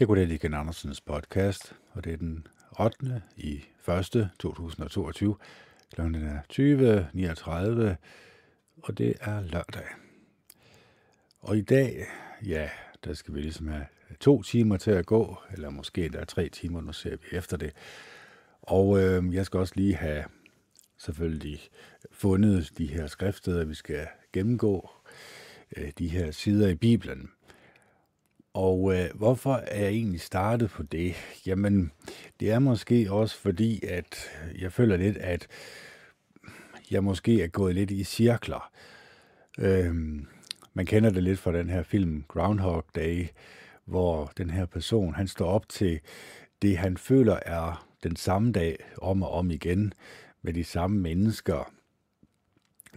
Jeg går lige igen Andersens podcast, og det er den 8. i 1. 2022. Klokken er 20.39, og det er lørdag. Og i dag, ja, der skal vi ligesom have to timer til at gå, eller måske der er tre timer, nu ser vi efter det. Og øh, jeg skal også lige have selvfølgelig fundet de her skriftsteder, vi skal gennemgå, øh, de her sider i Bibelen. Og øh, hvorfor er jeg egentlig startet på det? Jamen, det er måske også fordi, at jeg føler lidt, at jeg måske er gået lidt i cirkler. Øhm, man kender det lidt fra den her film Groundhog Day, hvor den her person, han står op til det, han føler er den samme dag om og om igen, med de samme mennesker,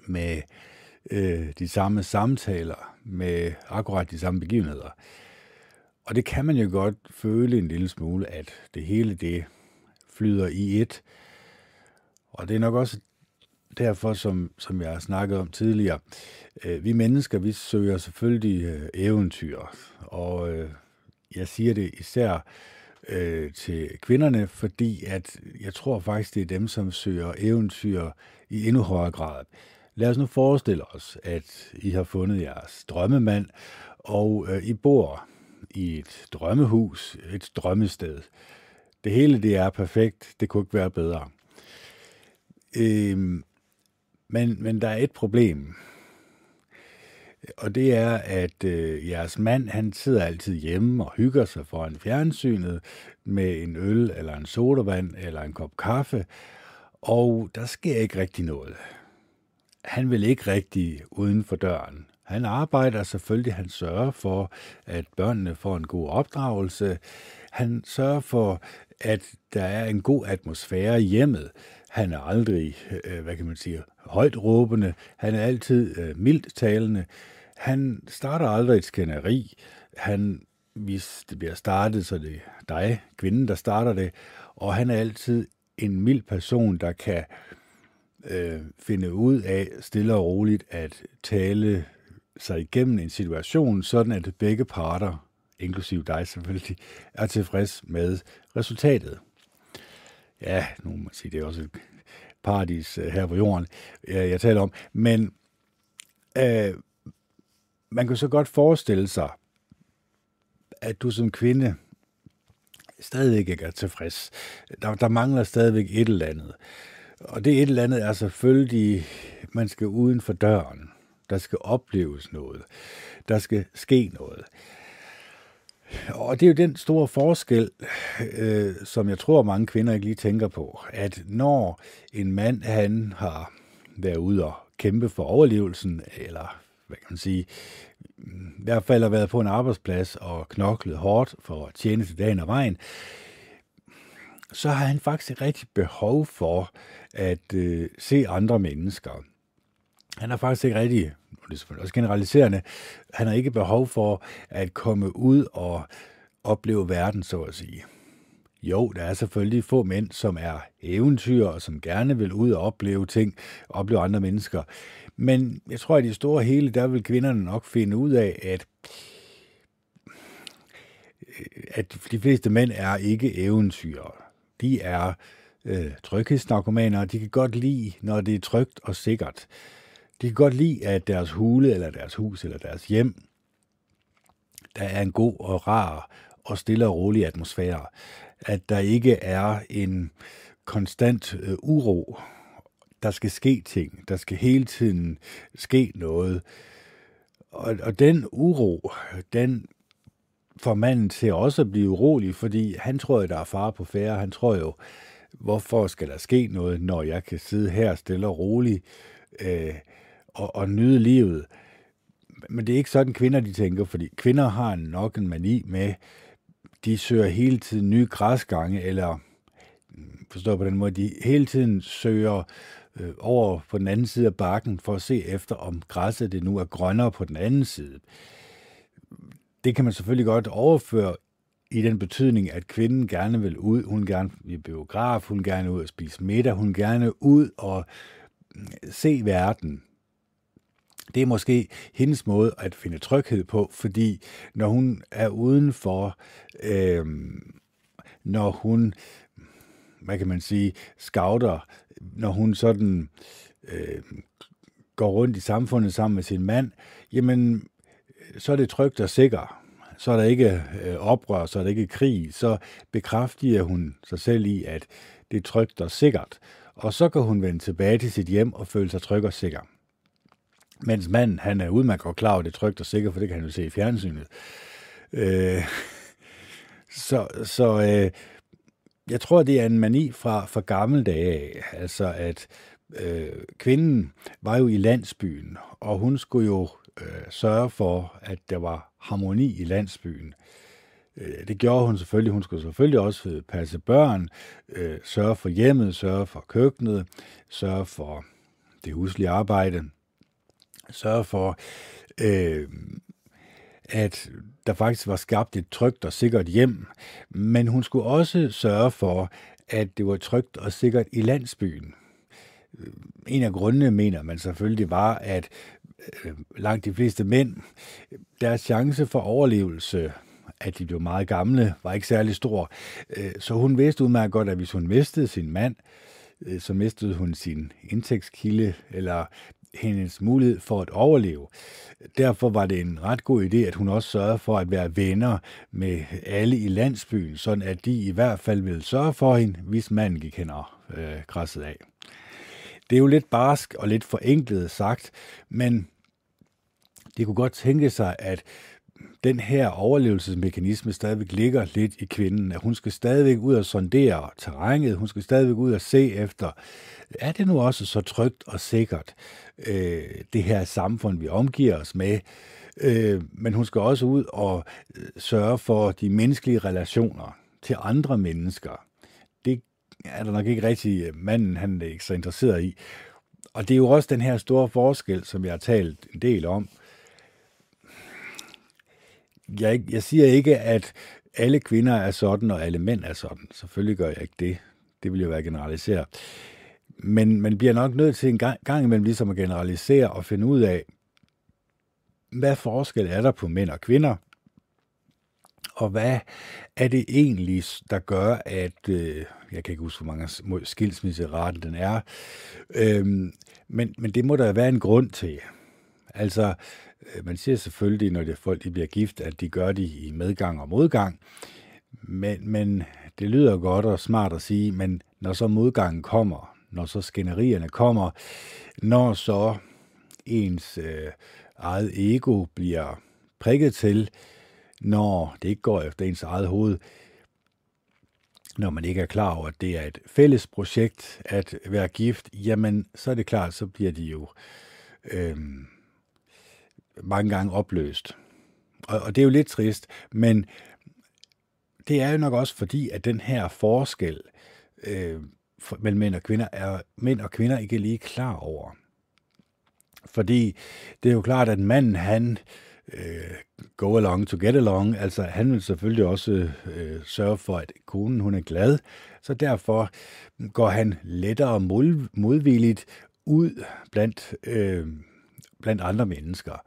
med øh, de samme samtaler, med akkurat de samme begivenheder. Og det kan man jo godt føle en lille smule, at det hele det flyder i et. Og det er nok også derfor, som, som jeg har snakket om tidligere, øh, vi mennesker, vi søger selvfølgelig øh, eventyr. Og øh, jeg siger det især øh, til kvinderne, fordi at jeg tror faktisk, det er dem, som søger eventyr i endnu højere grad. Lad os nu forestille os, at I har fundet jeres drømmemand, og øh, I bor i et drømmehus, et drømmested. Det hele det er perfekt, det kunne ikke være bedre. Øhm, men, men der er et problem, og det er, at øh, jeres mand, han sidder altid hjemme og hygger sig foran fjernsynet med en øl eller en sodavand eller en kop kaffe, og der sker ikke rigtig noget. Han vil ikke rigtig uden for døren. Han arbejder selvfølgelig, han sørger for, at børnene får en god opdragelse. Han sørger for, at der er en god atmosfære i hjemmet. Han er aldrig, øh, hvad kan man sige, højt råbende. Han er altid øh, mildt talende. Han starter aldrig et skænderi. Han, hvis det bliver startet, så det er dig, kvinden, der starter det. Og han er altid en mild person, der kan øh, finde ud af stille og roligt at tale sig igennem en situation, sådan at begge parter, inklusive dig selvfølgelig, er tilfreds med resultatet. Ja, nu må man sige, det er også et paradis øh, her på jorden, øh, jeg taler om. Men øh, man kan så godt forestille sig, at du som kvinde stadigvæk ikke er tilfreds. Der, der mangler stadigvæk et eller andet. Og det et eller andet er selvfølgelig, man skal uden for døren. Der skal opleves noget. Der skal ske noget. Og det er jo den store forskel, øh, som jeg tror mange kvinder ikke lige tænker på, at når en mand han har været ude og kæmpe for overlevelsen, eller hvad kan man sige, i hvert fald har været på en arbejdsplads og knoklet hårdt for at tjene til dagen og vejen, så har han faktisk rigtig behov for at øh, se andre mennesker han har faktisk ikke rigtig, og det er selvfølgelig også generaliserende, han har ikke behov for at komme ud og opleve verden, så at sige. Jo, der er selvfølgelig få mænd, som er eventyr, og som gerne vil ud og opleve ting, opleve andre mennesker. Men jeg tror, at i det store hele, der vil kvinderne nok finde ud af, at at de fleste mænd er ikke eventyrere. De er øh, tryghedsnarkomaner, og de kan godt lide, når det er trygt og sikkert. De kan godt lide, at deres hule, eller deres hus, eller deres hjem, der er en god og rar og stille og rolig atmosfære. At der ikke er en konstant øh, uro. Der skal ske ting. Der skal hele tiden ske noget. Og, og den uro, den får manden til også at blive urolig, fordi han tror, at der er far på færre. Han tror jo, hvorfor skal der ske noget, når jeg kan sidde her stille og roligt øh, og, og nyde livet. Men det er ikke sådan, kvinder de tænker, fordi kvinder har nok en mani med, de søger hele tiden nye græsgange, eller forstå på den måde, de hele tiden søger øh, over på den anden side af bakken for at se efter, om græsset det nu er grønnere på den anden side. Det kan man selvfølgelig godt overføre i den betydning, at kvinden gerne vil ud, hun gerne vil biograf, hun gerne ud og spise middag, hun gerne ud og mm, se verden det er måske hendes måde at finde tryghed på, fordi når hun er udenfor, øh, når hun, hvad kan man sige, scouter, når hun sådan øh, går rundt i samfundet sammen med sin mand, jamen, så er det trygt og sikkert. Så er der ikke øh, oprør, så er der ikke krig. Så bekræfter hun sig selv i, at det er trygt og sikkert. Og så kan hun vende tilbage til sit hjem og føle sig tryg og sikker. Mens manden, han er udmærket og klar over, det er trygt og sikkert, for det kan han jo se i fjernsynet. Øh, så så øh, jeg tror, det er en mani fra, fra gamle dage Altså, at øh, kvinden var jo i landsbyen, og hun skulle jo øh, sørge for, at der var harmoni i landsbyen. Øh, det gjorde hun selvfølgelig. Hun skulle selvfølgelig også passe børn, øh, sørge for hjemmet, sørge for køkkenet, sørge for det huslige arbejde, sørge for, øh, at der faktisk var skabt et trygt og sikkert hjem, men hun skulle også sørge for, at det var trygt og sikkert i landsbyen. Øh, en af grundene mener man selvfølgelig var, at øh, langt de fleste mænd, deres chance for overlevelse, at de blev meget gamle, var ikke særlig stor. Øh, så hun vidste udmærket godt, at hvis hun mistede sin mand, så mistede hun sin indtægtskilde, eller hendes mulighed for at overleve. Derfor var det en ret god idé, at hun også sørgede for at være venner med alle i landsbyen, sådan at de i hvert fald ville sørge for hende, hvis manden gik hen og øh, krassede af. Det er jo lidt barsk og lidt forenklet sagt, men det kunne godt tænke sig, at den her overlevelsesmekanisme stadigvæk ligger lidt i kvinden, at hun skal stadigvæk ud og sondere terrænet, hun skal stadigvæk ud og se efter, er det nu også så trygt og sikkert, øh, det her samfund, vi omgiver os med, øh, men hun skal også ud og øh, sørge for de menneskelige relationer til andre mennesker. Det er der nok ikke rigtig øh, manden, han er ikke så interesseret i. Og det er jo også den her store forskel, som jeg har talt en del om, jeg, jeg siger ikke, at alle kvinder er sådan, og alle mænd er sådan. Selvfølgelig gør jeg ikke det. Det vil jo være generaliseret. Men man bliver nok nødt til en gang, gang imellem ligesom at generalisere og finde ud af, hvad forskel er der på mænd og kvinder? Og hvad er det egentlig, der gør, at, øh, jeg kan ikke huske, hvor mange skilsmisseraten den er, øhm, men, men det må der være en grund til. Altså, Øh, man siger selvfølgelig, når det er folk de bliver gift, at de gør det i medgang og modgang. Men, men det lyder godt og smart at sige, men når så modgangen kommer, når så skænderierne kommer, når så ens øh, eget ego bliver prikket til, når det ikke går efter ens eget hoved, når man ikke er klar over, at det er et fælles projekt at være gift, jamen så er det klart, så bliver de jo øh, mange gange opløst. Og, og det er jo lidt trist, men det er jo nok også fordi, at den her forskel øh, mellem mænd og kvinder er mænd og kvinder ikke lige klar over. Fordi det er jo klart, at manden, han øh, go along to get along, altså han vil selvfølgelig også øh, sørge for, at konen hun er glad, så derfor går han lettere mod, modvilligt ud blandt, øh, blandt andre mennesker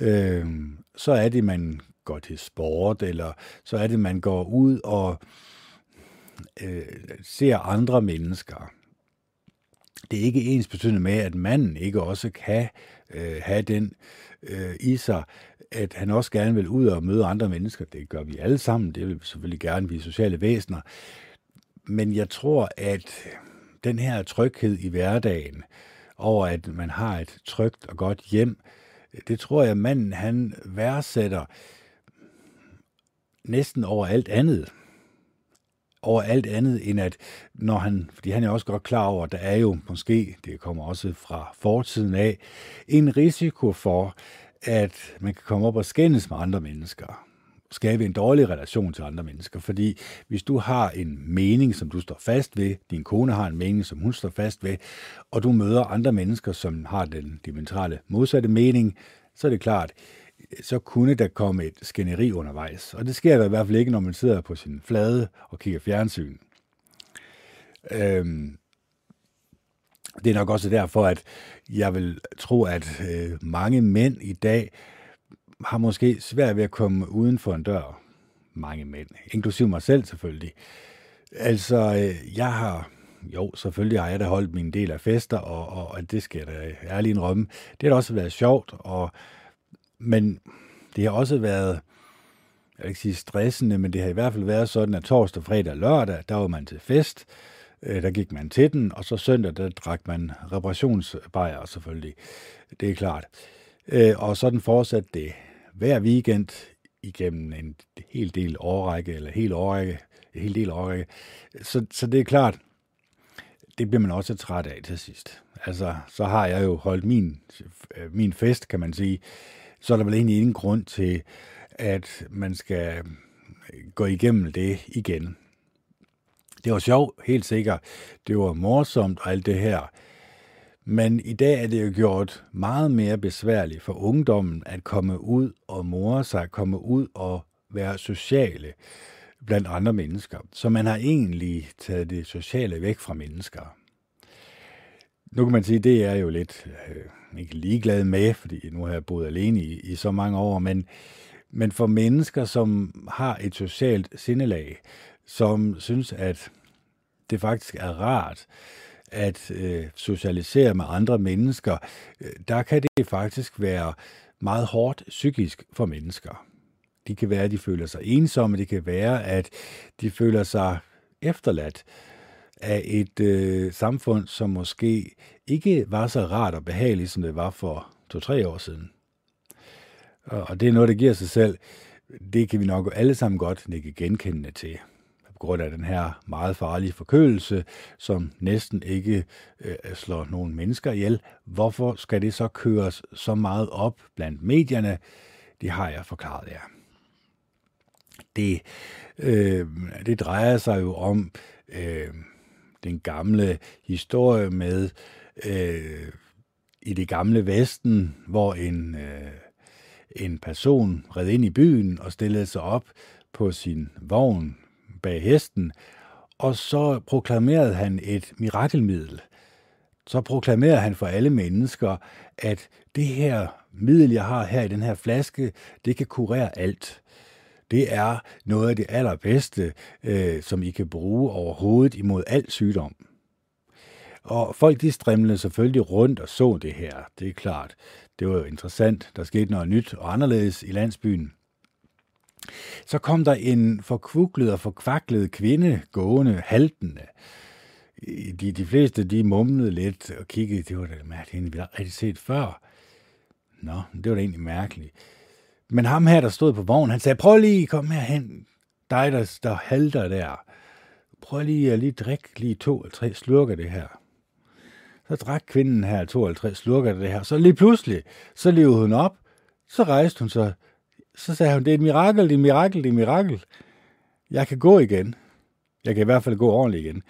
øh, så er det, man går til sport, eller så er det, man går ud og øh, ser andre mennesker. Det er ikke ens betydende med, at manden ikke også kan øh, have den øh, i sig, at han også gerne vil ud og møde andre mennesker. Det gør vi alle sammen. Det vil vi selvfølgelig gerne, vi sociale væsener. Men jeg tror, at den her tryghed i hverdagen, over at man har et trygt og godt hjem, det tror jeg, manden han værdsætter næsten over alt andet. Over alt andet, end at når han, fordi han er også godt klar over, at der er jo måske, det kommer også fra fortiden af, en risiko for, at man kan komme op og skændes med andre mennesker skabe en dårlig relation til andre mennesker. Fordi hvis du har en mening, som du står fast ved, din kone har en mening, som hun står fast ved, og du møder andre mennesker, som har den dimensionale modsatte mening, så er det klart, så kunne der komme et skænderi undervejs. Og det sker der i hvert fald ikke, når man sidder på sin flade og kigger fjernsyn. Øhm, Det er nok også derfor, at jeg vil tro, at øh, mange mænd i dag har måske svært ved at komme uden for en dør. Mange mænd, inklusiv mig selv selvfølgelig. Altså, øh, jeg har, jo, selvfølgelig har jeg da holdt min del af fester, og, og, og det skal jeg da ærligt indrømme. Det har da også været sjovt, og, men det har også været, jeg vil ikke sige stressende, men det har i hvert fald været sådan, at torsdag, fredag og lørdag, der var man til fest, øh, der gik man til den, og så søndag, der drak man reparationsbajer selvfølgelig. Det er klart. Øh, og sådan fortsatte det hver weekend igennem en hel del årrække, eller helt årrække, en hel del årrække. Så, så det er klart, det bliver man også træt af til sidst. Altså, så har jeg jo holdt min, øh, min fest, kan man sige. Så er der vel egentlig ingen grund til, at man skal øh, gå igennem det igen. Det var sjovt, helt sikkert. Det var morsomt og alt det her. Men i dag er det jo gjort meget mere besværligt for ungdommen at komme ud og more sig, komme ud og være sociale blandt andre mennesker. Så man har egentlig taget det sociale væk fra mennesker. Nu kan man sige, at det er jo lidt øh, ikke ligeglad med, fordi nu har jeg boet alene i, i så mange år, men, men for mennesker, som har et socialt sindelag, som synes, at det faktisk er rart at øh, socialisere med andre mennesker, øh, der kan det faktisk være meget hårdt psykisk for mennesker. De kan være, at de føler sig ensomme, det kan være, at de føler sig efterladt af et øh, samfund, som måske ikke var så rart og behageligt, som det var for to-tre år siden. Og det er noget, der giver sig selv. Det kan vi nok alle sammen godt nikke genkendende til på grund af den her meget farlige forkølelse, som næsten ikke øh, slår nogen mennesker ihjel. Hvorfor skal det så køres så meget op blandt medierne? Det har jeg forklaret jer. Det, øh, det drejer sig jo om øh, den gamle historie med øh, i det gamle Vesten, hvor en, øh, en person red ind i byen og stillede sig op på sin vogn bag hesten, og så proklamerede han et mirakelmiddel. Så proklamerede han for alle mennesker, at det her middel, jeg har her i den her flaske, det kan kurere alt. Det er noget af det allerbedste, øh, som I kan bruge overhovedet imod al sygdom. Og folk de strimlede selvfølgelig rundt og så det her, det er klart. Det var jo interessant, der skete noget nyt og anderledes i landsbyen. Så kom der en forkvuklet og forkvaklet kvinde gående, haltende. De, de fleste, de mumlede lidt og kiggede, det var da mærkeligt, vi har rigtig set før. Nå, det var da egentlig mærkeligt. Men ham her, der stod på vognen, han sagde, prøv lige, kom herhen. Dig, der, der halter der. Prøv lige at lige drikke lige to eller tre slurker det her. Så drak kvinden her to eller tre slurker det her. Så lige pludselig, så levede hun op. Så rejste hun sig så sagde hun, det er et mirakel, det er et mirakel, det er et mirakel. Jeg kan gå igen. Jeg kan i hvert fald gå ordentligt igen.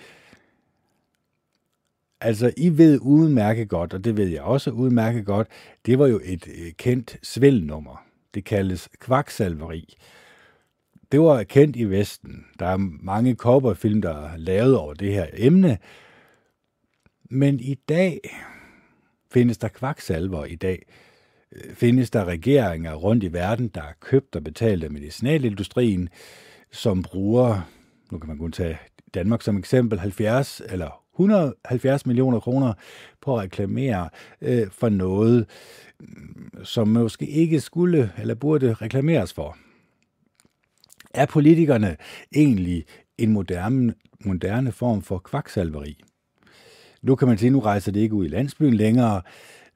Altså, I ved udmærket godt, og det ved jeg også udmærket godt, det var jo et øh, kendt svælnummer. Det kaldes kvaksalveri. Det var kendt i Vesten. Der er mange kobberfilm, der er lavet over det her emne. Men i dag findes der kvaksalver i dag, findes der regeringer rundt i verden, der er købt og betalt af medicinalindustrien, som bruger, nu kan man kun tage Danmark som eksempel, 70 eller 170 millioner kroner på at reklamere øh, for noget, mm, som måske ikke skulle eller burde reklameres for. Er politikerne egentlig en moderne, moderne form for kvaksalveri? Nu kan man sige, nu rejser det ikke ud i landsbyen længere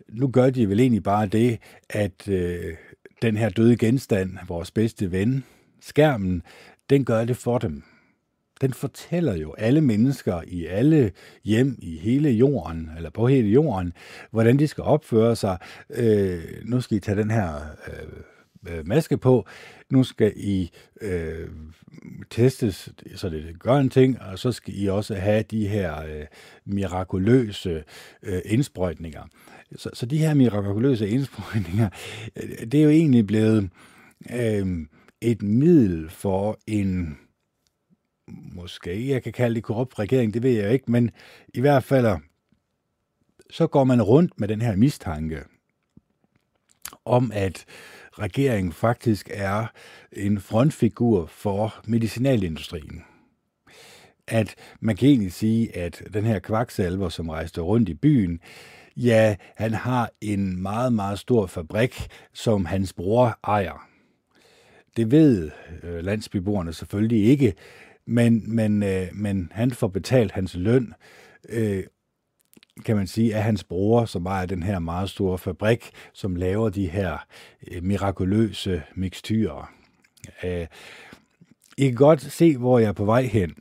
nu gør de vel egentlig bare det, at øh, den her døde genstand, vores bedste ven, skærmen, den gør det for dem. Den fortæller jo alle mennesker i alle hjem i hele jorden, eller på hele jorden, hvordan de skal opføre sig. Øh, nu skal I tage den her øh, øh maske på. Nu skal I øh, testes, så det gør en ting, og så skal I også have de her øh, mirakuløse øh, indsprøjtninger. Så, så de her mirakuløse indsprøjtninger, øh, det er jo egentlig blevet øh, et middel for en, måske jeg kan kalde det korrupt regering, det ved jeg ikke, men i hvert fald så går man rundt med den her mistanke om, at regeringen faktisk er en frontfigur for medicinalindustrien. At man kan egentlig sige, at den her kvaksalver, som rejste rundt i byen, ja, han har en meget, meget stor fabrik, som hans bror ejer. Det ved øh, landsbyboerne selvfølgelig ikke, men, men, øh, men han får betalt hans løn, øh, kan man sige, af hans bror, som ejer den her meget store fabrik, som laver de her øh, mirakuløse mixturer. Øh, I kan godt se, hvor jeg er på vej hen.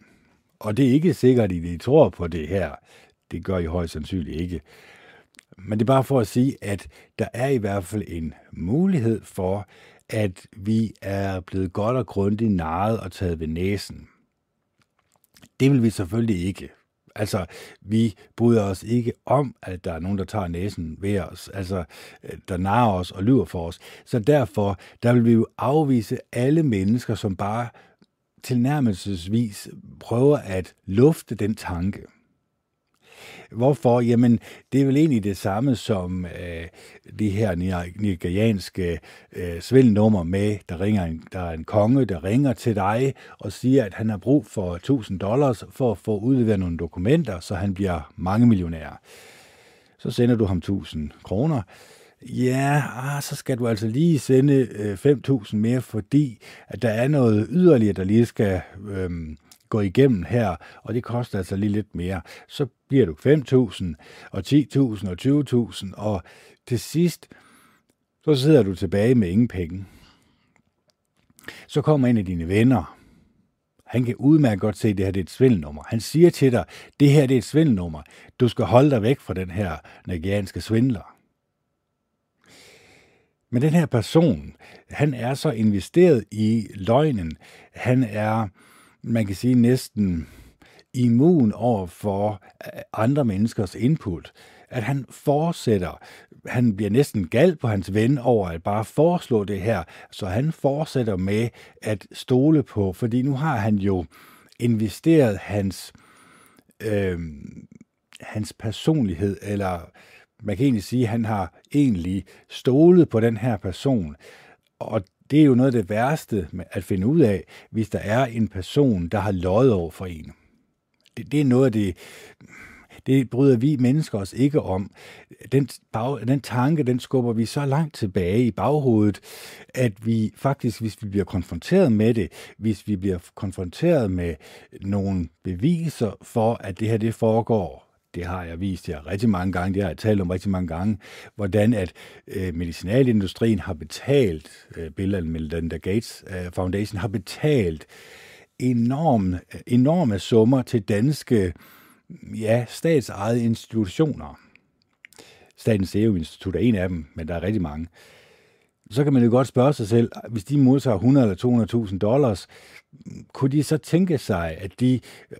Og det er ikke sikkert, at I tror på det her. Det gør I højst sandsynligt ikke. Men det er bare for at sige, at der er i hvert fald en mulighed for, at vi er blevet godt og grundigt narret og taget ved næsen. Det vil vi selvfølgelig ikke. Altså, vi bryder os ikke om, at der er nogen, der tager næsen ved os, altså, øh, der narer os og lyver for os. Så derfor, der vil vi jo afvise alle mennesker, som bare tilnærmelsesvis prøver at lufte den tanke. Hvorfor? Jamen, det er vel egentlig det samme som øh, det her nigerianske øh, svindelnummer med, der, ringer en, der er en konge, der ringer til dig og siger, at han har brug for 1000 dollars for at få udleveret nogle dokumenter, så han bliver mange millionær. Så sender du ham 1000 kroner. Ja, ah, så skal du altså lige sende øh, 5.000 mere, fordi at der er noget yderligere, der lige skal øh, gå igennem her, og det koster altså lige lidt mere. Så bliver du 5.000 og 10.000 og 20.000, og til sidst, så sidder du tilbage med ingen penge. Så kommer en af dine venner. Han kan udmærket godt se, at det her det er et svindelnummer. Han siger til dig, det her det er et svindelnummer. Du skal holde dig væk fra den her nigerianske svindler. Men den her person, han er så investeret i løgnen. Han er man kan sige, næsten immun over for øh, andre menneskers input. At han fortsætter, han bliver næsten gal på hans ven over at bare foreslå det her, så han fortsætter med at stole på, fordi nu har han jo investeret hans, øh, hans personlighed, eller man kan egentlig sige, at han har egentlig stolet på den her person, og det er jo noget af det værste at finde ud af, hvis der er en person, der har løjet over for en. Det, det er noget af det, det bryder vi mennesker os ikke om. Den, bag, den tanke, den skubber vi så langt tilbage i baghovedet, at vi faktisk, hvis vi bliver konfronteret med det, hvis vi bliver konfronteret med nogle beviser for, at det her det foregår, det har jeg vist jer rigtig mange gange, det har jeg talt om rigtig mange gange, hvordan at øh, medicinalindustrien har betalt, øh, Bill and Melinda Gates øh, Foundation har betalt enorme, enorme summer til danske ja, statsejede institutioner. Statens Serum Institut er en af dem, men der er rigtig mange. Så kan man jo godt spørge sig selv, hvis de modtager 100 eller 200.000 dollars, kunne de så tænke sig, at de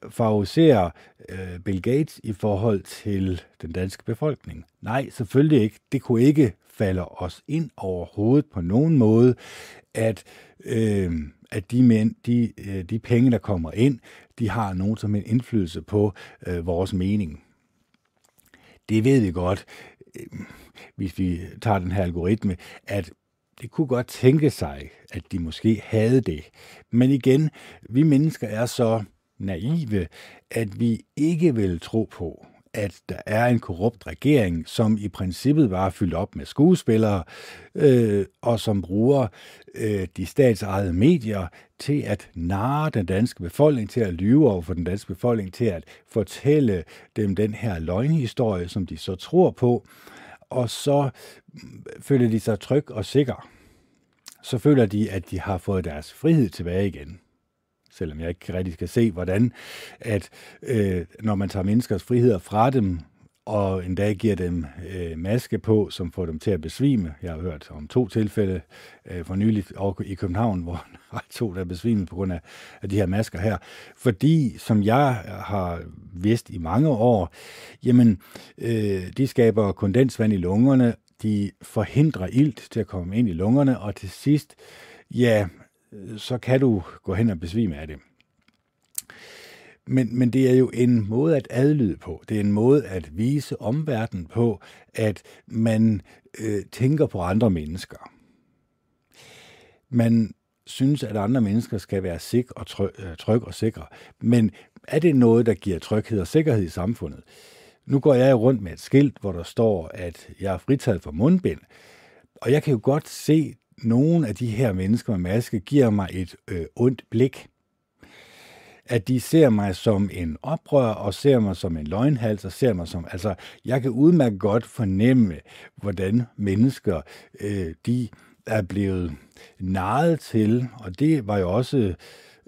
favoriserer øh, Bill Gates i forhold til den danske befolkning? Nej, selvfølgelig ikke. Det kunne ikke falde os ind overhovedet på nogen måde, at, øh, at de, mænd, de, øh, de penge, der kommer ind, de har nogen som en indflydelse på øh, vores mening. Det ved vi godt, øh, hvis vi tager den her algoritme, at det kunne godt tænke sig, at de måske havde det. Men igen, vi mennesker er så naive, at vi ikke vil tro på, at der er en korrupt regering, som i princippet var fyldt op med skuespillere, øh, og som bruger øh, de statsejede medier til at narre den danske befolkning, til at lyve over for den danske befolkning, til at fortælle dem den her løgnhistorie, som de så tror på, og så føler de sig tryg og sikker. Så føler de, at de har fået deres frihed tilbage igen. Selvom jeg ikke rigtig kan se, hvordan, at øh, når man tager menneskers friheder fra dem, og endda giver dem øh, maske på, som får dem til at besvime. Jeg har hørt om to tilfælde øh, for nyligt i København, hvor der er to, der er besvimet på grund af, af de her masker her. Fordi, som jeg har vidst i mange år, jamen, øh, de skaber kondensvand i lungerne, de forhindrer ilt til at komme ind i lungerne, og til sidst, ja, så kan du gå hen og besvime af det. Men, men det er jo en måde at adlyde på. Det er en måde at vise omverdenen på, at man øh, tænker på andre mennesker. Man synes, at andre mennesker skal være sik og tryg, øh, tryg og sikre. Men er det noget, der giver tryghed og sikkerhed i samfundet? Nu går jeg rundt med et skilt, hvor der står, at jeg er fritaget for mundbind. Og jeg kan jo godt se, at nogle af de her mennesker med maske giver mig et øh, ondt blik at de ser mig som en oprør, og ser mig som en løgnhals, og ser mig som... Altså, jeg kan udmærket godt fornemme, hvordan mennesker, øh, de er blevet naret til, og det var jo også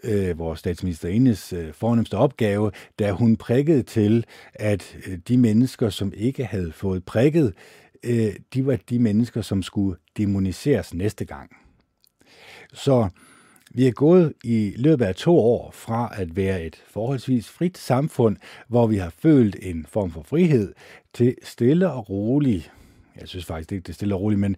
øh, vores statsministerindes øh, fornemmeste opgave, da hun prikkede til, at øh, de mennesker, som ikke havde fået prikket, øh, de var de mennesker, som skulle demoniseres næste gang. Så vi er gået i løbet af to år fra at være et forholdsvis frit samfund, hvor vi har følt en form for frihed, til stille og roligt, jeg synes faktisk ikke, det er stille og roligt, men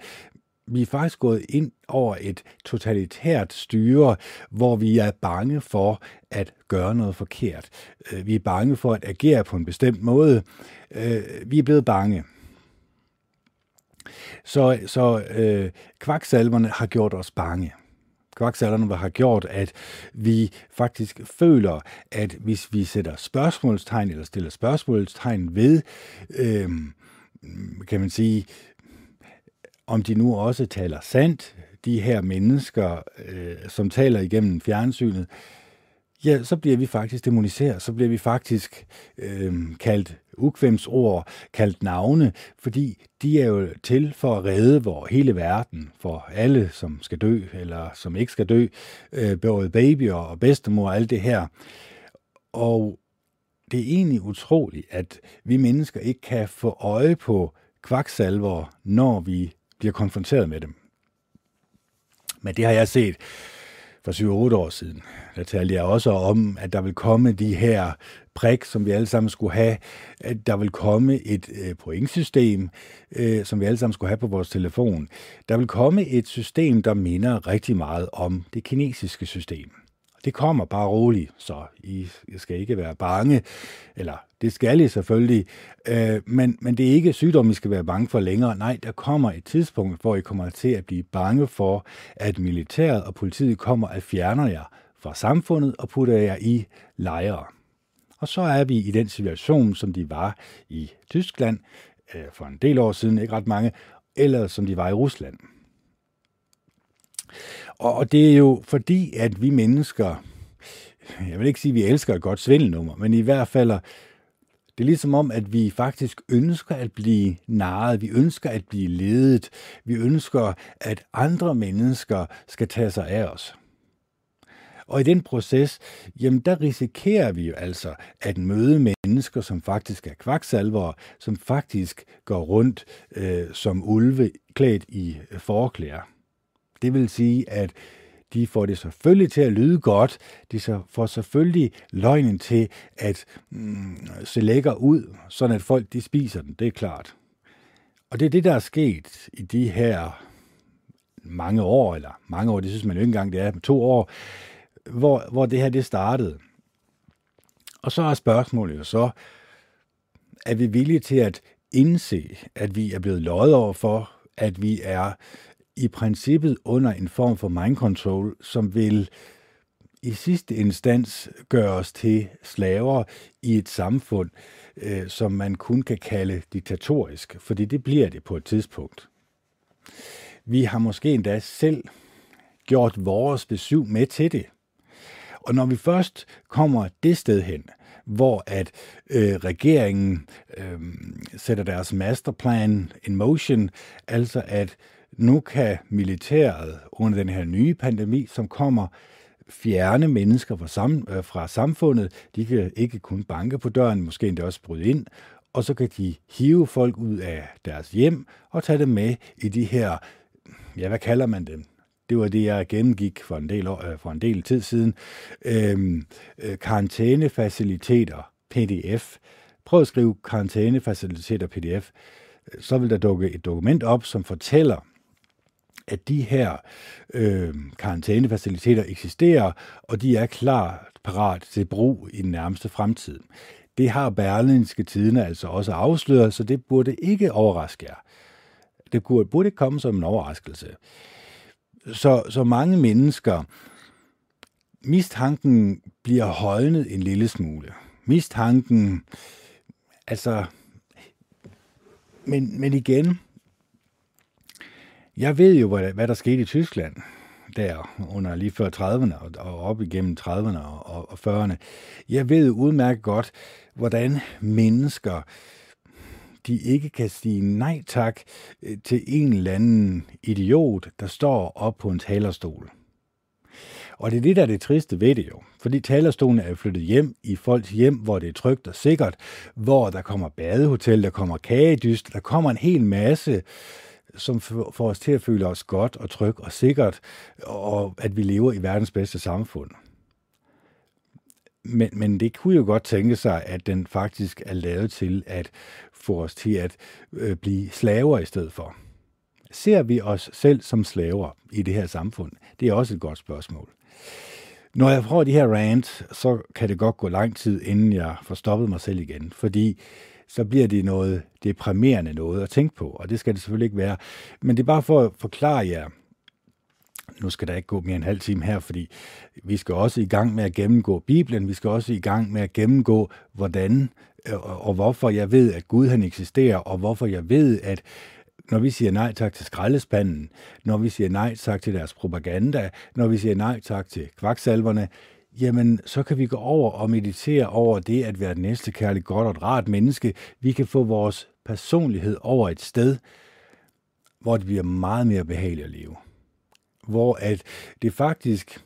vi er faktisk gået ind over et totalitært styre, hvor vi er bange for at gøre noget forkert. Øh, vi er bange for at agere på en bestemt måde. Øh, vi er blevet bange. Så, så øh, kvaksalverne har gjort os bange kvaksalverne har gjort, at vi faktisk føler, at hvis vi sætter spørgsmålstegn eller stiller spørgsmålstegn ved, øh, kan man sige, om de nu også taler sandt, de her mennesker, øh, som taler igennem fjernsynet, ja, så bliver vi faktisk demoniseret, så bliver vi faktisk øh, kaldt ukvemsord, kaldt navne, fordi de er jo til for at redde vor hele verden, for alle, som skal dø, eller som ikke skal dø, øh, både babyer og bedstemor og alt det her. Og det er egentlig utroligt, at vi mennesker ikke kan få øje på kvaksalver, når vi bliver konfronteret med dem. Men det har jeg set for 7-8 år siden. Der talte jeg også om, at der vil komme de her prik, som vi alle sammen skulle have. At der vil komme et øh, pointsystem, øh, som vi alle sammen skulle have på vores telefon. Der vil komme et system, der minder rigtig meget om det kinesiske system. Det kommer bare roligt, så I skal ikke være bange. Eller det skal I selvfølgelig, øh, men, men det er ikke sygdom, I skal være bange for længere. Nej, der kommer et tidspunkt, hvor I kommer til at blive bange for, at militæret og politiet kommer at fjerne jer fra samfundet og putter jer i lejre. Og så er vi i den situation, som de var i Tyskland øh, for en del år siden, ikke ret mange, eller som de var i Rusland. Og det er jo fordi, at vi mennesker, jeg vil ikke sige, at vi elsker et godt svindelnummer, men i hvert fald, det er ligesom om, at vi faktisk ønsker at blive narret, vi ønsker at blive ledet, vi ønsker, at andre mennesker skal tage sig af os. Og i den proces, jamen der risikerer vi jo altså at møde mennesker, som faktisk er kvaksalvere, som faktisk går rundt øh, som ulve klædt i forklæder. Det vil sige, at de får det selvfølgelig til at lyde godt. De får selvfølgelig løgnen til at mm, se lækker ud, sådan at folk de spiser den. Det er klart. Og det er det, der er sket i de her mange år, eller mange år, det synes man jo ikke engang, det er, to år, hvor, hvor det her det startede. Og så er spørgsmålet jo så, er vi villige til at indse, at vi er blevet løjet over for, at vi er i princippet under en form for mind control, som vil i sidste instans gøre os til slaver i et samfund, øh, som man kun kan kalde diktatorisk, fordi det bliver det på et tidspunkt. Vi har måske endda selv gjort vores besøg med til det. Og når vi først kommer det sted hen, hvor at øh, regeringen øh, sætter deres masterplan in motion, altså at nu kan militæret under den her nye pandemi, som kommer, fjerne mennesker fra, sam, øh, fra samfundet. De kan ikke kun banke på døren, måske endda også bryde ind, og så kan de hive folk ud af deres hjem og tage dem med i de her, ja, hvad kalder man dem? Det var det, jeg gennemgik for en del, år, øh, for en del tid siden. Øhm, øh, karantænefaciliteter, PDF. Prøv at skrive karantænefaciliteter, PDF. Så vil der dukke et dokument op, som fortæller, at de her øh, karantænefaciliteter eksisterer, og de er klar parat til brug i den nærmeste fremtid. Det har Berlinske Tidene altså også afsløret, så det burde ikke overraske jer. Det burde ikke komme som en overraskelse. Så, så mange mennesker, mistanken bliver højnet en lille smule. Mistanken, altså, men, men igen, jeg ved jo, hvad, hvad der skete i Tyskland der under lige før 30'erne og op igennem 30'erne og, og 40'erne. Jeg ved udmærket godt, hvordan mennesker de ikke kan sige nej tak øh, til en eller anden idiot, der står op på en talerstol. Og det er det, der er det triste ved det jo. Fordi talerstolen er flyttet hjem i folks hjem, hvor det er trygt og sikkert, hvor der kommer badehotel, der kommer kagedyst, der kommer en hel masse, som får os til at føle os godt og trygt og sikkert, og at vi lever i verdens bedste samfund. Men, men det kunne jo godt tænke sig, at den faktisk er lavet til at få os til at øh, blive slaver i stedet for. Ser vi os selv som slaver i det her samfund? Det er også et godt spørgsmål. Når jeg får de her rant, så kan det godt gå lang tid, inden jeg får stoppet mig selv igen, fordi så bliver det noget deprimerende noget at tænke på, og det skal det selvfølgelig ikke være. Men det er bare for at forklare jer, nu skal der ikke gå mere end en halv time her, fordi vi skal også i gang med at gennemgå Bibelen, vi skal også i gang med at gennemgå, hvordan øh, og hvorfor jeg ved, at Gud han eksisterer, og hvorfor jeg ved, at når vi siger nej tak til skraldespanden, når vi siger nej tak til deres propaganda, når vi siger nej tak til kvaksalverne, jamen så kan vi gå over og meditere over det at være et næste kærligt, godt og et rart menneske. Vi kan få vores personlighed over et sted, hvor det bliver meget mere behageligt at leve. Hvor at det faktisk,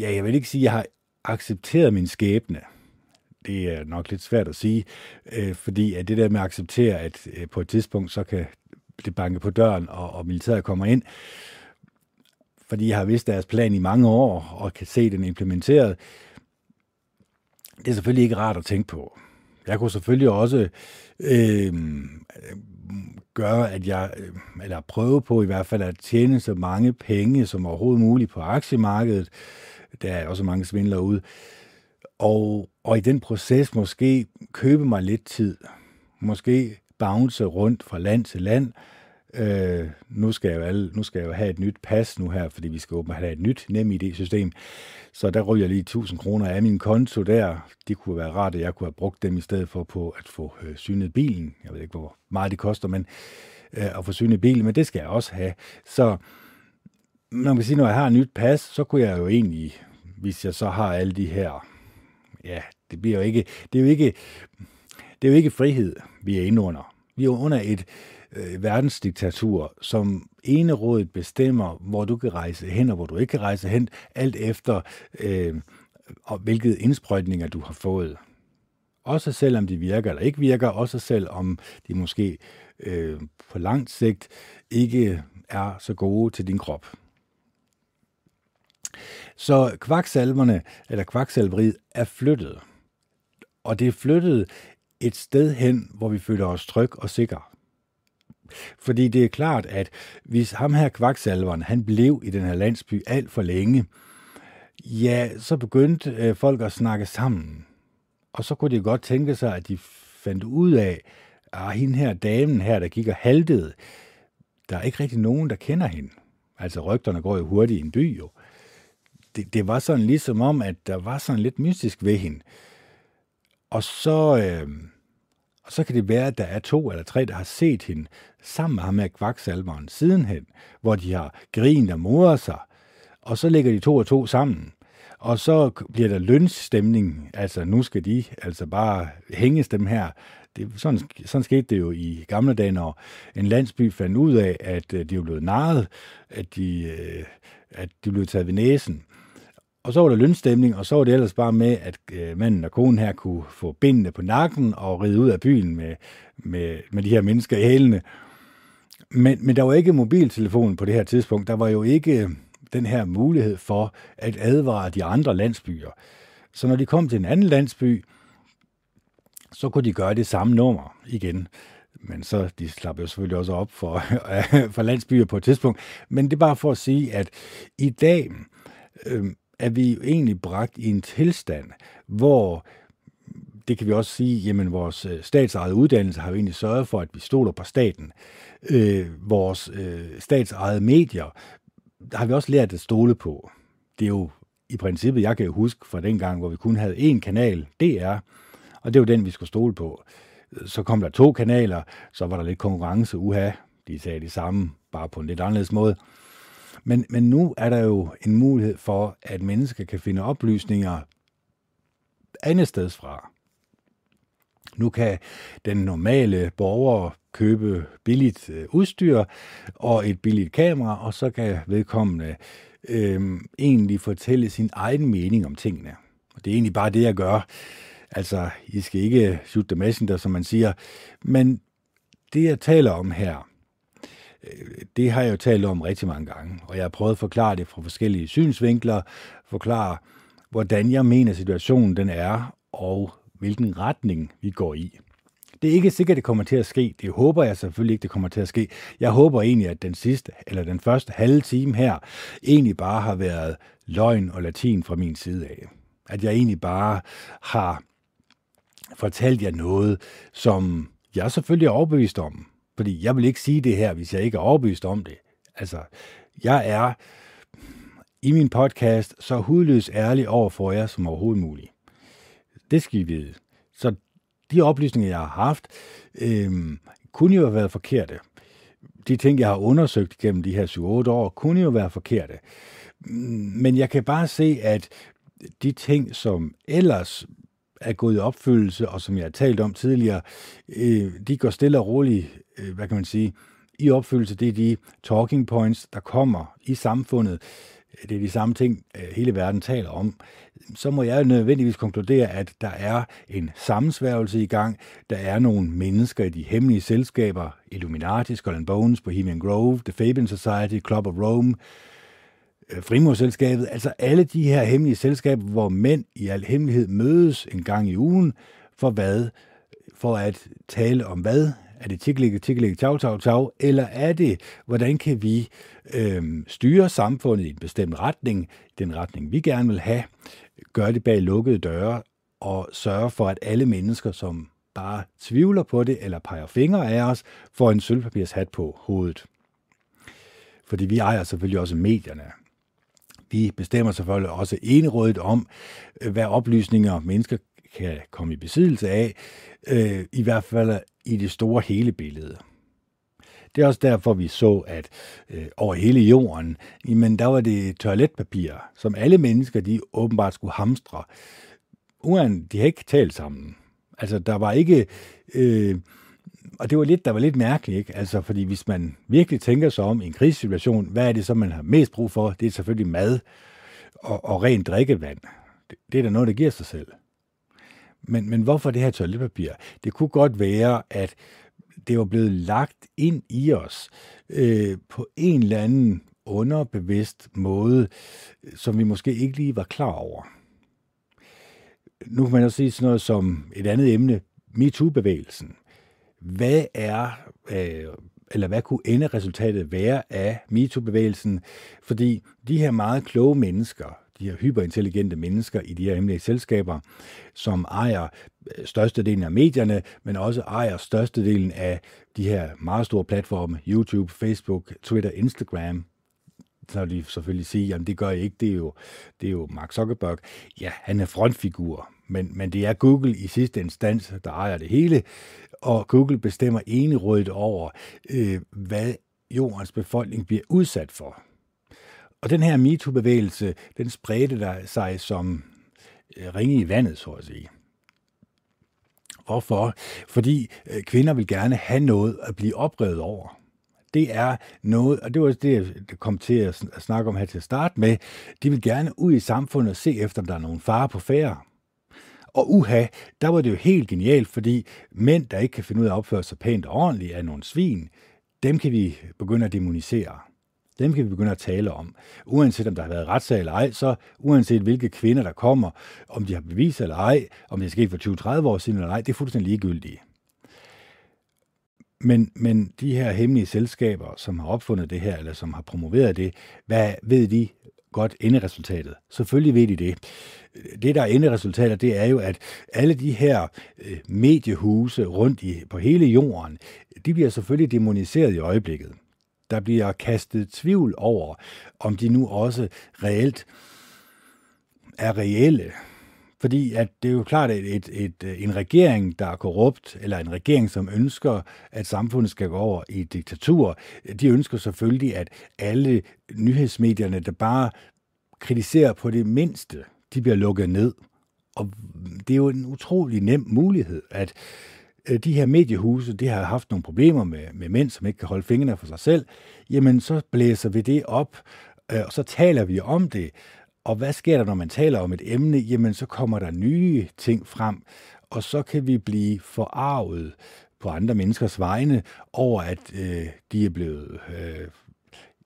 ja, jeg vil ikke sige, at jeg har accepteret min skæbne. Det er nok lidt svært at sige, øh, fordi at det der med at acceptere, at øh, på et tidspunkt, så kan det banke på døren, og, og militæret kommer ind, fordi jeg har vidst deres plan i mange år, og kan se den implementeret. Det er selvfølgelig ikke rart at tænke på. Jeg kunne selvfølgelig også øh, gøre, at jeg, øh, eller prøve på i hvert fald at tjene så mange penge som overhovedet muligt på aktiemarkedet. Der er også mange svindlere ud. Og, og i den proces måske købe mig lidt tid. Måske bounce rundt fra land til land. Øh, Øh, nu, skal jeg jo alle, nu skal jeg jo have et nyt pas nu her, fordi vi skal åbne have et nyt nem ID-system. Så der ryger lige 1000 kroner af min konto der. Det kunne være rart, at jeg kunne have brugt dem i stedet for på at få øh, synet bilen. Jeg ved ikke, hvor meget det koster, men øh, at få synet bilen, men det skal jeg også have. Så man kan sige, når jeg har et nyt pas, så kunne jeg jo egentlig, hvis jeg så har alle de her, ja, det bliver jo ikke, det er jo ikke, det er jo ikke frihed, vi er inde under. Vi er under et øh, verdensdiktatur, som enerådet bestemmer, hvor du kan rejse hen og hvor du ikke kan rejse hen, alt efter øh, og hvilke indsprøjtninger du har fået. Også selvom de virker eller ikke virker, også selvom de måske øh, på langt sigt ikke er så gode til din krop. Så kvaksalverne, eller kvaksalveriet, er flyttet. Og det er flyttet et sted hen, hvor vi føler os tryg og sikre. Fordi det er klart, at hvis ham her kvaksalveren, han blev i den her landsby alt for længe, ja, så begyndte øh, folk at snakke sammen. Og så kunne de godt tænke sig, at de fandt ud af, at hende her damen her, der gik og haltede, der er ikke rigtig nogen, der kender hende. Altså rygterne går jo hurtigt i en by jo. Det, det var sådan ligesom om, at der var sådan lidt mystisk ved hende. Og så, øh, og så kan det være, at der er to eller tre, der har set hende sammen med ham med kvaksalveren sidenhen, hvor de har grint og moret sig, og så lægger de to og to sammen. Og så bliver der lønsstemning, altså nu skal de altså bare hænges dem her. Det, sådan, sådan skete det jo i gamle dage, når en landsby fandt ud af, at øh, de var blevet narret, at de, øh, at de blev taget ved næsen. Og så var der lønstemning, og så var det ellers bare med, at øh, manden og konen her kunne få bindene på nakken og ride ud af byen med, med, med de her mennesker i hælene. Men, men der var ikke mobiltelefon på det her tidspunkt. Der var jo ikke øh, den her mulighed for at advare de andre landsbyer. Så når de kom til en anden landsby, så kunne de gøre det samme nummer igen. Men så, de slapper jo selvfølgelig også op for, for landsbyer på et tidspunkt. Men det er bare for at sige, at i dag øh, er vi jo egentlig bragt i en tilstand, hvor det kan vi også sige, jamen vores øh, statsejede uddannelse har jo egentlig sørget for, at vi stoler på staten. Øh, vores øh, statsejede medier der har vi også lært at stole på. Det er jo i princippet, jeg kan jo huske fra den gang, hvor vi kun havde én kanal, DR, og det var den, vi skulle stole på. Så kom der to kanaler, så var der lidt konkurrence, uha, de sagde det samme, bare på en lidt anderledes måde. Men, men nu er der jo en mulighed for, at mennesker kan finde oplysninger andet sted fra. Nu kan den normale borger købe billigt øh, udstyr og et billigt kamera, og så kan vedkommende øh, egentlig fortælle sin egen mening om tingene. Og det er egentlig bare det, jeg gør. Altså, I skal ikke shoot the messenger, som man siger. Men det, jeg taler om her, det har jeg jo talt om rigtig mange gange, og jeg har prøvet at forklare det fra forskellige synsvinkler, forklare, hvordan jeg mener situationen den er, og hvilken retning vi går i. Det er ikke sikkert, det kommer til at ske. Det håber jeg selvfølgelig ikke, det kommer til at ske. Jeg håber egentlig, at den sidste, eller den første halve time her, egentlig bare har været løgn og latin fra min side af. At jeg egentlig bare har fortalt jer noget, som jeg selvfølgelig er overbevist om. Fordi jeg vil ikke sige det her, hvis jeg ikke er overbevist om det. Altså, jeg er i min podcast så hudløs ærlig over for jer som overhovedet muligt. Det skal I vide. Så de oplysninger, jeg har haft, øh, kunne jo have været forkerte. De ting, jeg har undersøgt gennem de her 7-8 år, kunne jo være forkerte. Mm, men jeg kan bare se, at de ting, som ellers er gået i opfyldelse, og som jeg har talt om tidligere, øh, de går stille og roligt, øh, hvad kan man sige, i opfyldelse. Det er de talking points, der kommer i samfundet. Det er de samme ting, øh, hele verden taler om så må jeg nødvendigvis konkludere, at der er en sammensværgelse i gang. Der er nogle mennesker i de hemmelige selskaber, Illuminati, Skull Bones, Bohemian Grove, The Fabian Society, Club of Rome, øh, Øh, Frimurselskabet, altså alle de her hemmelige selskaber, hvor mænd i al hemmelighed mødes en gang i ugen, for hvad? For at tale om hvad? Er det tiklikke, tiklikke, tau, tau, tau? Eller er det, hvordan kan vi øh, styre samfundet i en bestemt retning, den retning vi gerne vil have, gøre det bag lukkede døre og sørge for, at alle mennesker, som bare tvivler på det eller peger fingre af os, får en sølvpapirshat på hovedet. Fordi vi ejer selvfølgelig også medierne de bestemmer selvfølgelig også enerådigt om, øh, hvad oplysninger mennesker kan komme i besiddelse af, øh, i hvert fald i det store hele billede. Det er også derfor, vi så, at øh, over hele jorden, jamen, der var det toiletpapir, som alle mennesker, de åbenbart skulle hamstre. Uden, de har ikke talt sammen. Altså, der var ikke... Øh, og det var lidt, der var lidt mærkeligt, ikke? Altså, fordi hvis man virkelig tænker sig om i en krisesituation, hvad er det så, man har mest brug for? Det er selvfølgelig mad og, og rent drikkevand. Det, det er da noget, der giver sig selv. Men, men hvorfor det her toiletpapir? Det kunne godt være, at det var blevet lagt ind i os øh, på en eller anden underbevidst måde, som vi måske ikke lige var klar over. Nu kan man også sige sådan noget som et andet emne, MeToo-bevægelsen. Hvad er, øh, eller hvad kunne ende resultatet være af MeToo-bevægelsen? Fordi de her meget kloge mennesker, de her hyperintelligente mennesker i de her hemmelige selskaber, som ejer øh, størstedelen af medierne, men også ejer størstedelen af de her meget store platforme, YouTube, Facebook, Twitter, Instagram, så vil de selvfølgelig sige, jamen det gør jeg ikke, det er, jo, det er jo Mark Zuckerberg. Ja, han er frontfigur, men, men det er Google i sidste instans, der ejer det hele, og Google bestemmer enerådet over, øh, hvad jordens befolkning bliver udsat for. Og den her MeToo-bevægelse, den spredte der sig som øh, ringe i vandet, så at sige. Hvorfor? Fordi øh, kvinder vil gerne have noget at blive oprevet over. Det er noget, og det var det, jeg kom til at snakke om her til at starte med. De vil gerne ud i samfundet og se efter, om der er nogen fare på færre. Og uha, der var det jo helt genialt, fordi mænd, der ikke kan finde ud af at opføre sig pænt og ordentligt, er nogle svin. Dem kan vi begynde at demonisere. Dem kan vi begynde at tale om. Uanset om der har været retssag eller ej, så uanset hvilke kvinder, der kommer, om de har bevis eller ej, om det er sket for 20-30 år siden eller ej, det er fuldstændig ligegyldigt. Men, men de her hemmelige selskaber, som har opfundet det her, eller som har promoveret det, hvad ved de godt enderesultatet? Selvfølgelig ved de det. Det, der er enderesultatet, det er jo, at alle de her øh, mediehuse rundt i, på hele jorden, de bliver selvfølgelig demoniseret i øjeblikket. Der bliver kastet tvivl over, om de nu også reelt er reelle. Fordi at det er jo klart, at et, et, en regering, der er korrupt, eller en regering, som ønsker, at samfundet skal gå over i et diktatur, de ønsker selvfølgelig, at alle nyhedsmedierne, der bare kritiserer på det mindste, de bliver lukket ned. Og det er jo en utrolig nem mulighed, at øh, de her mediehuse, de har haft nogle problemer med, med mænd, som ikke kan holde fingrene for sig selv, jamen så blæser vi det op, øh, og så taler vi om det. Og hvad sker der, når man taler om et emne? Jamen så kommer der nye ting frem, og så kan vi blive forarvet på andre menneskers vegne over, at øh, de er blevet øh,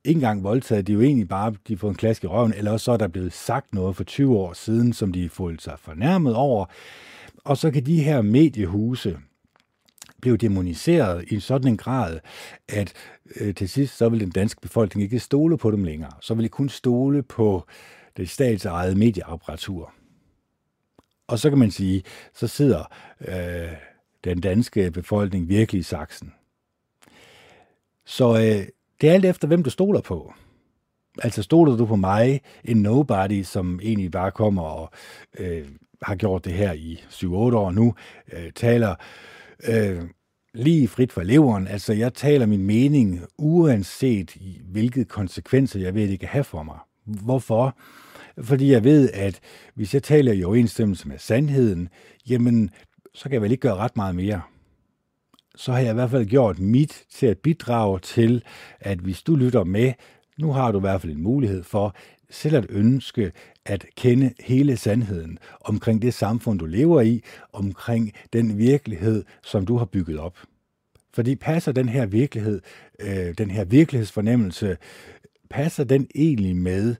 ikke engang voldtaget, de er jo egentlig bare, de får en klask i røven, eller også så er der blevet sagt noget for 20 år siden, som de følte sig fornærmet over. Og så kan de her mediehuse blive demoniseret i sådan en grad, at øh, til sidst så vil den danske befolkning ikke stole på dem længere. Så vil de kun stole på det statsejede medieapparatur. Og så kan man sige, så sidder øh, den danske befolkning virkelig i saksen. Så øh, det er alt efter, hvem du stoler på. Altså stoler du på mig, en nobody, som egentlig bare kommer og øh, har gjort det her i 7-8 år nu, øh, taler øh, lige frit fra leveren. Altså jeg taler min mening, uanset hvilke konsekvenser jeg ved, det kan have for mig. Hvorfor? Fordi jeg ved, at hvis jeg taler i overensstemmelse med sandheden, jamen, så kan jeg vel ikke gøre ret meget mere så har jeg i hvert fald gjort mit til at bidrage til, at hvis du lytter med, nu har du i hvert fald en mulighed for selv at ønske at kende hele sandheden omkring det samfund, du lever i, omkring den virkelighed, som du har bygget op. Fordi passer den her virkelighed, øh, den her virkelighedsfornemmelse, passer den egentlig med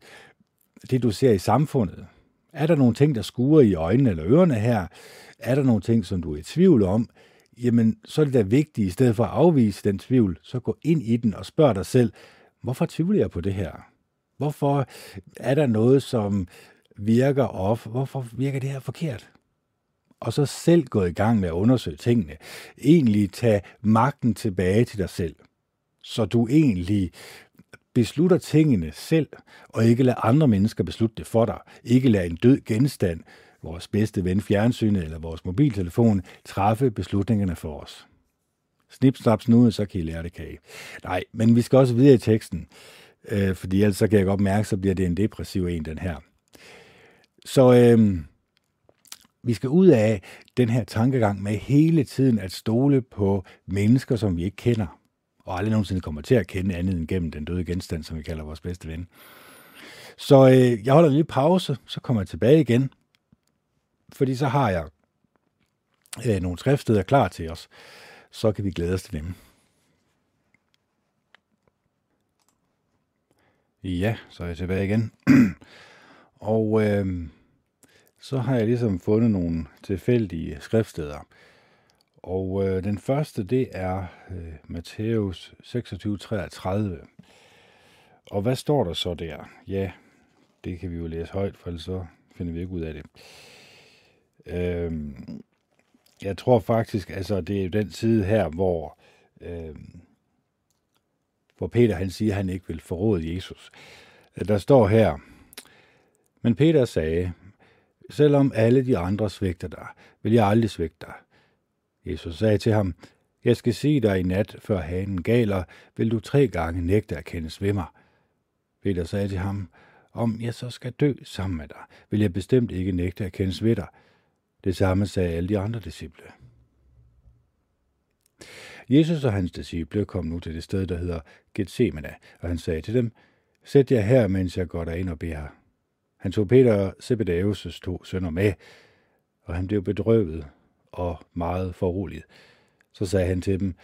det, du ser i samfundet? Er der nogle ting, der skuer i øjnene eller ørerne her? Er der nogle ting, som du er i tvivl om? jamen så er det da vigtigt, i stedet for at afvise den tvivl, så gå ind i den og spørg dig selv, hvorfor tvivler jeg på det her? Hvorfor er der noget, som virker off? Hvorfor virker det her forkert? Og så selv gå i gang med at undersøge tingene. Egentlig tage magten tilbage til dig selv. Så du egentlig beslutter tingene selv, og ikke lade andre mennesker beslutte det for dig. Ikke lade en død genstand vores bedste ven fjernsynet eller vores mobiltelefon træffe beslutningerne for os. Snip, snap, snude, så kan I lære det kage. Nej, men vi skal også videre i teksten, øh, fordi ellers så kan jeg godt mærke, så bliver det en depressiv en, den her. Så øh, vi skal ud af den her tankegang med hele tiden at stole på mennesker, som vi ikke kender, og aldrig nogensinde kommer til at kende andet end gennem den døde genstand, som vi kalder vores bedste ven. Så øh, jeg holder en lille pause, så kommer jeg tilbage igen, fordi så har jeg øh, nogle skriftsteder klar til os. Så kan vi glæde os til dem. Ja, så er jeg tilbage igen. og øh, så har jeg ligesom fundet nogle tilfældige skriftsteder. Og øh, den første, det er øh, Matthæus 26:33. Og hvad står der så der? Ja, det kan vi jo læse højt, for ellers så finder vi ikke ud af det. Øh, jeg tror faktisk, altså det er den side her, hvor, øh, hvor Peter han siger, at han ikke vil forråde Jesus. Øh, der står her, men Peter sagde, selvom alle de andre svigter dig, vil jeg aldrig svigte dig. Jesus sagde til ham, jeg skal se dig i nat, før hanen galer, vil du tre gange nægte at kendes ved mig. Peter sagde til ham, om jeg så skal dø sammen med dig, vil jeg bestemt ikke nægte at kendes ved dig. Det samme sagde alle de andre disciple. Jesus og hans disciple kom nu til det sted, der hedder Gethsemane, og han sagde til dem, Sæt jer her, mens jeg går derind og beder. Han tog Peter og Zebedeus' to sønner med, og han blev bedrøvet og meget foruroliget. Så sagde han til dem,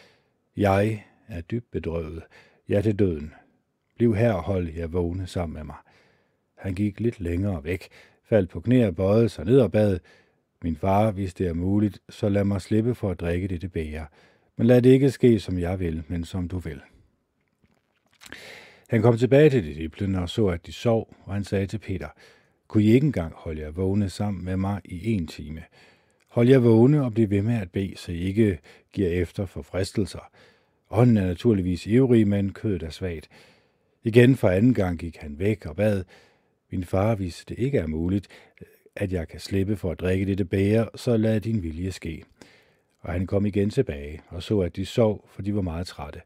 Jeg er dybt bedrøvet, jeg er til døden. Bliv her og hold jer vågne sammen med mig. Han gik lidt længere væk, faldt på knæ og bøjede sig ned og bad, min far, hvis det er muligt, så lad mig slippe for at drikke dette bæger. Men lad det ikke ske, som jeg vil, men som du vil. Han kom tilbage til disciplene og så, at de sov, og han sagde til Peter, kunne I ikke engang holde jer vågne sammen med mig i en time? Hold jer vågne og bliv ved med at bede, så I ikke giver efter for fristelser. Ånden er naturligvis ivrig, men kødet er svagt. Igen for anden gang gik han væk og bad, min far, hvis det ikke er muligt, at jeg kan slippe for at drikke dette bære, så lad din vilje ske. Og han kom igen tilbage og så, at de sov, for de var meget trætte.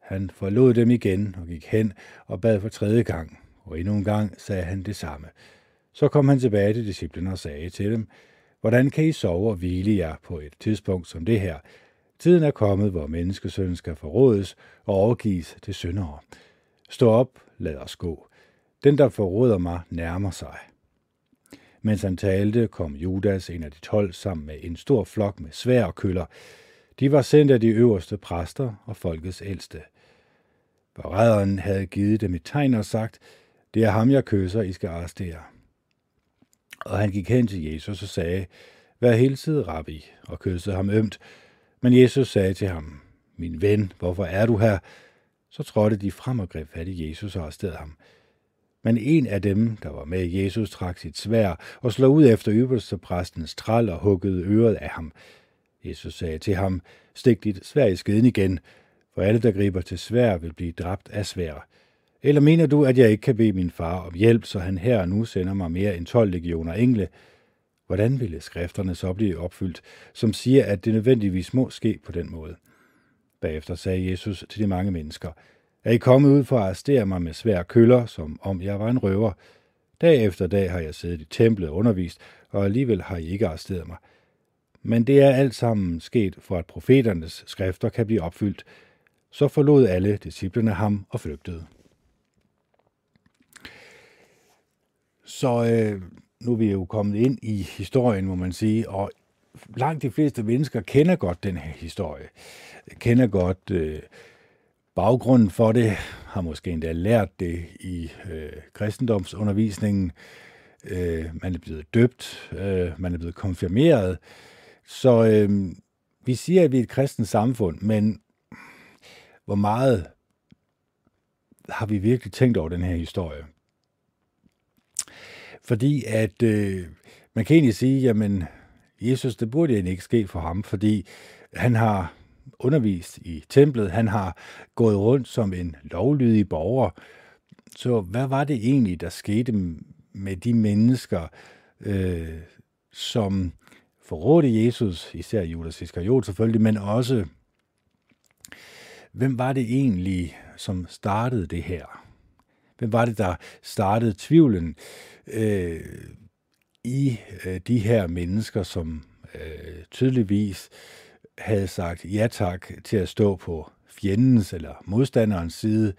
Han forlod dem igen og gik hen og bad for tredje gang, og endnu en gang sagde han det samme. Så kom han tilbage til disciplen og sagde til dem, Hvordan kan I sove og hvile jer på et tidspunkt som det her? Tiden er kommet, hvor menneskesønnen skal forrådes og overgives til syndere. Stå op, lad os gå. Den, der forråder mig, nærmer sig. Mens han talte, kom Judas, en af de tolv, sammen med en stor flok med svær og køller. De var sendt af de øverste præster og folkets ældste. Forræderen havde givet dem et tegn og sagt, det er ham, jeg kysser, I skal arrestere. Og han gik hen til Jesus og sagde, vær hilset, rabbi, og kyssede ham ømt. Men Jesus sagde til ham, min ven, hvorfor er du her? Så trådte de frem og greb fat i Jesus og arresterede ham. Men en af dem, der var med Jesus, trak sit svær og slog ud efter øverste præstens træl og huggede øret af ham. Jesus sagde til ham, stik dit svær i skeden igen, for alle, der griber til svær, vil blive dræbt af svær. Eller mener du, at jeg ikke kan bede min far om hjælp, så han her og nu sender mig mere end 12 legioner engle? Hvordan ville skrifterne så blive opfyldt, som siger, at det nødvendigvis må ske på den måde? Bagefter sagde Jesus til de mange mennesker, er I kommet ud for at arrestere mig med svær køller, som om jeg var en røver? Dag efter dag har jeg siddet i templet og undervist, og alligevel har I ikke arresteret mig. Men det er alt sammen sket for, at profeternes skrifter kan blive opfyldt. Så forlod alle disciplene ham og flygtede. Så øh, nu er vi jo kommet ind i historien, må man sige, og langt de fleste mennesker kender godt den her historie. Kender godt øh, baggrunden for det, har måske endda lært det i øh, kristendomsundervisningen. Øh, man er blevet døbt, øh, man er blevet konfirmeret. Så øh, vi siger, at vi er et kristent samfund, men hvor meget har vi virkelig tænkt over den her historie? Fordi at øh, man kan egentlig sige, jamen Jesus, det burde egentlig ikke ske for ham, fordi han har undervist i templet, han har gået rundt som en lovlydig borger. Så hvad var det egentlig, der skete med de mennesker, øh, som forrådte Jesus, især Judas Iskariot selvfølgelig, men også, hvem var det egentlig, som startede det her? Hvem var det, der startede tvivlen øh, i øh, de her mennesker, som øh, tydeligvis havde sagt ja tak til at stå på fjendens eller modstanderens side?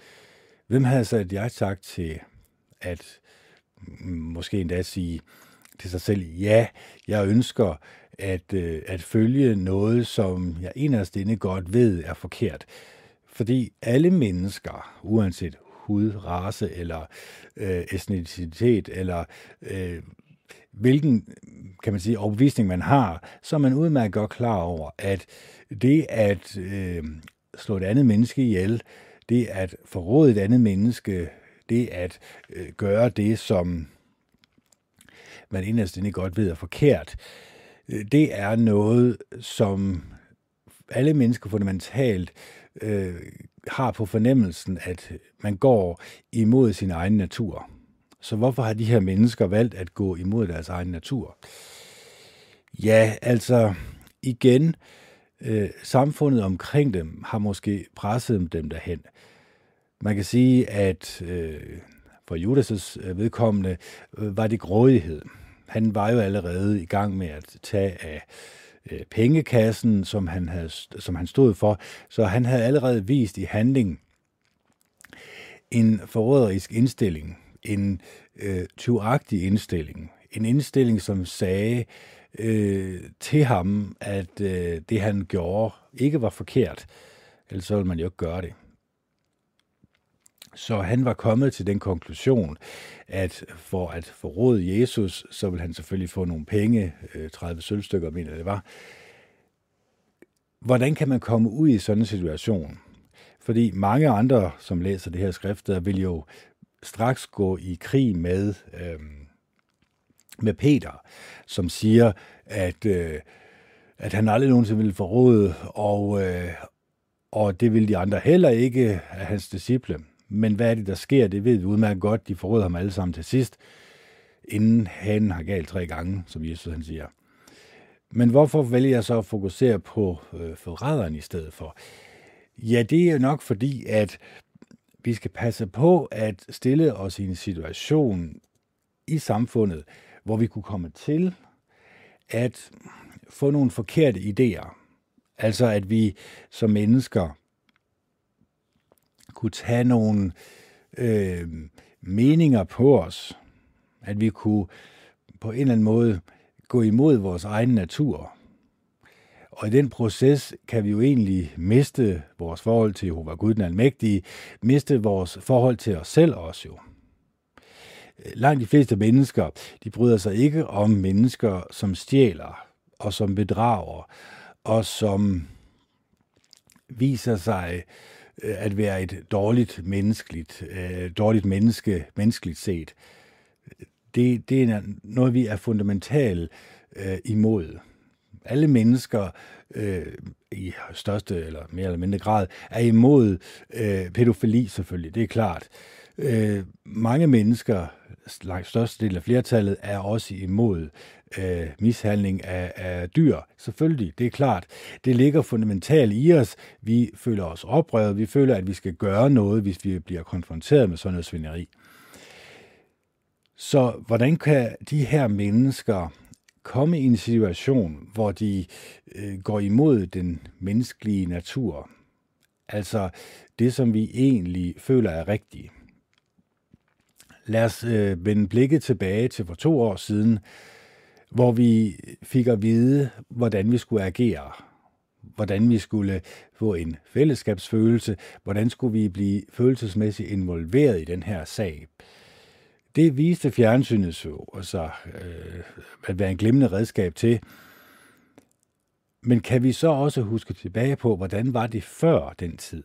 Hvem havde sagt ja tak til at mm, måske endda sige til sig selv, ja, jeg ønsker at, øh, at følge noget, som jeg inderst inde godt ved er forkert. Fordi alle mennesker, uanset hud, race eller øh, etnicitet eller øh, hvilken kan man sige, overbevisning man har, så er man udmærket godt klar over, at det at øh, slå et andet menneske ihjel, det at forråde et andet menneske, det at øh, gøre det, som man inderst inde godt ved er forkert, øh, det er noget, som alle mennesker fundamentalt øh, har på fornemmelsen, at man går imod sin egen natur. Så hvorfor har de her mennesker valgt at gå imod deres egen natur? Ja, altså igen, øh, samfundet omkring dem har måske presset dem derhen. Man kan sige, at øh, for Judas' vedkommende øh, var det grådighed. Han var jo allerede i gang med at tage af øh, Øh, pengekassen, som han, havde, som han stod for, så han havde allerede vist i handling en forråderisk indstilling, en øh, tyvagtig indstilling, en indstilling, som sagde øh, til ham, at øh, det han gjorde ikke var forkert, ellers så ville man jo ikke gøre det. Så han var kommet til den konklusion, at for at forråde Jesus, så vil han selvfølgelig få nogle penge, øh, 30 sølvstykker, mener det var. hvordan kan man komme ud i sådan en situation? Fordi mange andre, som læser det her skrift, der vil jo straks gå i krig med, øh, med Peter, som siger, at, øh, at han aldrig nogensinde ville forråde, og, øh, og det vil de andre heller ikke af hans disciple. Men hvad er det, der sker? Det ved vi udmærket godt. De forråder ham alle sammen til sidst, inden han har galt tre gange, som Jesus han siger. Men hvorfor vælger jeg så at fokusere på øh, forræderen i stedet for? Ja, det er nok fordi, at vi skal passe på at stille os i en situation i samfundet, hvor vi kunne komme til at få nogle forkerte idéer. Altså at vi som mennesker kunne tage nogle øh, meninger på os. At vi kunne på en eller anden måde gå imod vores egen natur. Og i den proces kan vi jo egentlig miste vores forhold til Jehova Gud den Almægtige, miste vores forhold til os selv også jo. Langt de fleste mennesker, de bryder sig ikke om mennesker, som stjæler og som bedrager og som viser sig øh, Øh, at være et dårligt menneskeligt, øh, dårligt menneske, menneskeligt set. Det, det er noget, vi er fundamentalt øh, imod alle mennesker øh, i største eller mere eller mindre grad er imod øh, pædofili selvfølgelig, det er klart. Øh, mange mennesker, langt største del af flertallet, er også imod øh, mishandling af, af dyr. Selvfølgelig, det er klart. Det ligger fundamentalt i os. Vi føler os oprøret. Vi føler, at vi skal gøre noget, hvis vi bliver konfronteret med sådan noget svineri. Så hvordan kan de her mennesker komme i en situation, hvor de øh, går imod den menneskelige natur. Altså det, som vi egentlig føler er rigtigt. Lad os øh, vende blikket tilbage til for to år siden, hvor vi fik at vide, hvordan vi skulle agere. Hvordan vi skulle få en fællesskabsfølelse. Hvordan skulle vi blive følelsesmæssigt involveret i den her sag. Det viste fjernsynet så, altså, øh, at være en glimrende redskab til. Men kan vi så også huske tilbage på, hvordan var det før den tid?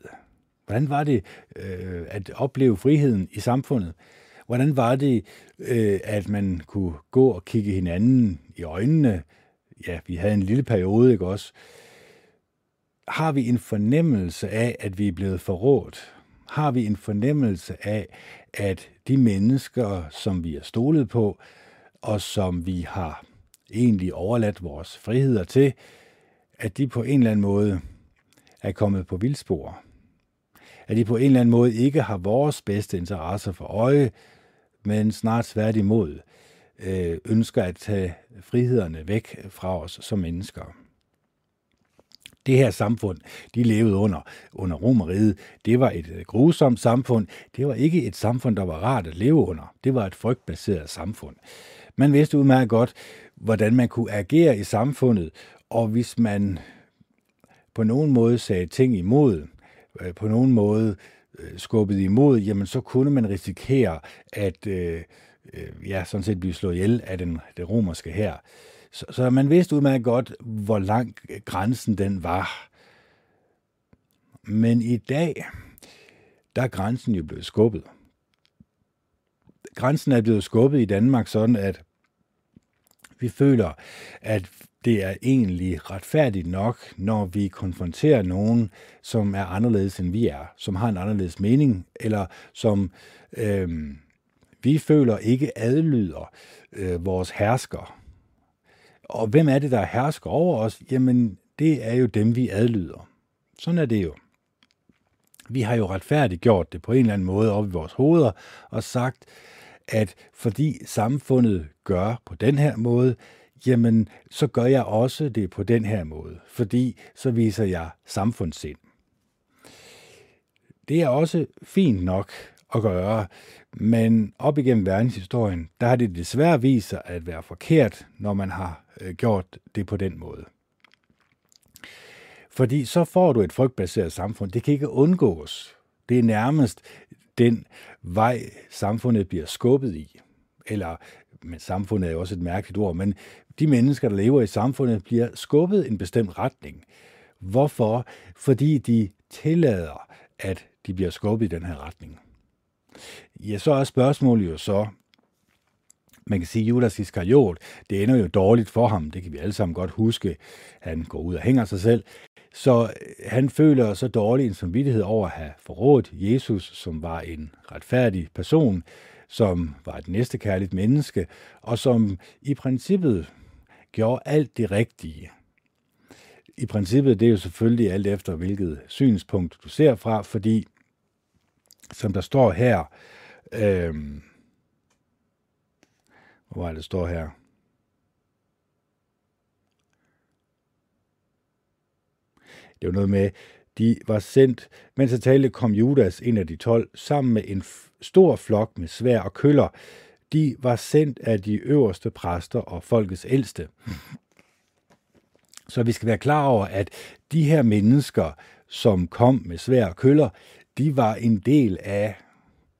Hvordan var det øh, at opleve friheden i samfundet? Hvordan var det, øh, at man kunne gå og kigge hinanden i øjnene? Ja, vi havde en lille periode, ikke også? Har vi en fornemmelse af, at vi er blevet forrådt? Har vi en fornemmelse af, at de mennesker, som vi er stolet på, og som vi har egentlig overladt vores friheder til, at de på en eller anden måde er kommet på vildspor. At de på en eller anden måde ikke har vores bedste interesser for øje, men snart svært imod øh, ønsker at tage frihederne væk fra os som mennesker det her samfund, de levede under, under romeriet, det var et øh, grusomt samfund. Det var ikke et samfund, der var rart at leve under. Det var et frygtbaseret samfund. Man vidste udmærket godt, hvordan man kunne agere i samfundet, og hvis man på nogen måde sagde ting imod, øh, på nogen måde øh, imod, jamen så kunne man risikere at øh, øh, ja, sådan set blive slået ihjel af den, den romerske her. Så, så man vidste udmærket godt, hvor lang grænsen den var. Men i dag, der er grænsen jo blevet skubbet. Grænsen er blevet skubbet i Danmark sådan, at vi føler, at det er egentlig retfærdigt nok, når vi konfronterer nogen, som er anderledes end vi er, som har en anderledes mening, eller som øh, vi føler ikke adlyder øh, vores hersker. Og hvem er det, der hersker over os? Jamen, det er jo dem, vi adlyder. Sådan er det jo. Vi har jo retfærdigt gjort det på en eller anden måde op i vores hoveder og sagt, at fordi samfundet gør på den her måde, jamen så gør jeg også det på den her måde, fordi så viser jeg samfundssind. Det er også fint nok at gøre, men op igennem verdenshistorien, der har det desværre vist sig at være forkert, når man har øh, gjort det på den måde. Fordi så får du et frygtbaseret samfund. Det kan ikke undgås. Det er nærmest den vej, samfundet bliver skubbet i. Eller, men samfundet er jo også et mærkeligt ord, men de mennesker, der lever i samfundet, bliver skubbet i en bestemt retning, Hvorfor? Fordi de tillader, at de bliver skubbet i den her retning. Ja, så er spørgsmålet jo så, man kan sige, at Judas Iskariot, det ender jo dårligt for ham, det kan vi alle sammen godt huske. Han går ud og hænger sig selv. Så øh, han føler så dårlig en samvittighed over at have forrådt Jesus, som var en retfærdig person, som var et næstekærligt menneske, og som i princippet gjorde alt det rigtige. I princippet det er jo selvfølgelig alt efter, hvilket synspunkt du ser fra, fordi som der står her, øh, hvor er det står her? Det var noget med, de var sendt, mens jeg talte, kom Judas, en af de tolv, sammen med en stor flok med svær og køller. De var sendt af de øverste præster og folkets ældste. Så vi skal være klar over, at de her mennesker, som kom med svær og køller, de var en del af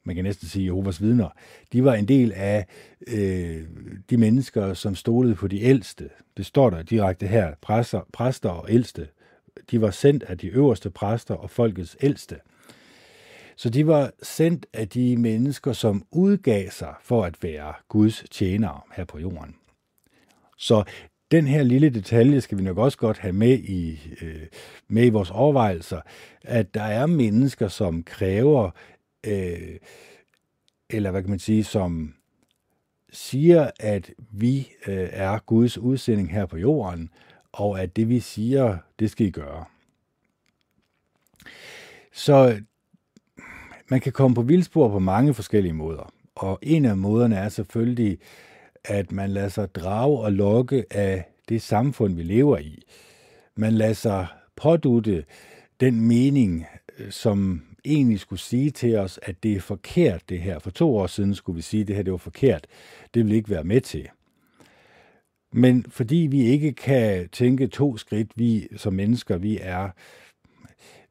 man kan næsten sige Jehovas vidner, de var en del af øh, de mennesker, som stolede på de ældste. Det står der direkte her, præster, præster og ældste. De var sendt af de øverste præster og folkets ældste. Så de var sendt af de mennesker, som udgav sig for at være Guds tjenere her på jorden. Så den her lille detalje skal vi nok også godt have med i, øh, med i vores overvejelser, at der er mennesker, som kræver øh, eller hvad kan man sige, som siger, at vi øh, er Guds udsending her på jorden, og at det vi siger, det skal I gøre. Så man kan komme på vildspor på mange forskellige måder. Og en af måderne er selvfølgelig, at man lader sig drage og lokke af det samfund, vi lever i. Man lader sig pådutte den mening, øh, som egentlig skulle sige til os, at det er forkert det her. For to år siden skulle vi sige, at det her det var forkert. Det vil ikke være med til. Men fordi vi ikke kan tænke to skridt, vi som mennesker, vi er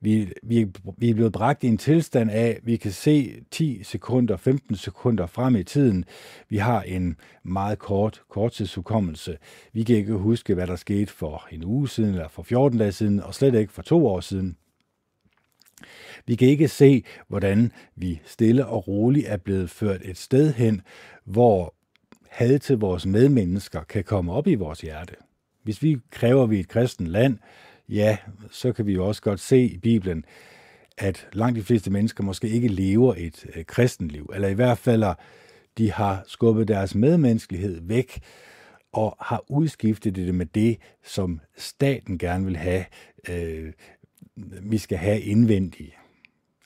vi, vi, vi er blevet bragt i en tilstand af, at vi kan se 10 sekunder, 15 sekunder frem i tiden. Vi har en meget kort korttidshukommelse. Vi kan ikke huske, hvad der skete for en uge siden, eller for 14 dage siden, og slet ikke for to år siden. Vi kan ikke se, hvordan vi stille og roligt er blevet ført et sted hen, hvor had til vores medmennesker kan komme op i vores hjerte. Hvis vi kræver, vi et kristen land, ja, så kan vi jo også godt se i Bibelen, at langt de fleste mennesker måske ikke lever et øh, kristenliv, eller i hvert fald de har skubbet deres medmenneskelighed væk og har udskiftet det med det, som staten gerne vil have, øh, vi skal have indvendigt.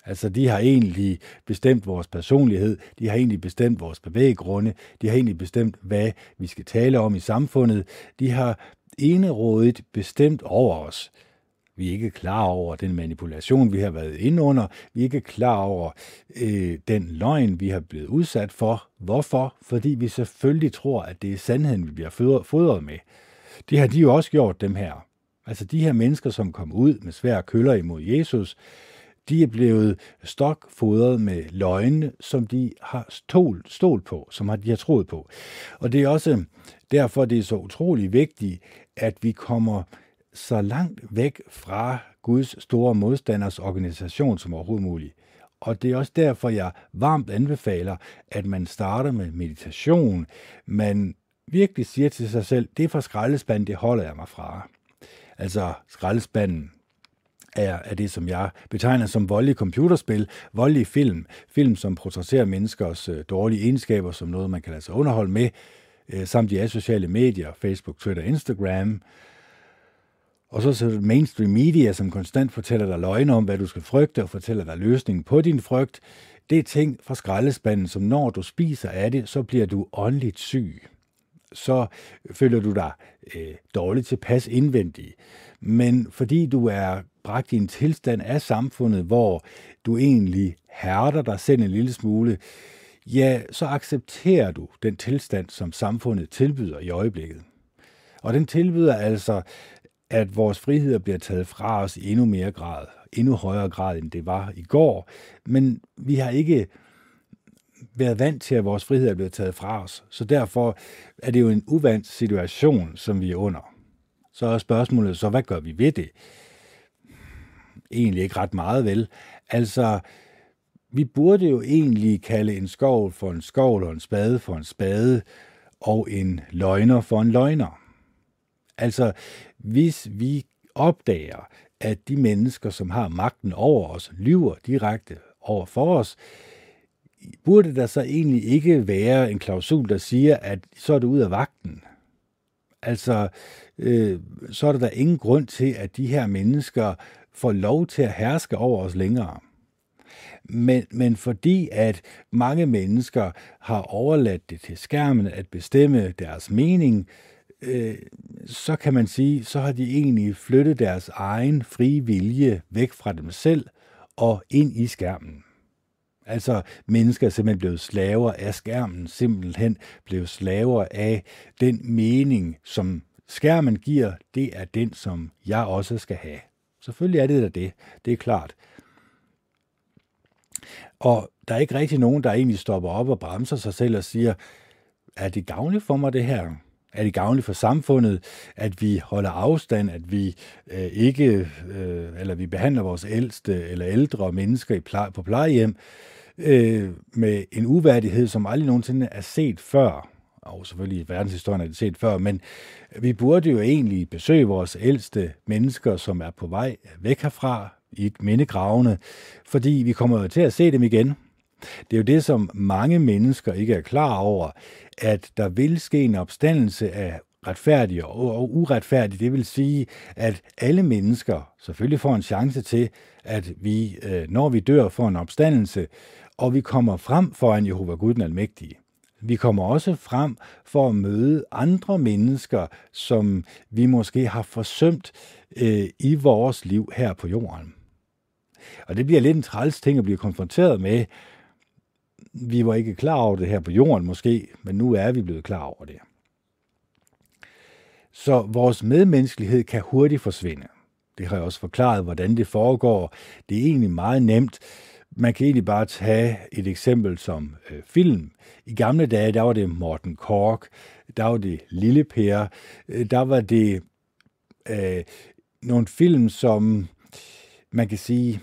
Altså, de har egentlig bestemt vores personlighed, de har egentlig bestemt vores bevæggrunde, de har egentlig bestemt, hvad vi skal tale om i samfundet. De har enerådigt bestemt over os. Vi er ikke klar over den manipulation, vi har været inde under. Vi er ikke klar over øh, den løgn, vi har blevet udsat for. Hvorfor? Fordi vi selvfølgelig tror, at det er sandheden, vi bliver fodret med. Det har de jo også gjort, dem her. Altså de her mennesker, som kom ud med svære køller imod Jesus, de er blevet stokfodret med løgne, som de har stolt, stolt på, som de har troet på. Og det er også derfor, det er så utrolig vigtigt, at vi kommer så langt væk fra Guds store modstanders organisation som overhovedet muligt. Og det er også derfor, jeg varmt anbefaler, at man starter med meditation. Man virkelig siger til sig selv, det er fra skraldespanden, det holder jeg mig fra. Altså skraldespanden, er, er det, som jeg betegner som voldelige computerspil, voldelige film, film, som portrætterer menneskers øh, dårlige egenskaber som noget, man kan lade sig underholde med, Øh, samt de sociale medier, Facebook, Twitter, Instagram. Og så så mainstream media, som konstant fortæller dig løgne om, hvad du skal frygte, og fortæller dig løsningen på din frygt. Det er ting fra skraldespanden, som når du spiser af det, så bliver du åndeligt syg. Så føler du dig øh, dårligt tilpas indvendigt. Men fordi du er bragt i en tilstand af samfundet, hvor du egentlig hærder dig selv en lille smule, ja, så accepterer du den tilstand, som samfundet tilbyder i øjeblikket. Og den tilbyder altså, at vores friheder bliver taget fra os i endnu mere grad, endnu højere grad, end det var i går. Men vi har ikke været vant til, at vores frihed er blevet taget fra os. Så derfor er det jo en uvant situation, som vi er under. Så er spørgsmålet så, hvad gør vi ved det? egentlig ikke ret meget vel. Altså, vi burde jo egentlig kalde en skovl for en skovl og en spade for en spade og en løgner for en løgner. Altså, hvis vi opdager, at de mennesker, som har magten over os, lyver direkte over for os, burde der så egentlig ikke være en klausul, der siger, at så er det ud af vagten. Altså, øh, så er der da ingen grund til, at de her mennesker får lov til at herske over os længere. Men, men fordi at mange mennesker har overladt det til skærmen at bestemme deres mening, øh, så kan man sige, så har de egentlig flyttet deres egen frie vilje væk fra dem selv og ind i skærmen. Altså, mennesker er simpelthen blevet slaver af skærmen, simpelthen blevet slaver af den mening, som skærmen giver, det er den, som jeg også skal have. Selvfølgelig er det da det, det er klart. Og der er ikke rigtig nogen, der egentlig stopper op og bremser sig selv og siger, er det gavnligt for mig det her? Er det gavnligt for samfundet, at vi holder afstand, at vi øh, ikke, øh, eller vi behandler vores ældste eller ældre mennesker i pleje, på plejehjem øh, med en uværdighed, som aldrig nogensinde er set før? Og selvfølgelig i verdenshistorien er det set før, men vi burde jo egentlig besøge vores ældste mennesker, som er på vej væk herfra, i mindegravene, fordi vi kommer jo til at se dem igen. Det er jo det, som mange mennesker ikke er klar over, at der vil ske en opstandelse af retfærdige og uretfærdige. Det vil sige, at alle mennesker selvfølgelig får en chance til, at vi, øh, når vi dør, får en opstandelse, og vi kommer frem foran Jehova Gud den Almægtige. Vi kommer også frem for at møde andre mennesker, som vi måske har forsømt øh, i vores liv her på jorden. Og det bliver lidt en træls ting at blive konfronteret med. Vi var ikke klar over det her på jorden måske, men nu er vi blevet klar over det. Så vores medmenneskelighed kan hurtigt forsvinde. Det har jeg også forklaret, hvordan det foregår. Det er egentlig meget nemt. Man kan egentlig bare tage et eksempel som øh, film. I gamle dage, der var det Morten Kork, der var det Lille Per, øh, der var det øh, nogle film, som man kan sige,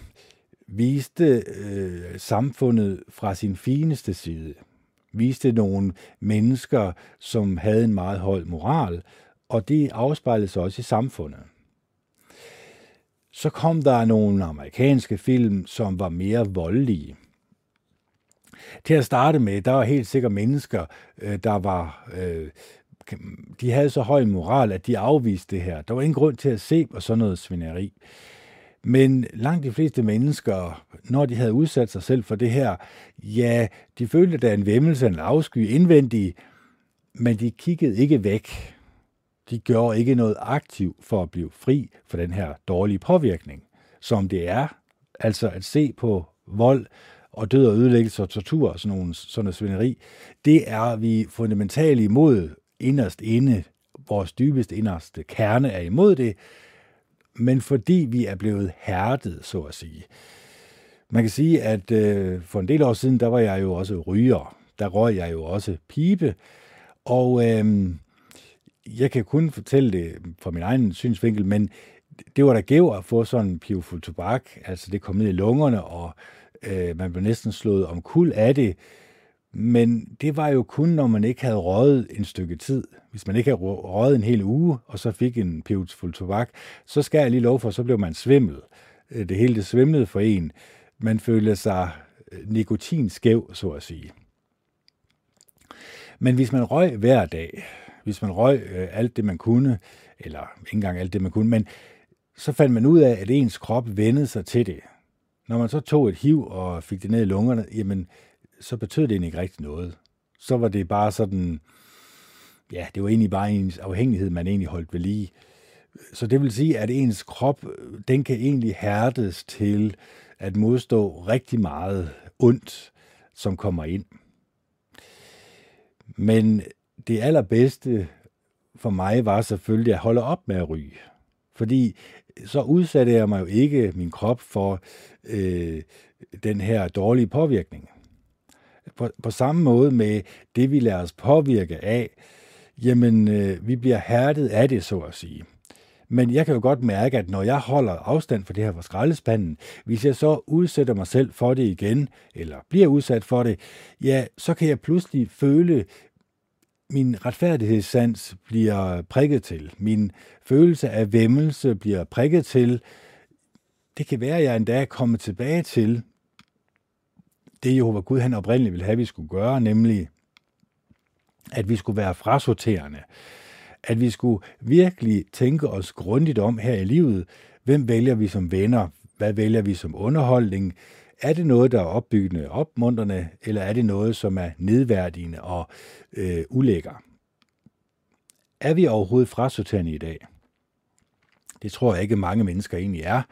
viste øh, samfundet fra sin fineste side. Viste nogle mennesker, som havde en meget høj moral, og det afspejlede sig også i samfundet. Så kom der nogle amerikanske film, som var mere voldelige. Til at starte med, der var helt sikkert mennesker, øh, der var... Øh, de havde så høj moral, at de afviste det her. Der var ingen grund til at se på sådan noget svineri. Men langt de fleste mennesker, når de havde udsat sig selv for det her, ja, de følte der en vemmelse, en afsky indvendig, men de kiggede ikke væk. De gjorde ikke noget aktivt for at blive fri for den her dårlige påvirkning, som det er. Altså at se på vold og død og ødelæggelse og tortur og sådan, nogle, sådan noget svineri, det er vi fundamentalt imod inderst inde. Vores dybeste inderste kerne er imod det, men fordi vi er blevet hærdet, så at sige. Man kan sige, at øh, for en del år siden, der var jeg jo også ryger. Der røg jeg jo også pibe. Og øh, jeg kan kun fortælle det fra min egen synsvinkel, men det var da gæv at få sådan en pivfuld tobak. Altså det kom ned i lungerne, og øh, man blev næsten slået om kul af det. Men det var jo kun, når man ikke havde røget en stykke tid. Hvis man ikke havde røget en hel uge, og så fik en fuld tobak, så skal jeg lige lov for, så blev man svimmel. Øh, det hele det svimlede for en. Man følte sig øh, nikotinskæv, så at sige. Men hvis man røg hver dag, hvis man røg øh, alt det, man kunne, eller ikke engang alt det, man kunne, men så fandt man ud af, at ens krop vendede sig til det. Når man så tog et hiv og fik det ned i lungerne, jamen, så betød det ikke rigtig noget. Så var det bare sådan, ja, det var egentlig bare ens afhængighed, man egentlig holdt ved lige. Så det vil sige, at ens krop, den kan egentlig hærdes til at modstå rigtig meget ondt, som kommer ind. Men det allerbedste for mig var selvfølgelig at holde op med at ryge. Fordi så udsatte jeg mig jo ikke min krop for øh, den her dårlige påvirkning på, på samme måde med det, vi lader os påvirke af, jamen, øh, vi bliver hærdet af det, så at sige. Men jeg kan jo godt mærke, at når jeg holder afstand for det her fra skraldespanden, hvis jeg så udsætter mig selv for det igen, eller bliver udsat for det, ja, så kan jeg pludselig føle, min retfærdighedssans bliver prikket til. Min følelse af vemmelse bliver prikket til. Det kan være, at jeg endda er kommet tilbage til det, Jehova Gud han oprindeligt ville have, vi skulle gøre, nemlig at vi skulle være frasorterende. At vi skulle virkelig tænke os grundigt om her i livet. Hvem vælger vi som venner? Hvad vælger vi som underholdning? Er det noget, der er opbyggende og opmuntrende, eller er det noget, som er nedværdigende og øh, ulækker? Er vi overhovedet frasorterende i dag? Det tror jeg ikke mange mennesker egentlig er.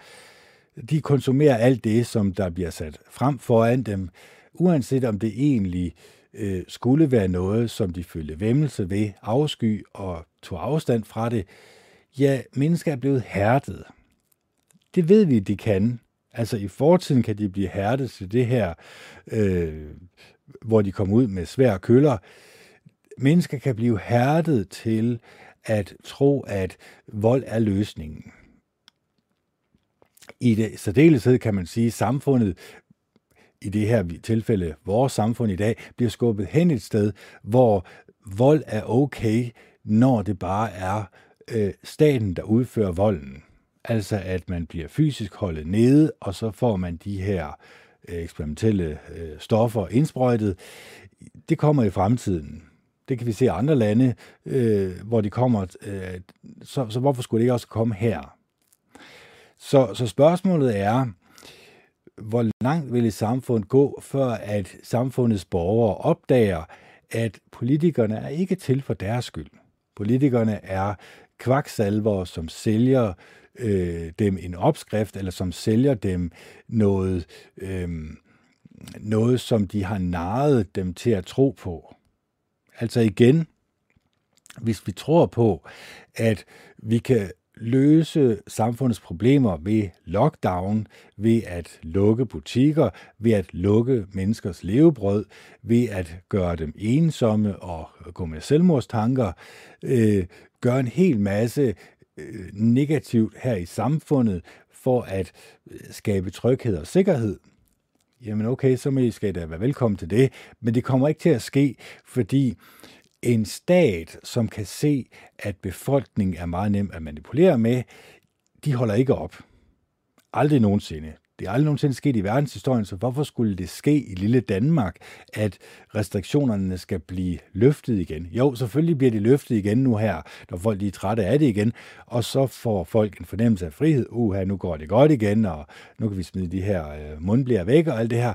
De konsumerer alt det, som der bliver sat frem foran dem, uanset om det egentlig øh, skulle være noget, som de følte vemmelse ved, afsky og tog afstand fra det. Ja, mennesker er blevet hærdet. Det ved vi, de kan. Altså i fortiden kan de blive hærdet til det her, øh, hvor de kommer ud med svære køller. Mennesker kan blive hærdet til at tro, at vold er løsningen. I det særdeleshed kan man sige, at samfundet i det her tilfælde, vores samfund i dag, bliver skubbet hen et sted, hvor vold er okay, når det bare er øh, staten, der udfører volden. Altså at man bliver fysisk holdet nede, og så får man de her øh, eksperimentelle øh, stoffer indsprøjtet. Det kommer i fremtiden. Det kan vi se i andre lande, øh, hvor de kommer. Øh, så, så hvorfor skulle det ikke også komme her? Så, så spørgsmålet er, hvor langt vil et samfund gå, før at samfundets borgere opdager, at politikerne er ikke til for deres skyld. Politikerne er kvaksalver, som sælger øh, dem en opskrift, eller som sælger dem noget, øh, noget, som de har narret dem til at tro på. Altså igen, hvis vi tror på, at vi kan løse samfundets problemer ved lockdown, ved at lukke butikker, ved at lukke menneskers levebrød, ved at gøre dem ensomme og gå med selvmordstanker, øh, gøre en hel masse øh, negativt her i samfundet for at øh, skabe tryghed og sikkerhed. Jamen okay, så må I skal da være velkommen til det, men det kommer ikke til at ske, fordi en stat, som kan se, at befolkningen er meget nem at manipulere med, de holder ikke op. Aldrig nogensinde. Det er aldrig nogensinde sket i verdenshistorien, så hvorfor skulle det ske i lille Danmark, at restriktionerne skal blive løftet igen? Jo, selvfølgelig bliver de løftet igen nu her, når folk lige er trætte af det igen, og så får folk en fornemmelse af frihed. Uha, nu går det godt igen, og nu kan vi smide de her øh, væk og alt det her.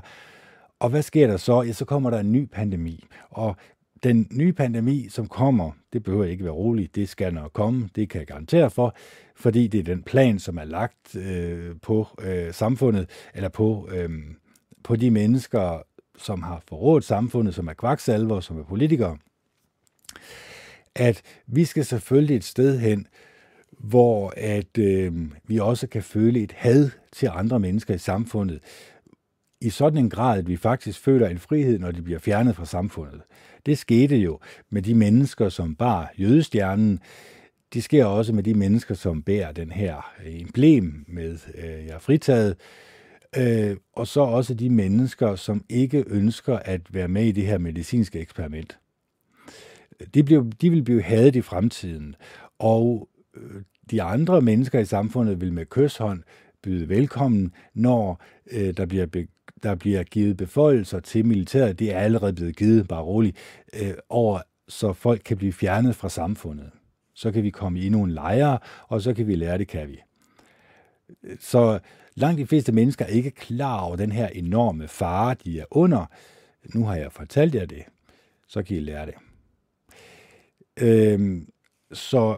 Og hvad sker der så? Ja, så kommer der en ny pandemi. Og den nye pandemi, som kommer, det behøver ikke være roligt, det skal nok komme, det kan jeg garantere for, fordi det er den plan, som er lagt øh, på øh, samfundet, eller på, øh, på de mennesker, som har forrådt samfundet, som er kvaksalver, som er politikere, at vi skal selvfølgelig et sted hen, hvor at øh, vi også kan føle et had til andre mennesker i samfundet, i sådan en grad, at vi faktisk føler en frihed, når de bliver fjernet fra samfundet. Det skete jo med de mennesker, som bar jødestjernen. Det sker også med de mennesker, som bærer den her øh, emblem med øh, jeg er fritaget. Øh, og så også de mennesker, som ikke ønsker at være med i det her medicinske eksperiment. De, blev, de vil blive hadet i fremtiden, og øh, de andre mennesker i samfundet vil med kysshånd byde velkommen, når øh, der bliver der bliver givet beføjelser til militæret, det er allerede blevet givet, bare roligt, øh, over, så folk kan blive fjernet fra samfundet. Så kan vi komme i nogle lejre, og så kan vi lære det, kan vi. Så langt de fleste mennesker er ikke klar over den her enorme fare, de er under. Nu har jeg fortalt jer det, så kan I lære det. Øhm, så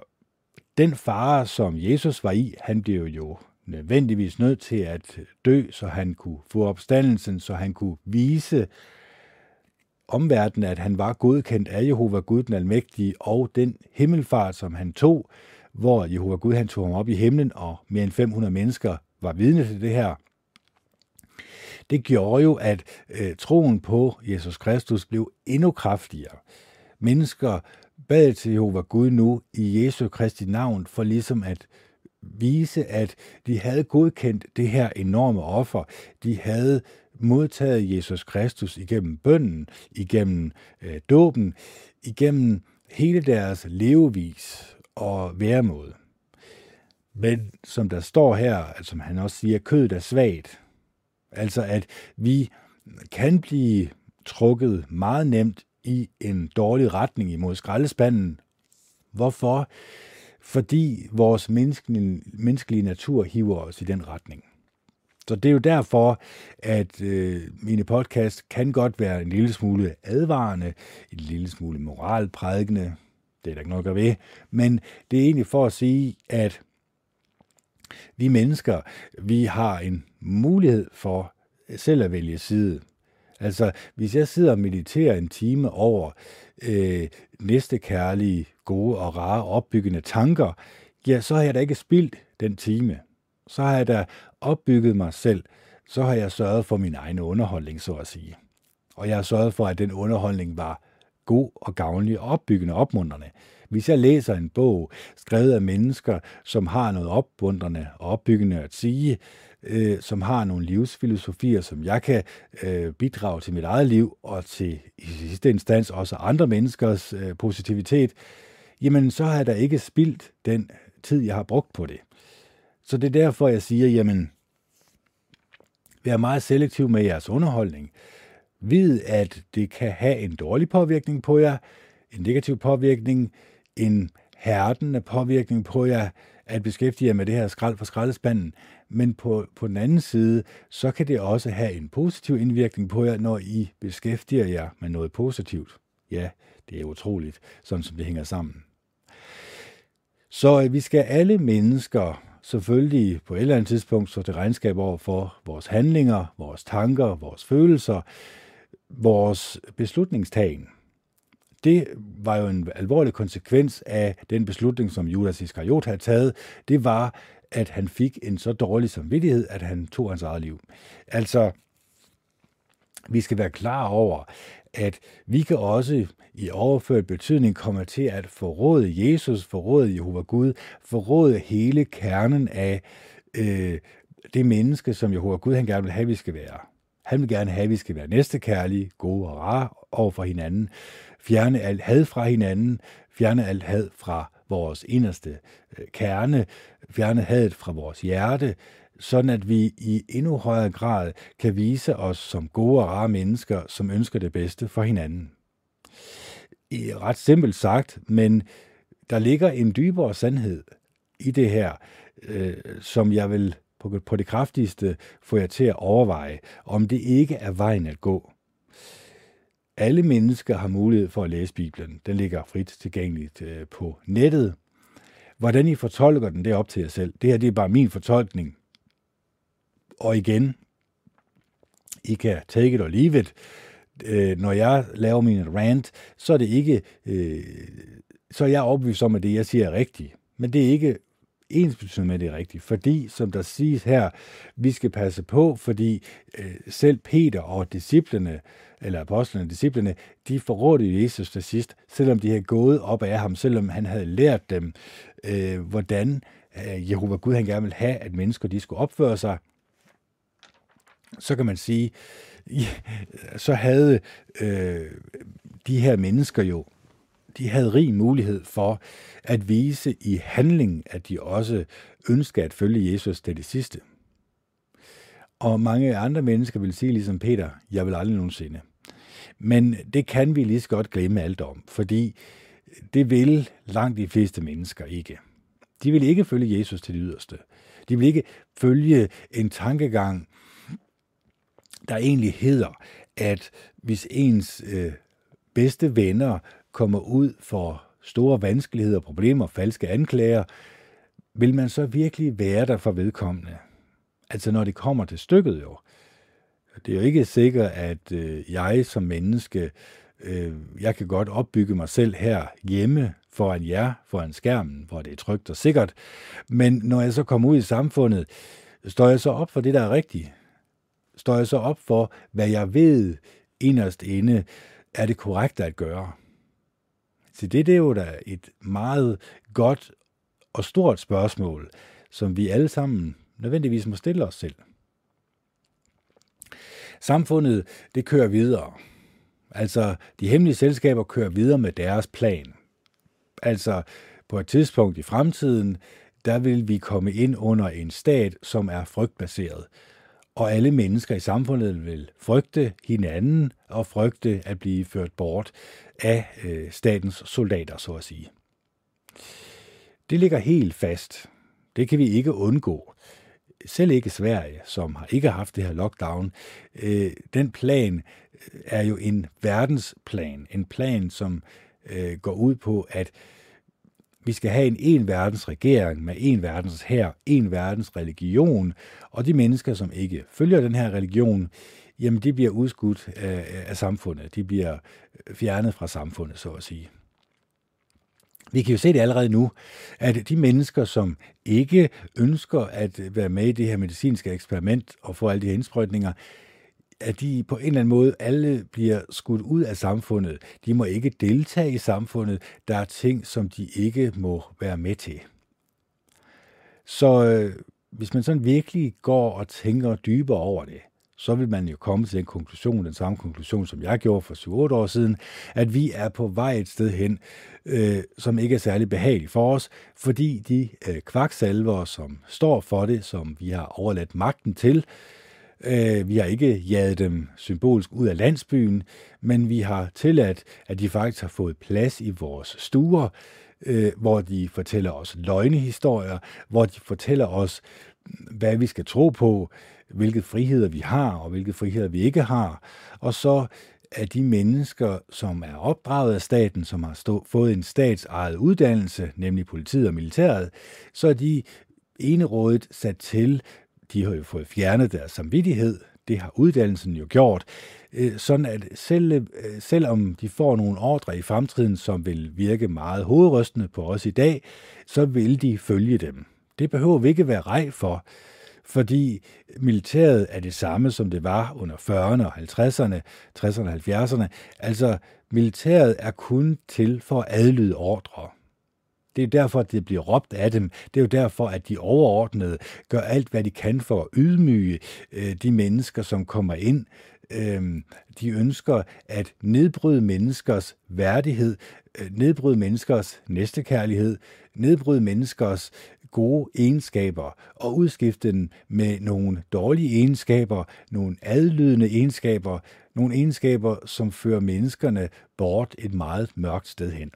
den fare, som Jesus var i, han blev jo nødvendigvis nødt til at dø, så han kunne få opstandelsen, så han kunne vise omverdenen, at han var godkendt af Jehova Gud den Almægtige, og den himmelfart, som han tog, hvor Jehova Gud han tog ham op i himlen, og mere end 500 mennesker var vidne til det her. Det gjorde jo, at øh, troen på Jesus Kristus blev endnu kraftigere. Mennesker bad til Jehova Gud nu i Jesu Kristi navn for ligesom at vise, at de havde godkendt det her enorme offer. De havde modtaget Jesus Kristus igennem bønden, igennem øh, dåben, igennem hele deres levevis og væremåde. Men som der står her, at som han også siger, kødet er svagt. Altså at vi kan blive trukket meget nemt i en dårlig retning imod skraldespanden. Hvorfor? Fordi vores menneskelige, menneskelige natur hiver os i den retning. Så det er jo derfor, at øh, mine podcast kan godt være en lille smule advarende, en lille smule moralprædikende. Det er der ikke noget at ved. Men det er egentlig for at sige, at vi mennesker, vi har en mulighed for selv at vælge side. Altså, hvis jeg sidder og mediterer en time over øh, næste kærlige, gode og rare opbyggende tanker, ja, så har jeg da ikke spildt den time. Så har jeg da opbygget mig selv. Så har jeg sørget for min egen underholdning, så at sige. Og jeg har sørget for, at den underholdning var god og gavnlig og opbyggende og opmuntrende. Hvis jeg læser en bog skrevet af mennesker, som har noget opmuntrende og opbyggende at sige, øh, som har nogle livsfilosofier, som jeg kan øh, bidrage til mit eget liv og til i sidste instans også andre menneskers øh, positivitet, jamen så har jeg da ikke spildt den tid, jeg har brugt på det. Så det er derfor, jeg siger, jamen, vær meget selektiv med jeres underholdning. Vid, at det kan have en dårlig påvirkning på jer, en negativ påvirkning, en hærdende påvirkning på jer, at beskæftige jer med det her skrald for skraldespanden, men på, på den anden side, så kan det også have en positiv indvirkning på jer, når I beskæftiger jer med noget positivt. Ja, det er utroligt, sådan som det hænger sammen. Så øh, vi skal alle mennesker selvfølgelig på et eller andet tidspunkt stå til regnskab over for vores handlinger, vores tanker, vores følelser, vores beslutningstagen. Det var jo en alvorlig konsekvens af den beslutning, som Judas Iskariot havde taget. Det var, at han fik en så dårlig samvittighed, at han tog hans eget liv. Altså, vi skal være klar over, at vi kan også i overført betydning kommer til at forråde Jesus, forråde Jehova Gud, forråde hele kernen af øh, det menneske, som Jehova Gud han gerne vil have, vi skal være. Han vil gerne have, at vi skal være næstekærlige, gode og rare over for hinanden, fjerne alt had fra hinanden, fjerne alt had fra vores inderste øh, kerne, fjerne hadet fra vores hjerte, sådan at vi i endnu højere grad kan vise os som gode og rare mennesker, som ønsker det bedste for hinanden. Ret simpelt sagt, men der ligger en dybere sandhed i det her, øh, som jeg vil på, på det kraftigste få jer til at overveje, om det ikke er vejen at gå. Alle mennesker har mulighed for at læse Bibelen. Den ligger frit tilgængeligt øh, på nettet. Hvordan I fortolker den, det er op til jer selv. Det her det er bare min fortolkning. Og igen, I kan take it or leave it. Øh, når jeg laver min rant, så er det ikke, øh, så er jeg overbevist om, at det, jeg siger, er rigtigt. Men det er ikke ens med, det er rigtigt. Fordi, som der siges her, vi skal passe på, fordi øh, selv Peter og disciplene, eller apostlene og disciplene, de forrådte Jesus til sidst, selvom de havde gået op af ham, selvom han havde lært dem, øh, hvordan øh, Jehova Gud han gerne ville have, at mennesker de skulle opføre sig. Så kan man sige, så havde øh, de her mennesker jo de havde rig mulighed for at vise i handling, at de også ønsker at følge Jesus til det sidste. Og mange andre mennesker vil sige ligesom Peter, jeg vil aldrig nogensinde. Men det kan vi lige så godt glemme alt om, fordi det vil langt de fleste mennesker ikke. De vil ikke følge Jesus til det yderste. De vil ikke følge en tankegang, der egentlig hedder, at hvis ens øh, bedste venner kommer ud for store vanskeligheder, problemer, falske anklager, vil man så virkelig være der for vedkommende? Altså når det kommer til stykket jo. Det er jo ikke sikkert, at øh, jeg som menneske, øh, jeg kan godt opbygge mig selv her hjemme foran jer, foran skærmen, hvor det er trygt og sikkert. Men når jeg så kommer ud i samfundet, står jeg så op for det, der er rigtigt? Står jeg så op for, hvad jeg ved inderst inde, er det korrekt at gøre? Så det, det er jo da et meget godt og stort spørgsmål, som vi alle sammen nødvendigvis må stille os selv. Samfundet, det kører videre. Altså, de hemmelige selskaber kører videre med deres plan. Altså, på et tidspunkt i fremtiden, der vil vi komme ind under en stat, som er frygtbaseret. Og alle mennesker i samfundet vil frygte hinanden og frygte at blive ført bort af øh, statens soldater, så at sige. Det ligger helt fast. Det kan vi ikke undgå. Selv ikke Sverige, som har ikke haft det her lockdown. Øh, den plan øh, er jo en verdensplan. En plan, som øh, går ud på, at vi skal have en en verdens regering med en verdens her, en verdens religion, og de mennesker, som ikke følger den her religion, jamen de bliver udskudt af, af samfundet. De bliver øh, fjernet fra samfundet, så at sige. Vi kan jo se det allerede nu, at de mennesker, som ikke ønsker at være med i det her medicinske eksperiment og få alle de her indsprøjtninger, at de på en eller anden måde alle bliver skudt ud af samfundet. De må ikke deltage i samfundet. Der er ting, som de ikke må være med til. Så øh, hvis man sådan virkelig går og tænker dybere over det, så vil man jo komme til den konklusion, den samme konklusion, som jeg gjorde for 7-8 år siden, at vi er på vej et sted hen, øh, som ikke er særlig behageligt for os, fordi de øh, kvaksalver, som står for det, som vi har overladt magten til, øh, Øh, vi har ikke jaget dem symbolsk ud af landsbyen, men vi har tilladt, at de faktisk har fået plads i vores stuer, øh, hvor de fortæller os løgnehistorier, hvor de fortæller os, hvad vi skal tro på, hvilke friheder vi har, og hvilke friheder vi ikke har. Og så er de mennesker, som er opdraget af staten, som har stå, fået en statsejet uddannelse, nemlig politiet og militæret, så er de enerådet sat til, de har jo fået fjernet deres samvittighed, det har uddannelsen jo gjort, øh, sådan at selv, øh, selvom de får nogle ordre i fremtiden, som vil virke meget hovedrystende på os i dag, så vil de følge dem. Det behøver vi ikke være rej for, fordi militæret er det samme, som det var under 40'erne og 50'erne, 60'erne og 70'erne. Altså, militæret er kun til for at adlyde ordre. Det er derfor, at det bliver råbt af dem. Det er jo derfor, at de overordnede gør alt, hvad de kan for at ydmyge øh, de mennesker, som kommer ind. Øh, de ønsker at nedbryde menneskers værdighed, øh, nedbryde menneskers næstekærlighed, nedbryde menneskers gode egenskaber og udskifte den med nogle dårlige egenskaber, nogle adlydende egenskaber, nogle egenskaber, som fører menneskerne bort et meget mørkt sted hen.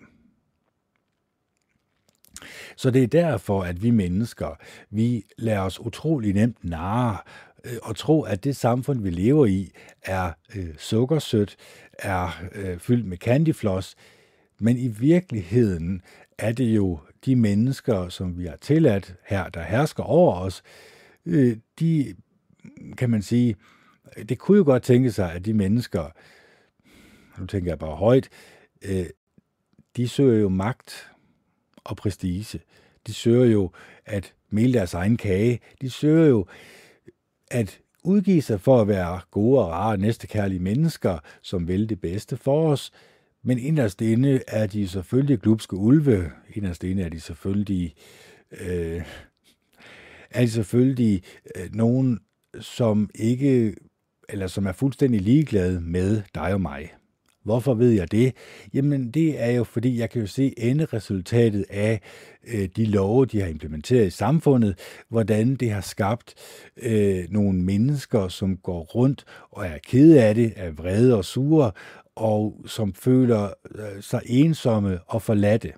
Så det er derfor, at vi mennesker, vi lader os utrolig nemt narre øh, og tro, at det samfund, vi lever i, er øh, sukkersødt, er øh, fyldt med candyfloss, men i virkeligheden er det jo de mennesker, som vi har tilladt her, der hersker over os, øh, de, kan man sige, det kunne jo godt tænke sig, at de mennesker, nu tænker jeg bare højt, øh, de søger jo magt og prestige. De søger jo at male deres egen kage. De søger jo at udgive sig for at være gode og rare næstekærlige mennesker, som vil det bedste for os, men inderst inde er de selvfølgelig glubske ulve. Inderst inde er de selvfølgelig, øh, er de selvfølgelig øh, nogen, som ikke, eller som er fuldstændig ligeglade med dig og mig. Hvorfor ved jeg det? Jamen det er jo fordi, jeg kan jo se enderesultatet af øh, de love, de har implementeret i samfundet, hvordan det har skabt øh, nogle mennesker, som går rundt og er kede af det, er vrede og sure, og som føler øh, sig ensomme og forladte.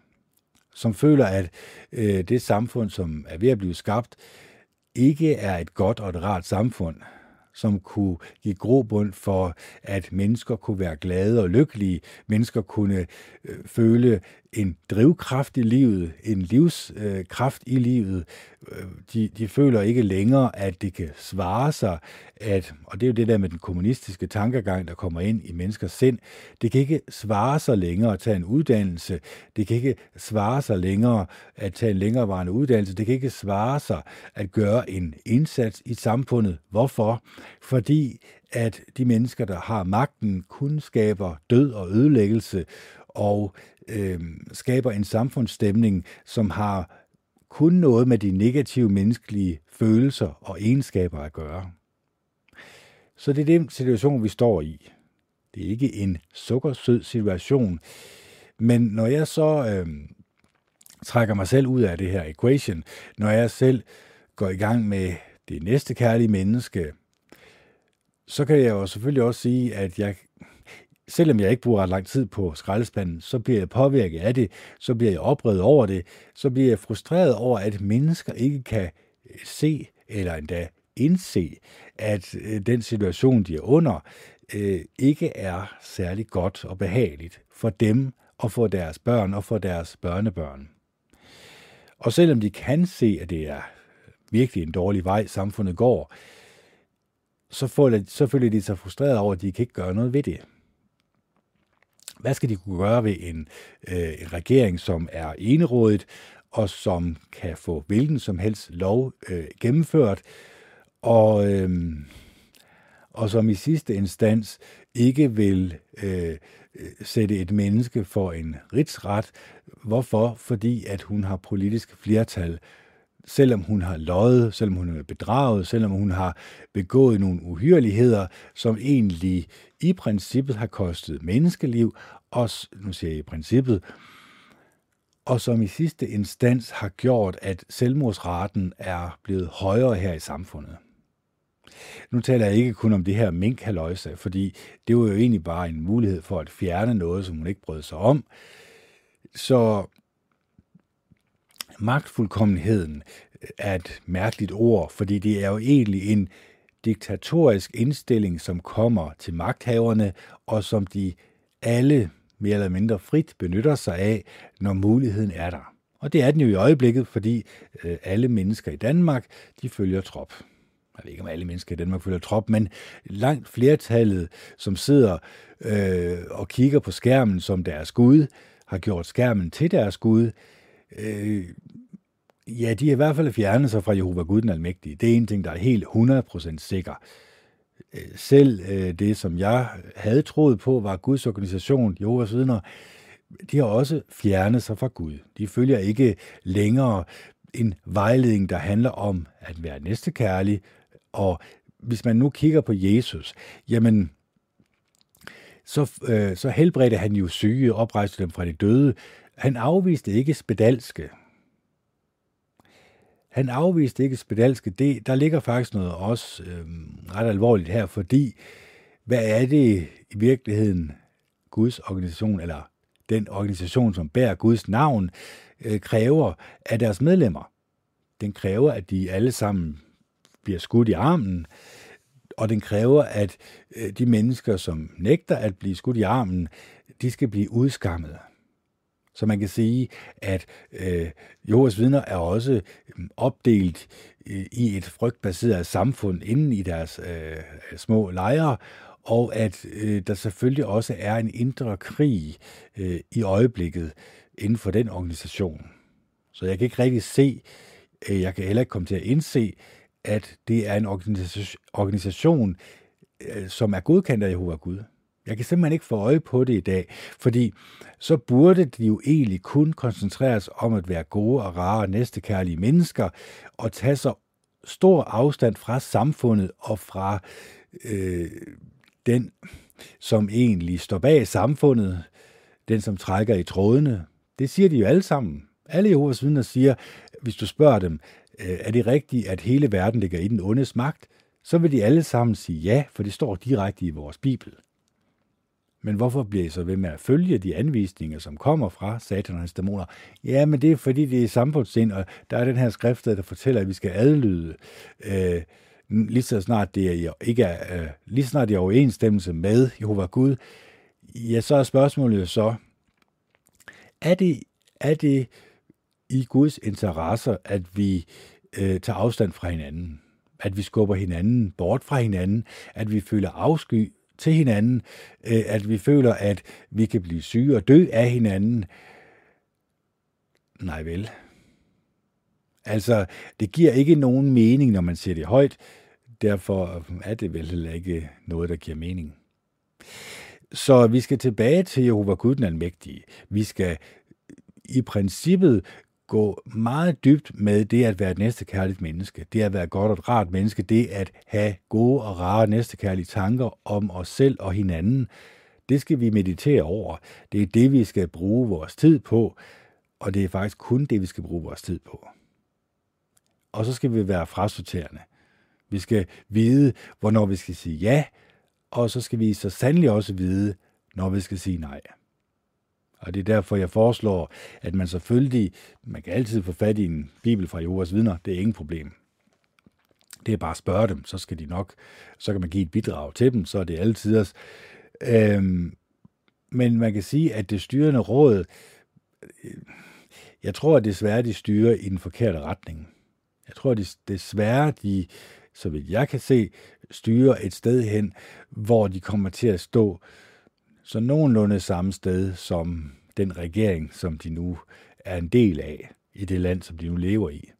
Som føler, at øh, det samfund, som er ved at blive skabt, ikke er et godt og et rart samfund som kunne give grobund for, at mennesker kunne være glade og lykkelige. Mennesker kunne øh, føle en drivkraft i livet, en livskraft øh, i livet. De, de føler ikke længere, at det kan svare sig, at, og det er jo det der med den kommunistiske tankegang, der kommer ind i menneskers sind, det kan ikke svare sig længere at tage en uddannelse, det kan ikke svare sig længere at tage en længerevarende uddannelse, det kan ikke svare sig at gøre en indsats i samfundet. Hvorfor? Fordi at de mennesker, der har magten, kun skaber død og ødelæggelse, og øh, skaber en samfundsstemning, som har kun noget med de negative menneskelige følelser og egenskaber at gøre. Så det er den situation, vi står i. Det er ikke en sukkersød situation. Men når jeg så øh, trækker mig selv ud af det her equation, når jeg selv går i gang med det næste kærlige menneske, så kan jeg jo selvfølgelig også sige, at jeg, selvom jeg ikke bruger ret lang tid på skraldespanden, så bliver jeg påvirket af det, så bliver jeg oprevet over det, så bliver jeg frustreret over, at mennesker ikke kan øh, se eller endda indse, at øh, den situation, de er under, øh, ikke er særlig godt og behageligt for dem og for deres børn og for deres børnebørn. Og selvom de kan se, at det er virkelig en dårlig vej, samfundet går, så, får så føler de sig frustreret over, at de kan ikke gøre noget ved det. Hvad skal de kunne gøre ved en, øh, en regering, som er enerådet, og som kan få hvilken som helst lov øh, gennemført, og, øh, og som i sidste instans ikke vil øh, sætte et menneske for en rigsret. Hvorfor? Fordi at hun har politisk flertal, selvom hun har løjet, selvom hun er bedraget, selvom hun har begået nogle uhyreligheder, som egentlig i princippet har kostet menneskeliv, og nu siger jeg i princippet, og som i sidste instans har gjort, at selvmordsraten er blevet højere her i samfundet. Nu taler jeg ikke kun om det her mink fordi det var jo egentlig bare en mulighed for at fjerne noget, som hun ikke brød sig om. Så magtfuldkommenheden øh, er et mærkeligt ord, fordi det er jo egentlig en diktatorisk indstilling, som kommer til magthaverne, og som de alle mere eller mindre frit benytter sig af, når muligheden er der. Og det er den jo i øjeblikket, fordi øh, alle mennesker i Danmark, de følger trop jeg ved ikke om alle mennesker i Danmark følger trop, men langt flertallet, som sidder øh, og kigger på skærmen som deres Gud, har gjort skærmen til deres Gud, øh, ja, de er i hvert fald fjernet sig fra Jehova Gud den Almægtige. Det er en ting, der er helt 100% sikker. Øh, selv øh, det, som jeg havde troet på, var Guds organisation, Jehovas vidner, de har også fjernet sig fra Gud. De følger ikke længere en vejledning, der handler om at være næstekærlig, og hvis man nu kigger på Jesus, jamen, så, øh, så helbredte han jo syge, oprejste dem fra de døde. Han afviste ikke spedalske. Han afviste ikke spedalske. Det, der ligger faktisk noget også øh, ret alvorligt her, fordi hvad er det i virkeligheden Guds organisation, eller den organisation, som bærer Guds navn, øh, kræver af deres medlemmer? Den kræver, at de alle sammen bliver skudt i armen, og den kræver, at øh, de mennesker, som nægter at blive skudt i armen, de skal blive udskammet. Så man kan sige, at øh, Jehovas vidner er også mm, opdelt øh, i et frygtbaseret samfund inden i deres øh, små lejre, og at øh, der selvfølgelig også er en indre krig øh, i øjeblikket inden for den organisation. Så jeg kan ikke rigtig se, øh, jeg kan heller ikke komme til at indse, at det er en organisation, øh, som er godkendt af Jehova Gud. Jeg kan simpelthen ikke få øje på det i dag, fordi så burde de jo egentlig kun koncentreres om at være gode og rare næstekærlige mennesker, og tage så stor afstand fra samfundet og fra øh, den, som egentlig står bag samfundet, den, som trækker i trådene. Det siger de jo alle sammen. Alle Jehovas vidner siger, hvis du spørger dem, Øh, er det rigtigt, at hele verden ligger i den ondes magt, så vil de alle sammen sige ja, for det står direkte i vores Bibel. Men hvorfor bliver I så ved med at følge de anvisninger, som kommer fra satan og hans dæmoner? Ja, men det er fordi, det er samfundssind, og der er den her skrift, der fortæller, at vi skal adlyde, øh, lige så snart det er, ikke er, øh, lige så snart det er overensstemmelse med Jehova Gud, ja, så er spørgsmålet jo så, er det, er det i Guds interesser, at vi øh, tager afstand fra hinanden, at vi skubber hinanden bort fra hinanden, at vi føler afsky til hinanden, øh, at vi føler, at vi kan blive syge og dø af hinanden. Nej vel. Altså, det giver ikke nogen mening, når man siger det højt. Derfor er det vel heller ikke noget, der giver mening. Så vi skal tilbage til Jehova Gud den Almægtige. Vi skal i princippet gå meget dybt med det at være et næstekærligt menneske, det at være et godt og et rart menneske, det at have gode og rare næstekærlige tanker om os selv og hinanden, det skal vi meditere over. Det er det, vi skal bruge vores tid på, og det er faktisk kun det, vi skal bruge vores tid på. Og så skal vi være frasorterende. Vi skal vide, hvornår vi skal sige ja, og så skal vi så sandelig også vide, når vi skal sige nej. Og det er derfor, jeg foreslår, at man selvfølgelig, man kan altid få fat i en bibel fra Jehovas vidner, det er ingen problem. Det er bare at spørge dem, så skal de nok, så kan man give et bidrag til dem, så er det altid os. Øhm, men man kan sige, at det styrende råd, jeg tror at desværre, de styrer i den forkerte retning. Jeg tror at desværre, de, så vidt jeg kan se, styrer et sted hen, hvor de kommer til at stå så nogenlunde samme sted som den regering, som de nu er en del af i det land, som de nu lever i.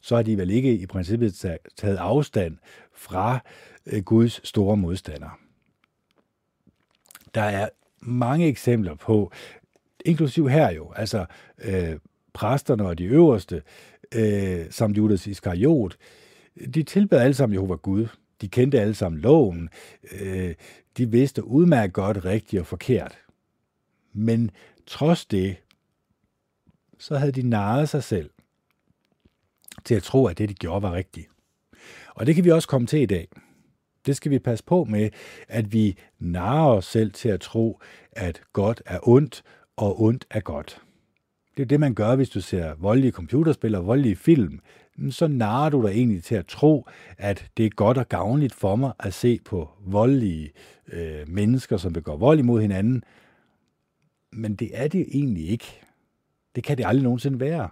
Så har de vel ikke i princippet taget afstand fra øh, Guds store modstander. Der er mange eksempler på, inklusiv her jo, altså øh, præsterne og de øverste, øh, som Judas Iskariot, de tilbad alle sammen Jehova Gud. De kendte alle sammen loven. Øh, de vidste udmærket godt rigtigt og forkert. Men trods det, så havde de narret sig selv til at tro, at det, de gjorde, var rigtigt. Og det kan vi også komme til i dag. Det skal vi passe på med, at vi narrer os selv til at tro, at godt er ondt, og ondt er godt. Det er det, man gør, hvis du ser voldelige computerspil og voldelige film. Så narer du dig egentlig til at tro, at det er godt og gavnligt for mig at se på voldelige øh, mennesker, som begår vold imod hinanden. Men det er det egentlig ikke. Det kan det aldrig nogensinde være.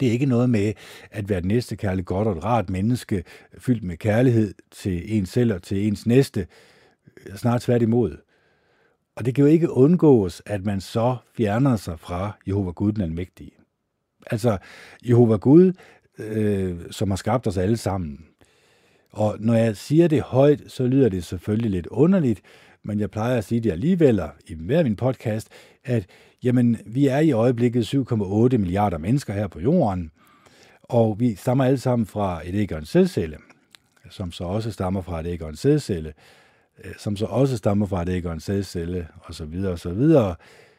Det er ikke noget med at være et næstekærligt, godt og et rart menneske, fyldt med kærlighed til en selv og til ens næste. Snart tværtimod. Og det kan jo ikke undgås, at man så fjerner sig fra Jehova Gud den Almægtige. Altså, Jehova Gud, øh, som har skabt os alle sammen. Og når jeg siger det højt, så lyder det selvfølgelig lidt underligt, men jeg plejer at sige det alligevel, i hver min podcast, at jamen, vi er i øjeblikket 7,8 milliarder mennesker her på jorden, og vi stammer alle sammen fra et æg og en sædcelle, som så også stammer fra et æg og en sædcelle, øh, som så også stammer fra et æg og en sædcelle, osv. osv.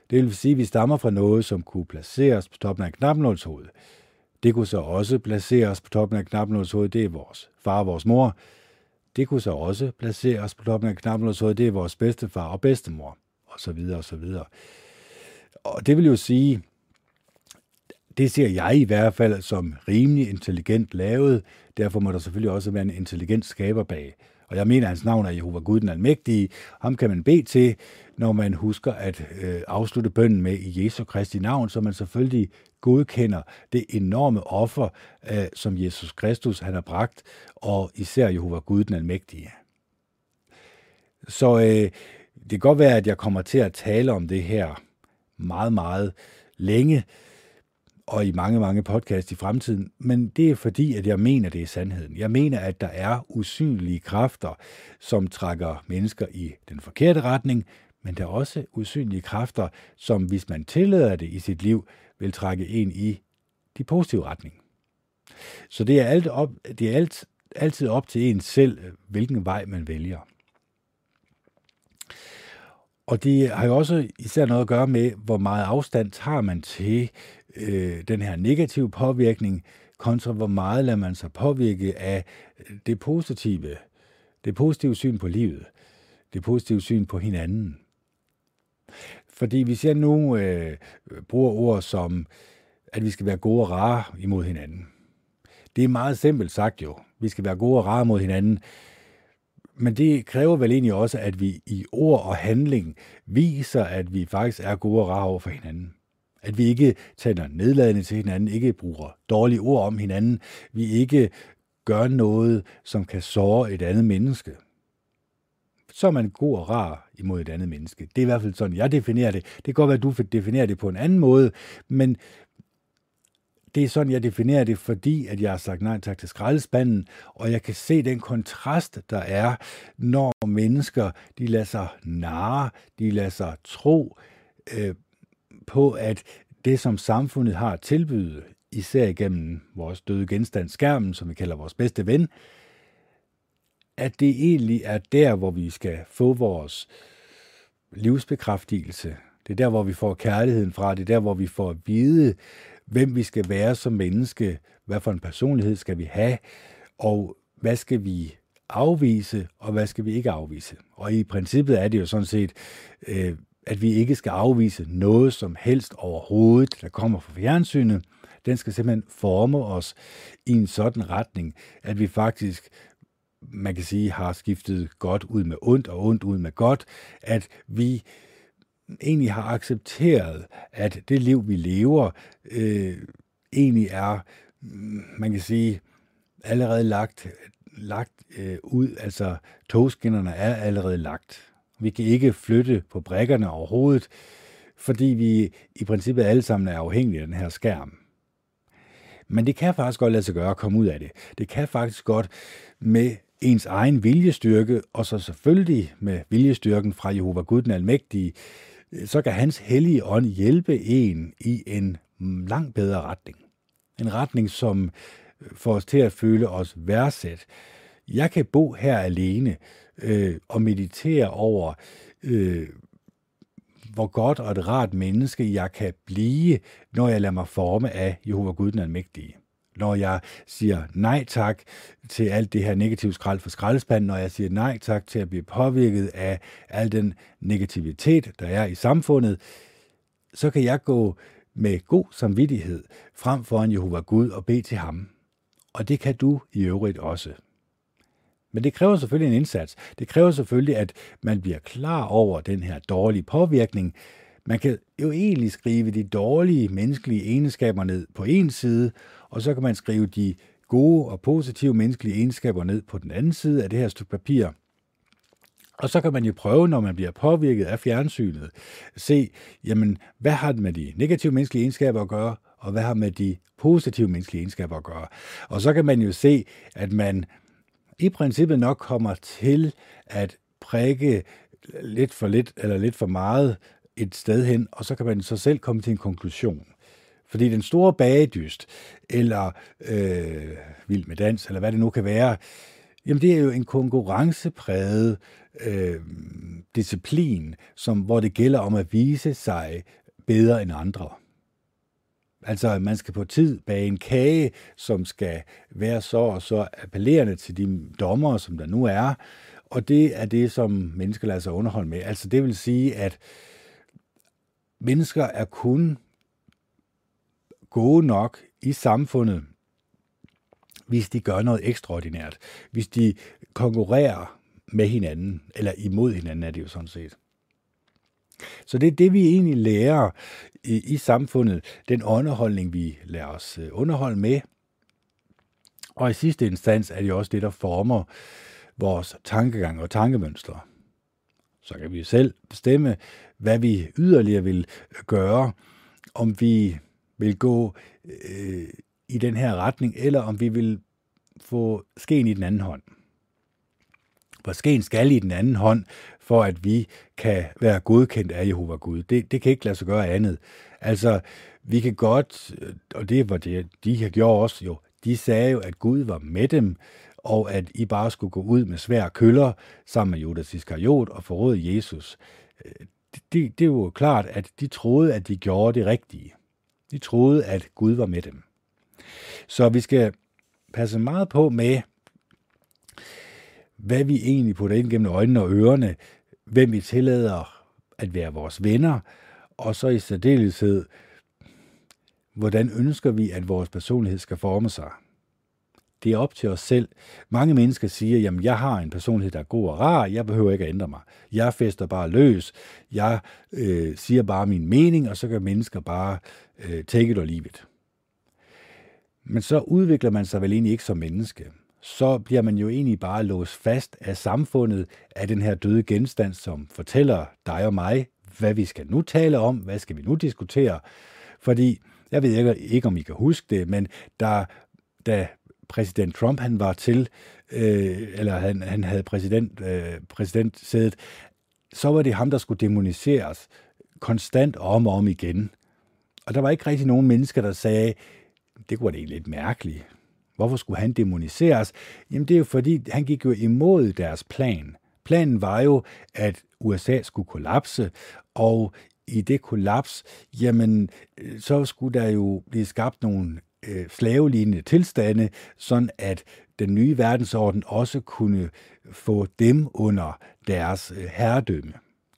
Det vil sige, at vi stammer fra noget, som kunne placeres på toppen af knapnålshovedet. Det kunne så også placeres på toppen af knapnålshovedet, det er vores far og vores mor. Det kunne så også placeres på toppen af knapnålshovedet, det er vores bedstefar og bedstemor, og så videre, og så videre. Og det vil jo sige, det ser jeg i hvert fald som rimelig intelligent lavet. Derfor må der selvfølgelig også være en intelligent skaber bag. Og jeg mener, at hans navn er Jehova Gud den Almægtige. Ham kan man bede til, når man husker at øh, afslutte bønnen med i Jesu Kristi navn, så man selvfølgelig godkender det enorme offer, øh, som Jesus Kristus han har bragt, og især Jehova Gud den Almægtige. Så øh, det kan godt være, at jeg kommer til at tale om det her meget, meget længe, og i mange, mange podcasts i fremtiden, men det er fordi, at jeg mener, det er sandheden. Jeg mener, at der er usynlige kræfter, som trækker mennesker i den forkerte retning, men der er også usynlige kræfter, som hvis man tillader det i sit liv, vil trække en i de positive retning. Så det er, alt op, det er alt, altid op til en selv, hvilken vej man vælger. Og det har jo også især noget at gøre med, hvor meget afstand tager man til øh, den her negative påvirkning, kontra hvor meget lader man sig påvirke af det positive, det positive syn på livet, det positive syn på hinanden. Fordi hvis jeg nu øh, bruger ord som, at vi skal være gode og rare imod hinanden, det er meget simpelt sagt jo. Vi skal være gode og rare mod hinanden. Men det kræver vel egentlig også, at vi i ord og handling viser, at vi faktisk er gode og rare over for hinanden. At vi ikke taler nedladende til hinanden, ikke bruger dårlige ord om hinanden, vi ikke gør noget, som kan såre et andet menneske. Så er man god og rar imod et andet menneske. Det er i hvert fald sådan, jeg definerer det. Det kan godt være, at du definerer det på en anden måde, men det er sådan, jeg definerer det, fordi at jeg har sagt nej tak til skraldespanden, og jeg kan se den kontrast, der er, når mennesker de lader sig narre, de lader sig tro øh, på, at det, som samfundet har at tilbyde, især gennem vores døde genstand skærmen, som vi kalder vores bedste ven, at det egentlig er der, hvor vi skal få vores livsbekræftelse. Det er der, hvor vi får kærligheden fra. Det er der, hvor vi får at vide, hvem vi skal være som menneske, hvad for en personlighed skal vi have, og hvad skal vi afvise, og hvad skal vi ikke afvise. Og i princippet er det jo sådan set, øh, at vi ikke skal afvise noget som helst overhovedet, der kommer fra fjernsynet. Den skal simpelthen forme os i en sådan retning, at vi faktisk man kan sige, har skiftet godt ud med ondt og ondt ud med godt, at vi egentlig har accepteret, at det liv, vi lever, øh, egentlig er, man kan sige, allerede lagt, lagt øh, ud, altså togskinnerne er allerede lagt. Vi kan ikke flytte på brækkerne overhovedet, fordi vi i princippet alle sammen er afhængige af den her skærm. Men det kan faktisk godt lade sig gøre at komme ud af det. Det kan faktisk godt med ens egen viljestyrke, og så selvfølgelig med viljestyrken fra Jehova Gud den Almægtige, så kan hans hellige ånd hjælpe en i en langt bedre retning. En retning, som får os til at føle os værdsat. Jeg kan bo her alene øh, og meditere over, øh, hvor godt og et rart menneske jeg kan blive, når jeg lader mig forme af Jehova Gud den Almægtige når jeg siger nej tak til alt det her negative skrald for skraldespanden, når jeg siger nej tak til at blive påvirket af al den negativitet, der er i samfundet, så kan jeg gå med god samvittighed frem for en Jehova Gud og bede til ham. Og det kan du i øvrigt også. Men det kræver selvfølgelig en indsats. Det kræver selvfølgelig, at man bliver klar over den her dårlige påvirkning. Man kan jo egentlig skrive de dårlige menneskelige egenskaber ned på en side, og så kan man skrive de gode og positive menneskelige egenskaber ned på den anden side af det her stykke papir. Og så kan man jo prøve, når man bliver påvirket af fjernsynet, se, jamen, hvad har det med de negative menneskelige egenskaber at gøre, og hvad har med de positive menneskelige egenskaber at gøre. Og så kan man jo se, at man i princippet nok kommer til at prikke lidt for lidt eller lidt for meget et sted hen, og så kan man så selv komme til en konklusion. Fordi den store bagedyst, eller øh, vild med dans, eller hvad det nu kan være, jamen det er jo en konkurrencepræget øh, disciplin, som, hvor det gælder om at vise sig bedre end andre. Altså, man skal på tid bage en kage, som skal være så og så appellerende til de dommer, som der nu er, og det er det, som mennesker lader sig underholde med. Altså, det vil sige, at mennesker er kun gode nok i samfundet, hvis de gør noget ekstraordinært. Hvis de konkurrerer med hinanden, eller imod hinanden er det jo sådan set. Så det er det, vi egentlig lærer i, i samfundet, den underholdning, vi lader os øh, underholde med. Og i sidste instans er det også det, der former vores tankegang og tankemønstre. Så kan vi selv bestemme, hvad vi yderligere vil gøre, om vi vil gå øh, i den her retning, eller om vi vil få skeen i den anden hånd. For skeen skal i den anden hånd, for at vi kan være godkendt af Jehova Gud. Det, det kan ikke lade sig gøre andet. Altså, vi kan godt, øh, og det var det, de har gjort også jo, de sagde jo, at Gud var med dem, og at I bare skulle gå ud med svære køller sammen med Judas Iskariot og forråde Jesus. Det, det, det er jo klart, at de troede, at de gjorde det rigtige. De troede, at Gud var med dem. Så vi skal passe meget på med, hvad vi egentlig putter ind gennem øjnene og ørerne, hvem vi tillader at være vores venner, og så i særdeleshed, hvordan ønsker vi, at vores personlighed skal forme sig. Det er op til os selv. Mange mennesker siger, jamen jeg har en personlighed, der er god og rar, jeg behøver ikke at ændre mig. Jeg fester bare løs, jeg øh, siger bare min mening, og så kan mennesker bare øh, take it or leave it. Men så udvikler man sig vel egentlig ikke som menneske. Så bliver man jo egentlig bare låst fast af samfundet, af den her døde genstand, som fortæller dig og mig, hvad vi skal nu tale om, hvad skal vi nu diskutere. Fordi, jeg ved ikke, ikke om I kan huske det, men der, da præsident Trump han var til, øh, eller han, han havde præsident, øh, præsidentsædet, så var det ham, der skulle demoniseres konstant om og om igen. Og der var ikke rigtig nogen mennesker, der sagde, det kunne det egentlig lidt mærkeligt. Hvorfor skulle han demoniseres? Jamen det er jo fordi, han gik jo imod deres plan. Planen var jo, at USA skulle kollapse, og i det kollaps, jamen, øh, så skulle der jo blive skabt nogle øh, slavelignende tilstande, sådan at den nye verdensorden også kunne få dem under deres øh, herredømme.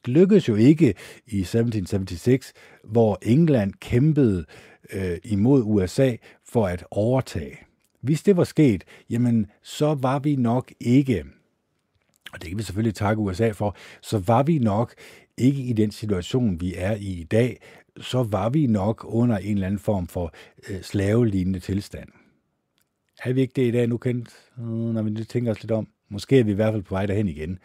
Det lykkedes jo ikke i 1776, hvor England kæmpede øh, imod USA for at overtage. Hvis det var sket, jamen så var vi nok ikke, og det kan vi selvfølgelig takke USA for, så var vi nok ikke i den situation, vi er i i dag, så var vi nok under en eller anden form for øh, slavelignende tilstand. Er vi ikke det i dag nu kendt, mm, når vi tænker os lidt om? Måske er vi i hvert fald på vej derhen igen.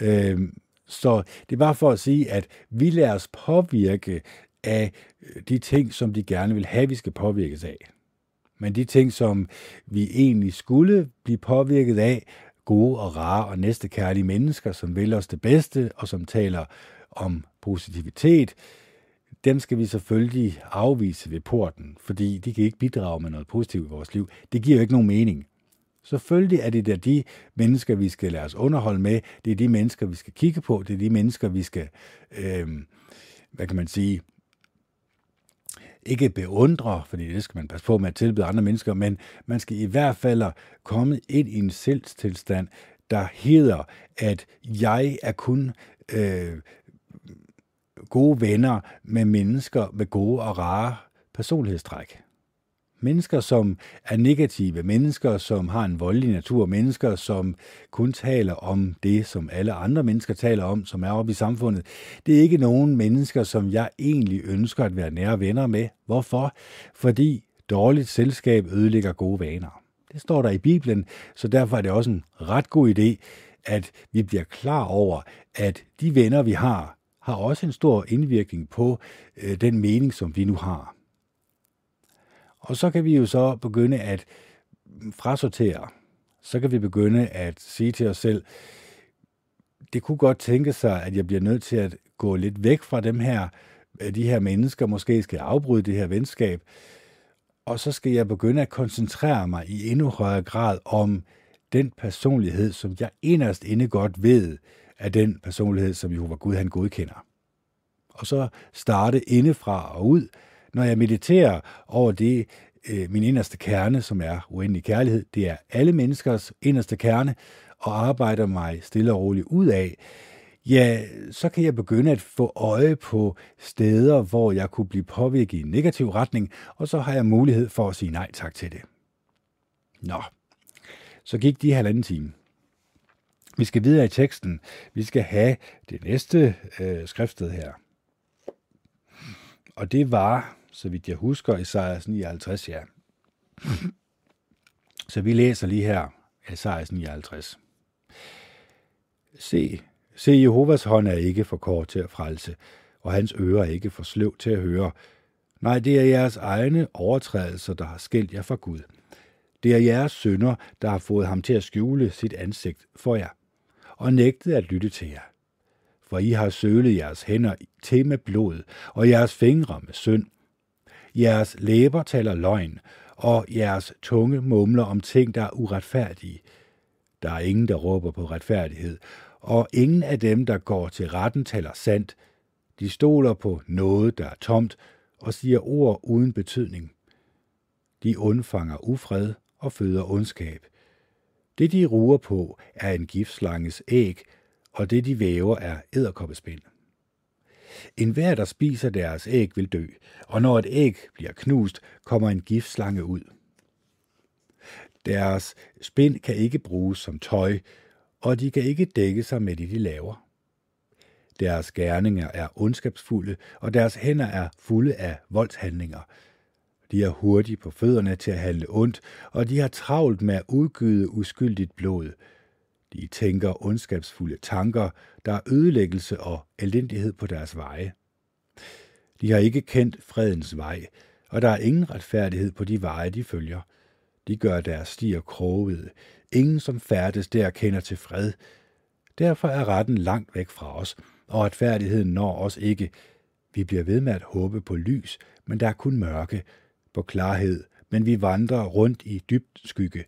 Øh, så det er bare for at sige, at vi lader os påvirke af øh, de ting, som de gerne vil have, vi skal påvirkes af. Men de ting, som vi egentlig skulle blive påvirket af, gode og rare og næstekærlige mennesker, som vil os det bedste og som taler om positivitet, dem skal vi selvfølgelig afvise ved porten, fordi de kan ikke bidrage med noget positivt i vores liv. Det giver jo ikke nogen mening. Selvfølgelig er det der de mennesker, vi skal lade os underholde med. Det er de mennesker, vi skal kigge på. Det er de mennesker, vi skal, øh, hvad kan man sige, ikke beundre, fordi det skal man passe på med at tilbyde andre mennesker, men man skal i hvert fald komme ind i en selvstilstand, der hedder, at jeg er kun øh, gode venner med mennesker med gode og rare personlighedstræk. Mennesker, som er negative, mennesker, som har en voldelig natur, mennesker, som kun taler om det, som alle andre mennesker taler om, som er oppe i samfundet. Det er ikke nogen mennesker, som jeg egentlig ønsker at være nære venner med. Hvorfor? Fordi dårligt selskab ødelægger gode vaner. Det står der i Bibelen, så derfor er det også en ret god idé, at vi bliver klar over, at de venner, vi har, har også en stor indvirkning på øh, den mening, som vi nu har. Og så kan vi jo så begynde at frasortere. Så kan vi begynde at sige til os selv, det kunne godt tænke sig, at jeg bliver nødt til at gå lidt væk fra dem her, øh, de her mennesker, måske skal jeg afbryde det her venskab, og så skal jeg begynde at koncentrere mig i endnu højere grad om den personlighed, som jeg inderst inde godt ved, er den personlighed, som Jehova Gud han godkender. Og så starte indefra og ud, når jeg mediterer over det, øh, min inderste kerne, som er uendelig kærlighed, det er alle menneskers inderste kerne, og arbejder mig stille og roligt ud af, ja, så kan jeg begynde at få øje på steder, hvor jeg kunne blive påvirket i en negativ retning, og så har jeg mulighed for at sige nej tak til det. Nå, så gik de halvanden time. Vi skal videre i teksten. Vi skal have det næste øh, skriftsted her. Og det var så vidt jeg husker, Esajas 59, ja. Så vi læser lige her, Esajas 59. Se, se, Jehovas hånd er ikke for kort til at frelse, og hans ører er ikke for sløv til at høre. Nej, det er jeres egne overtrædelser, der har skilt jer fra Gud. Det er jeres sønder, der har fået ham til at skjule sit ansigt for jer, og nægtet at lytte til jer. For I har sølet jeres hænder til med blod, og jeres fingre med synd, Jeres læber taler løgn, og jeres tunge mumler om ting, der er uretfærdige. Der er ingen, der råber på retfærdighed, og ingen af dem, der går til retten, taler sandt. De stoler på noget, der er tomt, og siger ord uden betydning. De undfanger ufred og føder ondskab. Det, de ruer på, er en giftslanges æg, og det, de væver, er æderkoppespind. En hver, der spiser deres æg, vil dø, og når et æg bliver knust, kommer en giftslange ud. Deres spind kan ikke bruges som tøj, og de kan ikke dække sig med det, de laver. Deres gerninger er ondskabsfulde, og deres hænder er fulde af voldshandlinger. De er hurtige på fødderne til at handle ondt, og de har travlt med at udgyde uskyldigt blod – de tænker ondskabsfulde tanker, der er ødelæggelse og elendighed på deres veje. De har ikke kendt fredens vej, og der er ingen retfærdighed på de veje, de følger. De gør deres stier krogede. Ingen, som færdes der, kender til fred. Derfor er retten langt væk fra os, og retfærdigheden når os ikke. Vi bliver ved med at håbe på lys, men der er kun mørke, på klarhed, men vi vandrer rundt i dybt skygge.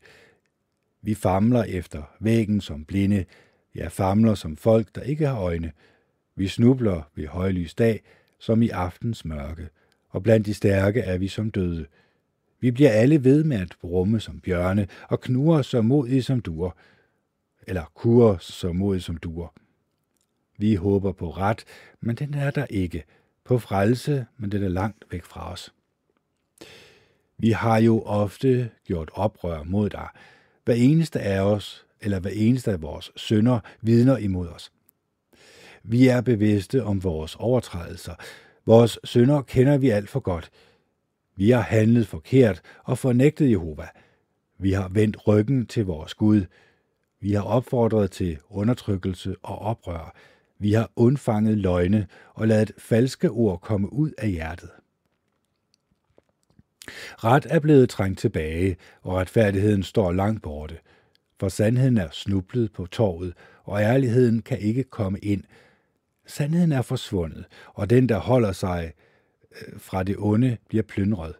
Vi famler efter væggen som blinde, ja, famler som folk, der ikke har øjne. Vi snubler ved højlys dag, som i aftens mørke, og blandt de stærke er vi som døde. Vi bliver alle ved med at brumme som bjørne, og knurre så modige som duer, eller kurre så modige som duer. Vi håber på ret, men den er der ikke. På frelse, men den er langt væk fra os. Vi har jo ofte gjort oprør mod dig. Hver eneste af os, eller hver eneste af vores sønder, vidner imod os. Vi er bevidste om vores overtrædelser. Vores sønder kender vi alt for godt. Vi har handlet forkert og fornægtet Jehova. Vi har vendt ryggen til vores Gud. Vi har opfordret til undertrykkelse og oprør. Vi har undfanget løgne og ladet falske ord komme ud af hjertet. Ret er blevet trængt tilbage, og retfærdigheden står langt borte. For sandheden er snublet på torvet, og ærligheden kan ikke komme ind. Sandheden er forsvundet, og den, der holder sig øh, fra det onde, bliver plyndret.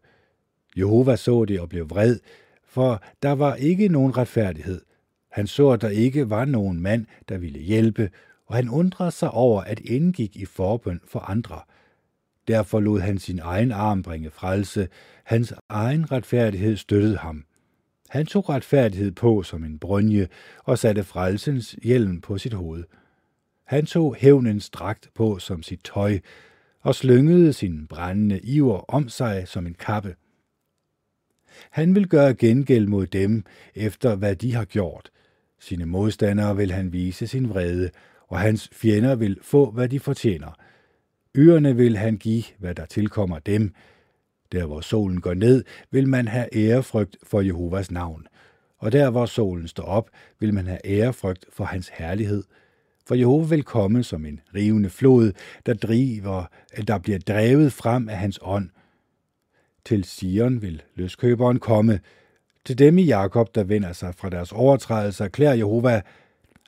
Jehova så det og blev vred, for der var ikke nogen retfærdighed. Han så, at der ikke var nogen mand, der ville hjælpe, og han undrede sig over, at indgik i forbøn for andre. Derfor lod han sin egen arm bringe frelse, hans egen retfærdighed støttede ham. Han tog retfærdighed på som en brønje og satte frelsens hjelm på sit hoved. Han tog hævnens dragt på som sit tøj og slyngede sin brændende iver om sig som en kappe. Han vil gøre gengæld mod dem efter hvad de har gjort. Sine modstandere vil han vise sin vrede, og hans fjender vil få, hvad de fortjener. Øerne vil han give, hvad der tilkommer dem, der hvor solen går ned, vil man have ærefrygt for Jehovas navn. Og der hvor solen står op, vil man have ærefrygt for hans herlighed. For Jehova vil komme som en rivende flod, der driver, der bliver drevet frem af hans ånd. Til Sion vil løskøberen komme. Til dem i Jakob, der vender sig fra deres overtrædelser, erklærer Jehova,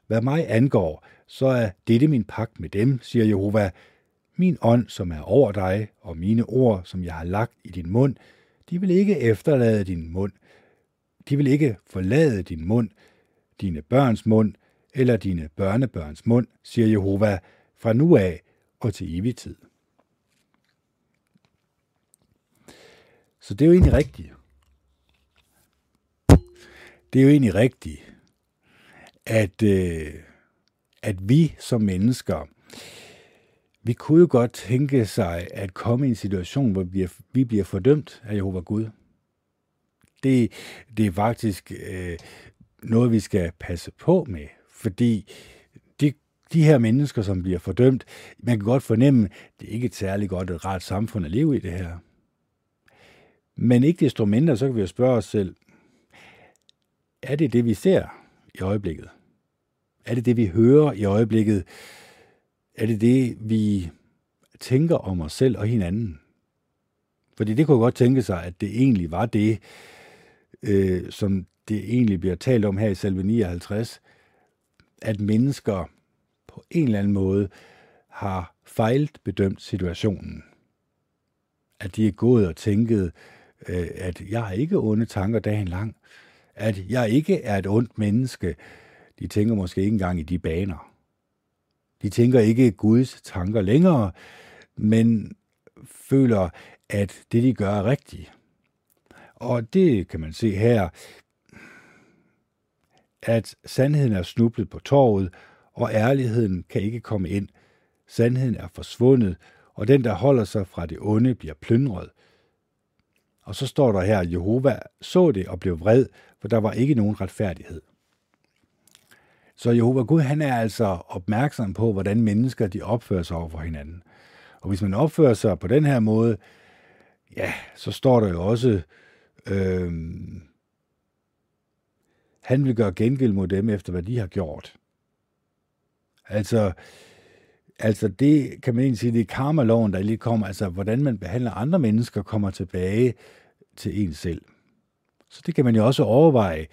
hvad mig angår, så er dette min pagt med dem, siger Jehova. Min ånd, som er over dig, og mine ord, som jeg har lagt i din mund, de vil ikke efterlade din mund. De vil ikke forlade din mund, dine børns mund, eller dine børnebørns mund, siger Jehova, fra nu af og til evig tid. Så det er jo egentlig rigtigt. Det er jo egentlig rigtigt, at, øh, at vi som mennesker, vi kunne jo godt tænke sig at komme i en situation, hvor vi, vi bliver fordømt af Jehova Gud. Det, det er faktisk øh, noget, vi skal passe på med, fordi de, de her mennesker, som bliver fordømt, man kan godt fornemme, det er ikke et særligt godt et rart samfund at leve i det her. Men ikke desto mindre, så kan vi jo spørge os selv, er det det, vi ser i øjeblikket? Er det det, vi hører i øjeblikket? Er det det, vi tænker om os selv og hinanden? Fordi det kunne godt tænke sig, at det egentlig var det, øh, som det egentlig bliver talt om her i salve 59, at mennesker på en eller anden måde har fejlt bedømt situationen. At de er gået og tænket, øh, at jeg har ikke onde tanker dagen lang. At jeg ikke er et ondt menneske. De tænker måske ikke engang i de baner. De tænker ikke Guds tanker længere, men føler, at det, de gør, er rigtigt. Og det kan man se her, at sandheden er snublet på torvet, og ærligheden kan ikke komme ind. Sandheden er forsvundet, og den, der holder sig fra det onde, bliver plyndret. Og så står der her, at Jehova så det og blev vred, for der var ikke nogen retfærdighed. Så Jehova Gud, han er altså opmærksom på, hvordan mennesker de opfører sig over for hinanden. Og hvis man opfører sig på den her måde, ja, så står der jo også, øh, han vil gøre gengæld mod dem efter, hvad de har gjort. Altså, altså det kan man egentlig sige, det er karmaloven, der lige kommer, altså hvordan man behandler andre mennesker, kommer tilbage til en selv. Så det kan man jo også overveje,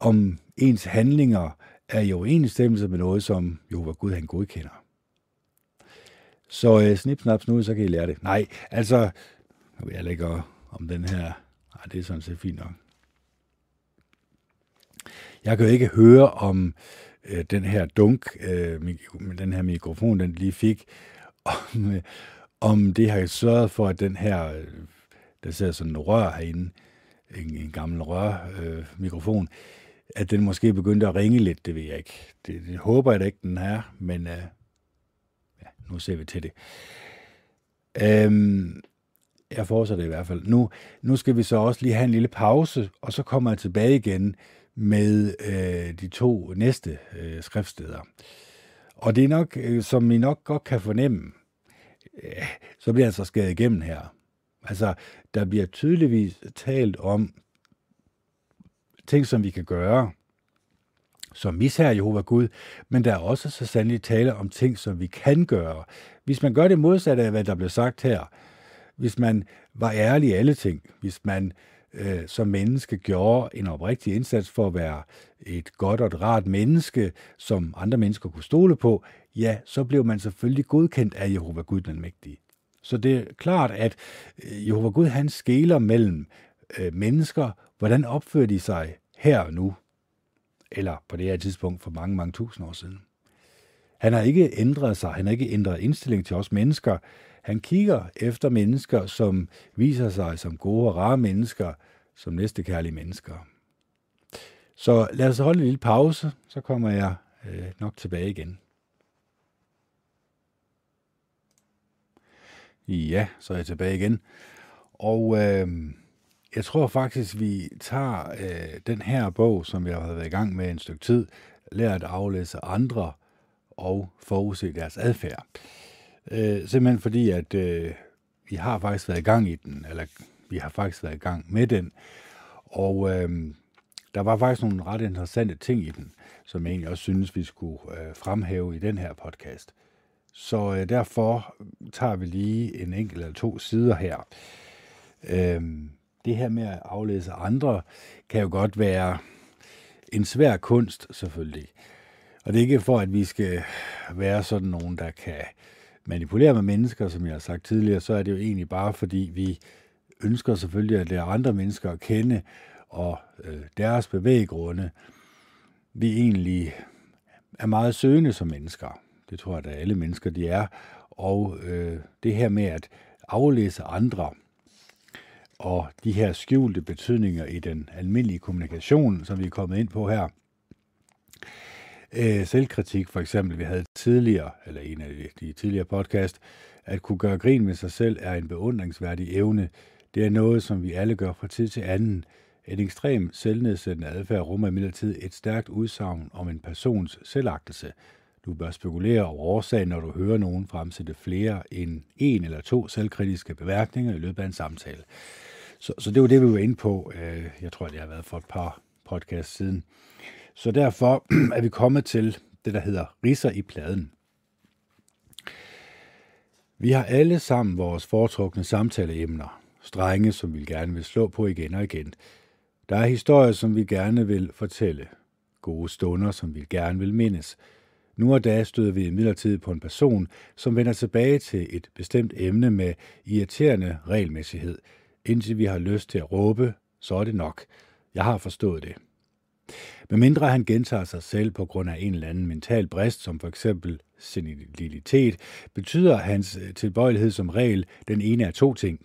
om ens handlinger er i overensstemmelse med noget, som Jehova Gud han godkender. Så øh, snip, snap, snude, så kan I lære det. Nej, altså, nu vil jeg lægge øh, om den her. Nej, det er sådan set fint nok. Jeg kan jo ikke høre om øh, den her dunk, øh, med den her mikrofon, den lige fik, om, øh, om det har sørget for, at den her, øh, der sidder sådan en rør herinde, en, en gammel rør øh, mikrofon, at den måske begyndte at ringe lidt, det ved jeg ikke. Det, det håber jeg da ikke, den er, men øh, ja, nu ser vi til det. Øhm, jeg fortsætter i hvert fald. Nu, nu skal vi så også lige have en lille pause, og så kommer jeg tilbage igen med øh, de to næste øh, skriftsteder. Og det er nok, øh, som I nok godt kan fornemme, øh, så bliver jeg så skæret igennem her. Altså, der bliver tydeligvis talt om ting, som vi kan gøre, som misherrer Jehova Gud, men der er også så sandelig tale om ting, som vi kan gøre. Hvis man gør det modsatte af, hvad der blev sagt her, hvis man var ærlig i alle ting, hvis man øh, som menneske gjorde en oprigtig indsats for at være et godt og et rart menneske, som andre mennesker kunne stole på, ja, så blev man selvfølgelig godkendt af Jehova Gud den Mægtige. Så det er klart, at øh, Jehova Gud han skæler mellem øh, mennesker, hvordan opfører de sig her og nu, eller på det her tidspunkt for mange, mange tusind år siden. Han har ikke ændret sig, han har ikke ændret indstilling til os mennesker. Han kigger efter mennesker, som viser sig som gode og rare mennesker, som næstekærlige mennesker. Så lad os holde en lille pause, så kommer jeg øh, nok tilbage igen. Ja, så er jeg tilbage igen. Og øh, jeg tror faktisk, vi tager øh, den her bog, som jeg har været i gang med en stykke tid, lært at aflæse andre og forudse deres adfærd. Øh, simpelthen fordi, at øh, vi har faktisk været i gang i den, eller vi har faktisk været i gang med den, og øh, der var faktisk nogle ret interessante ting i den, som jeg egentlig også synes, vi skulle øh, fremhæve i den her podcast. Så øh, derfor tager vi lige en enkelt eller to sider her. Øh, det her med at aflæse andre kan jo godt være en svær kunst, selvfølgelig. Og det er ikke for, at vi skal være sådan nogen, der kan manipulere med mennesker, som jeg har sagt tidligere, så er det jo egentlig bare, fordi vi ønsker selvfølgelig at lære andre mennesker at kende, og øh, deres bevæggrunde. Vi egentlig er meget søgende som mennesker. Det tror jeg, at alle mennesker de er. Og øh, det her med at aflæse andre, og de her skjulte betydninger i den almindelige kommunikation, som vi er kommet ind på her. Øh, selvkritik for eksempel, vi havde tidligere, eller en af de, de tidligere podcast, at kunne gøre grin med sig selv er en beundringsværdig evne. Det er noget, som vi alle gør fra tid til anden. En ekstrem selvnedsættende adfærd rummer imidlertid et stærkt udsagn om en persons selvagtelse. Du bør spekulere over årsagen, når du hører nogen fremsætte flere end en eller to selvkritiske bemærkninger i løbet af en samtale. Så, så det var det, vi var inde på. Øh, jeg tror, det har været for et par podcasts siden. Så derfor er vi kommet til det, der hedder Risser i pladen. Vi har alle sammen vores foretrukne samtaleemner. Strenge, som vi gerne vil slå på igen og igen. Der er historier, som vi gerne vil fortælle. Gode stunder, som vi gerne vil mindes. Nu og da støder vi imidlertid på en person, som vender tilbage til et bestemt emne med irriterende regelmæssighed – indtil vi har lyst til at råbe, så er det nok. Jeg har forstået det. Men mindre han gentager sig selv på grund af en eller anden mental brist, som for eksempel senilitet, betyder hans øh, tilbøjelighed som regel den ene af to ting.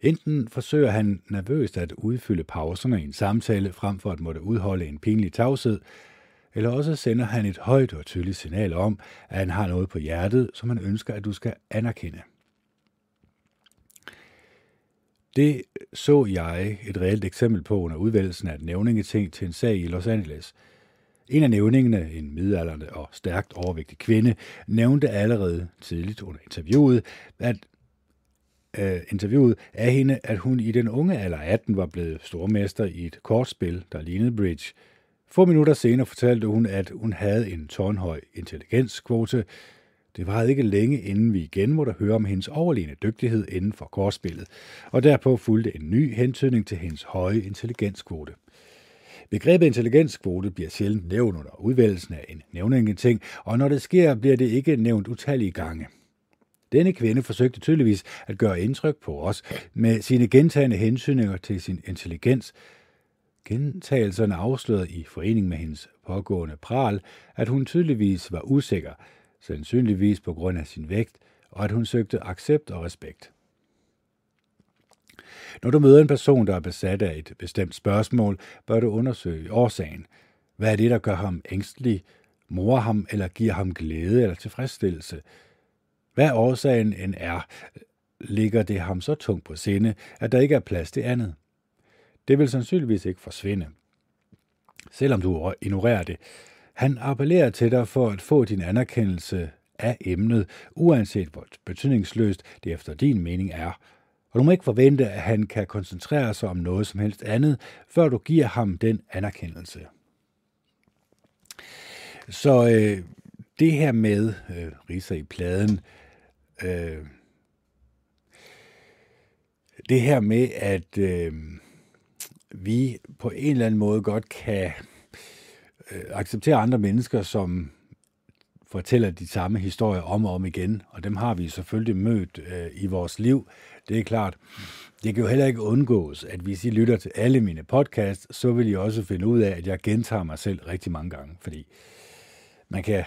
Enten forsøger han nervøst at udfylde pauserne i en samtale, frem for at måtte udholde en pinlig tavshed, eller også sender han et højt og tydeligt signal om, at han har noget på hjertet, som han ønsker, at du skal anerkende. Det så jeg et reelt eksempel på under udvælgelsen af et nævningeting til en sag i Los Angeles. En af nævningene, en midalderne og stærkt overvægtig kvinde, nævnte allerede tidligt under interviewet, at øh, interviewet af hende, at hun i den unge alder 18 var blevet stormester i et kortspil, der lignede bridge. Få minutter senere fortalte hun, at hun havde en tårnhøj intelligenskvote, det var ikke længe, inden vi igen måtte høre om hendes overlegne dygtighed inden for kortspillet, og derpå fulgte en ny hentydning til hendes høje intelligenskvote. Begrebet intelligenskvote bliver sjældent nævnt under udvælgelsen af en nævningeting, og når det sker, bliver det ikke nævnt utallige gange. Denne kvinde forsøgte tydeligvis at gøre indtryk på os med sine gentagende hensynninger til sin intelligens. Gentagelserne afslørede i forening med hendes pågående pral, at hun tydeligvis var usikker, sandsynligvis på grund af sin vægt, og at hun søgte accept og respekt. Når du møder en person, der er besat af et bestemt spørgsmål, bør du undersøge årsagen. Hvad er det, der gør ham ængstelig, morer ham eller giver ham glæde eller tilfredsstillelse? Hvad årsagen end er, ligger det ham så tungt på sinde, at der ikke er plads til andet. Det vil sandsynligvis ikke forsvinde, selvom du ignorerer det. Han appellerer til dig for at få din anerkendelse af emnet, uanset hvor betydningsløst det efter din mening er. Og du må ikke forvente, at han kan koncentrere sig om noget som helst andet, før du giver ham den anerkendelse. Så øh, det her med øh, riser i pladen, øh, det her med, at øh, vi på en eller anden måde godt kan øh, acceptere andre mennesker, som fortæller de samme historier om og om igen, og dem har vi selvfølgelig mødt øh, i vores liv. Det er klart. Det kan jo heller ikke undgås, at hvis I lytter til alle mine podcasts, så vil I også finde ud af, at jeg gentager mig selv rigtig mange gange, fordi man kan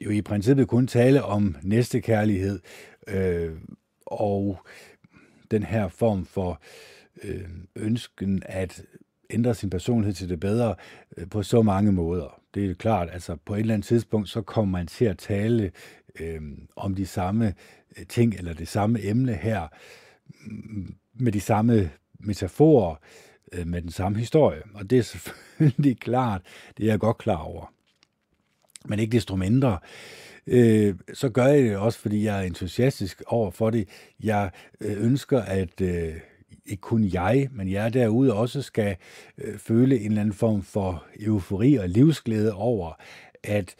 jo i princippet kun tale om næstekærlighed øh, og den her form for øh, Øh, ønsken at ændre sin personlighed til det bedre øh, på så mange måder. Det er klart, altså på et eller andet tidspunkt, så kommer man til at tale øh, om de samme øh, ting, eller det samme emne her, mm, med de samme metaforer, øh, med den samme historie. Og det er selvfølgelig klart, det er jeg godt klar over. Men ikke desto mindre, øh, så gør jeg det også, fordi jeg er entusiastisk over for det. Jeg øh, ønsker, at øh, ikke kun jeg, men jeg derude også skal øh, føle en eller anden form for eufori og livsglæde over, at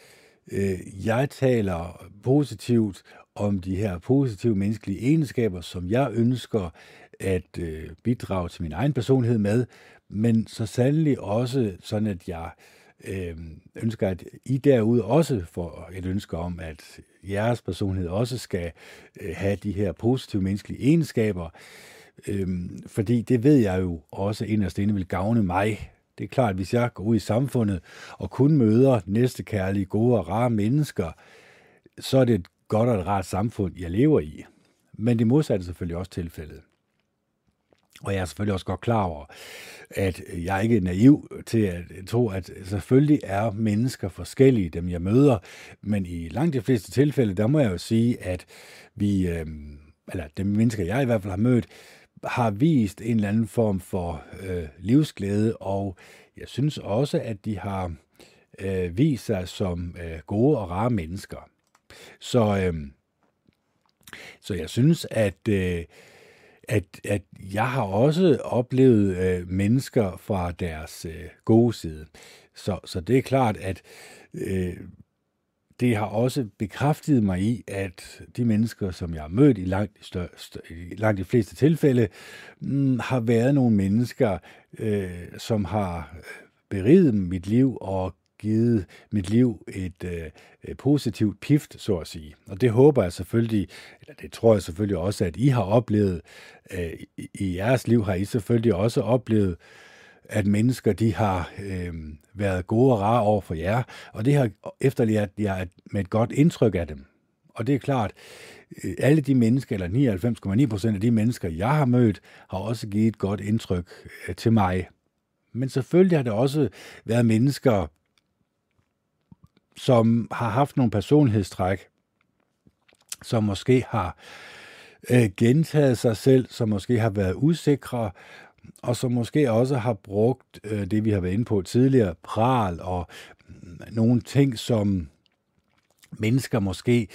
øh, jeg taler positivt om de her positive menneskelige egenskaber, som jeg ønsker at øh, bidrage til min egen personlighed med, men så sandelig også sådan, at jeg øh, ønsker, at I derude også får et ønske om, at jeres personlighed også skal øh, have de her positive menneskelige egenskaber, Øhm, fordi det ved jeg jo også inderst inde vil gavne mig. Det er klart, at hvis jeg går ud i samfundet og kun møder næstekærlige, gode og rare mennesker, så er det et godt og et rart samfund, jeg lever i. Men det modsatte er selvfølgelig også tilfældet. Og jeg er selvfølgelig også godt klar over, at jeg ikke er naiv til at tro, at selvfølgelig er mennesker forskellige, dem jeg møder, men i langt de fleste tilfælde, der må jeg jo sige, at vi, øhm, eller de mennesker, jeg i hvert fald har mødt, har vist en eller anden form for øh, livsglæde, og jeg synes også, at de har øh, vist sig som øh, gode og rare mennesker. Så, øh, så jeg synes, at, øh, at, at jeg har også oplevet øh, mennesker fra deres øh, gode side. Så, så det er klart, at øh, det har også bekræftet mig i, at de mennesker, som jeg har mødt i langt, de, største, i langt de fleste tilfælde, mm, har været nogle mennesker, øh, som har beriget mit liv og givet mit liv et øh, positivt pift, så at sige. Og det håber jeg selvfølgelig, eller det tror jeg selvfølgelig også, at I har oplevet øh, i, i jeres liv, har I selvfølgelig også oplevet, at mennesker de har øh, været gode og rare over for jer, og det har efterladt jer med et godt indtryk af dem. Og det er klart, øh, alle de mennesker, eller 99,9 procent af de mennesker, jeg har mødt, har også givet et godt indtryk øh, til mig. Men selvfølgelig har det også været mennesker, som har haft nogle personlighedstræk, som måske har øh, gentaget sig selv, som måske har været usikre, og som måske også har brugt øh, det, vi har været inde på tidligere, pral og nogle ting, som mennesker måske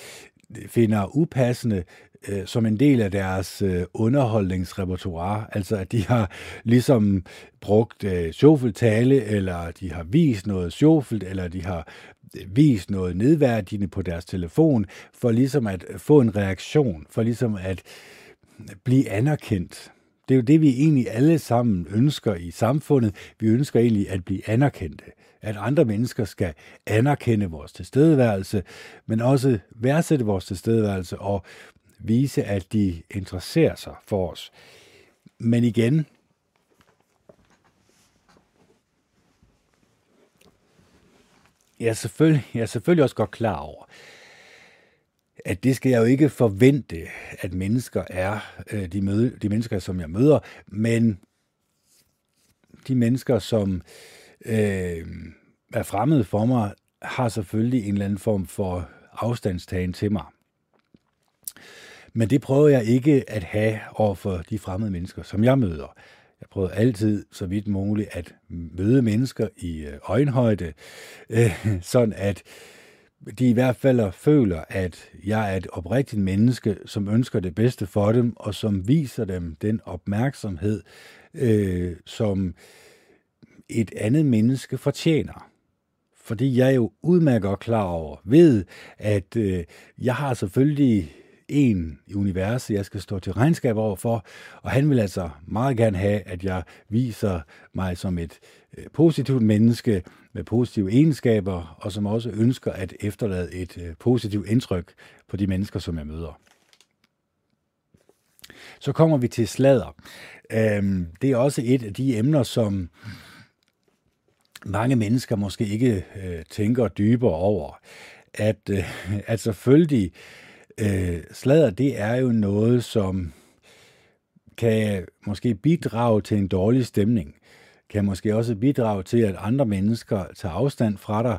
finder upassende øh, som en del af deres øh, underholdningsrepertoire. Altså at de har ligesom brugt øh, sjofeltale, eller de har vist noget sjofelt, eller de har øh, vist noget nedværdigende på deres telefon, for ligesom at få en reaktion, for ligesom at blive anerkendt. Det er jo det, vi egentlig alle sammen ønsker i samfundet. Vi ønsker egentlig at blive anerkendte. At andre mennesker skal anerkende vores tilstedeværelse, men også værdsætte vores tilstedeværelse og vise, at de interesserer sig for os. Men igen, jeg er selvfølgelig, jeg er selvfølgelig også godt klar over, at det skal jeg jo ikke forvente, at mennesker er øh, de, møde, de mennesker, som jeg møder, men de mennesker, som øh, er fremmede for mig, har selvfølgelig en eller anden form for afstandstagen til mig. Men det prøver jeg ikke at have over for de fremmede mennesker, som jeg møder. Jeg prøver altid, så vidt muligt, at møde mennesker i øh, øjenhøjde, øh, sådan at de i hvert fald føler, at jeg er et oprigtigt menneske, som ønsker det bedste for dem, og som viser dem den opmærksomhed, øh, som et andet menneske fortjener. Fordi jeg er jo udmærket klar over, ved, at øh, jeg har selvfølgelig en i universet, jeg skal stå til regnskab over for, og han vil altså meget gerne have, at jeg viser mig som et øh, positivt menneske med positive egenskaber, og som også ønsker at efterlade et øh, positivt indtryk på de mennesker, som jeg møder. Så kommer vi til sladder. Øhm, det er også et af de emner, som mange mennesker måske ikke øh, tænker dybere over. At, at selvfølgelig øh, sladder, det er jo noget, som kan måske bidrage til en dårlig stemning. Kan måske også bidrage til, at andre mennesker tager afstand fra dig.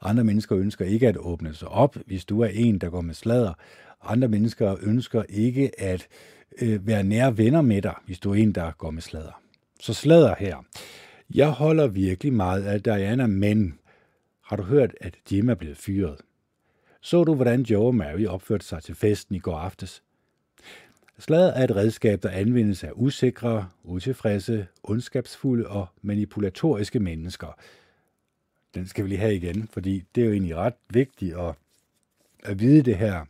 Andre mennesker ønsker ikke at åbne sig op, hvis du er en, der går med sladder. Andre mennesker ønsker ikke at øh, være nære venner med dig, hvis du er en, der går med sladder. Så sladder her. Jeg holder virkelig meget af Diana, men har du hørt, at Jim er blevet fyret? Så du, hvordan Joe og Mary opførte sig til festen i går aftes? Slaget er et redskab, der anvendes af usikre, utilfredse, ondskabsfulde og manipulatoriske mennesker. Den skal vi lige have igen, fordi det er jo egentlig ret vigtigt at, at vide det her.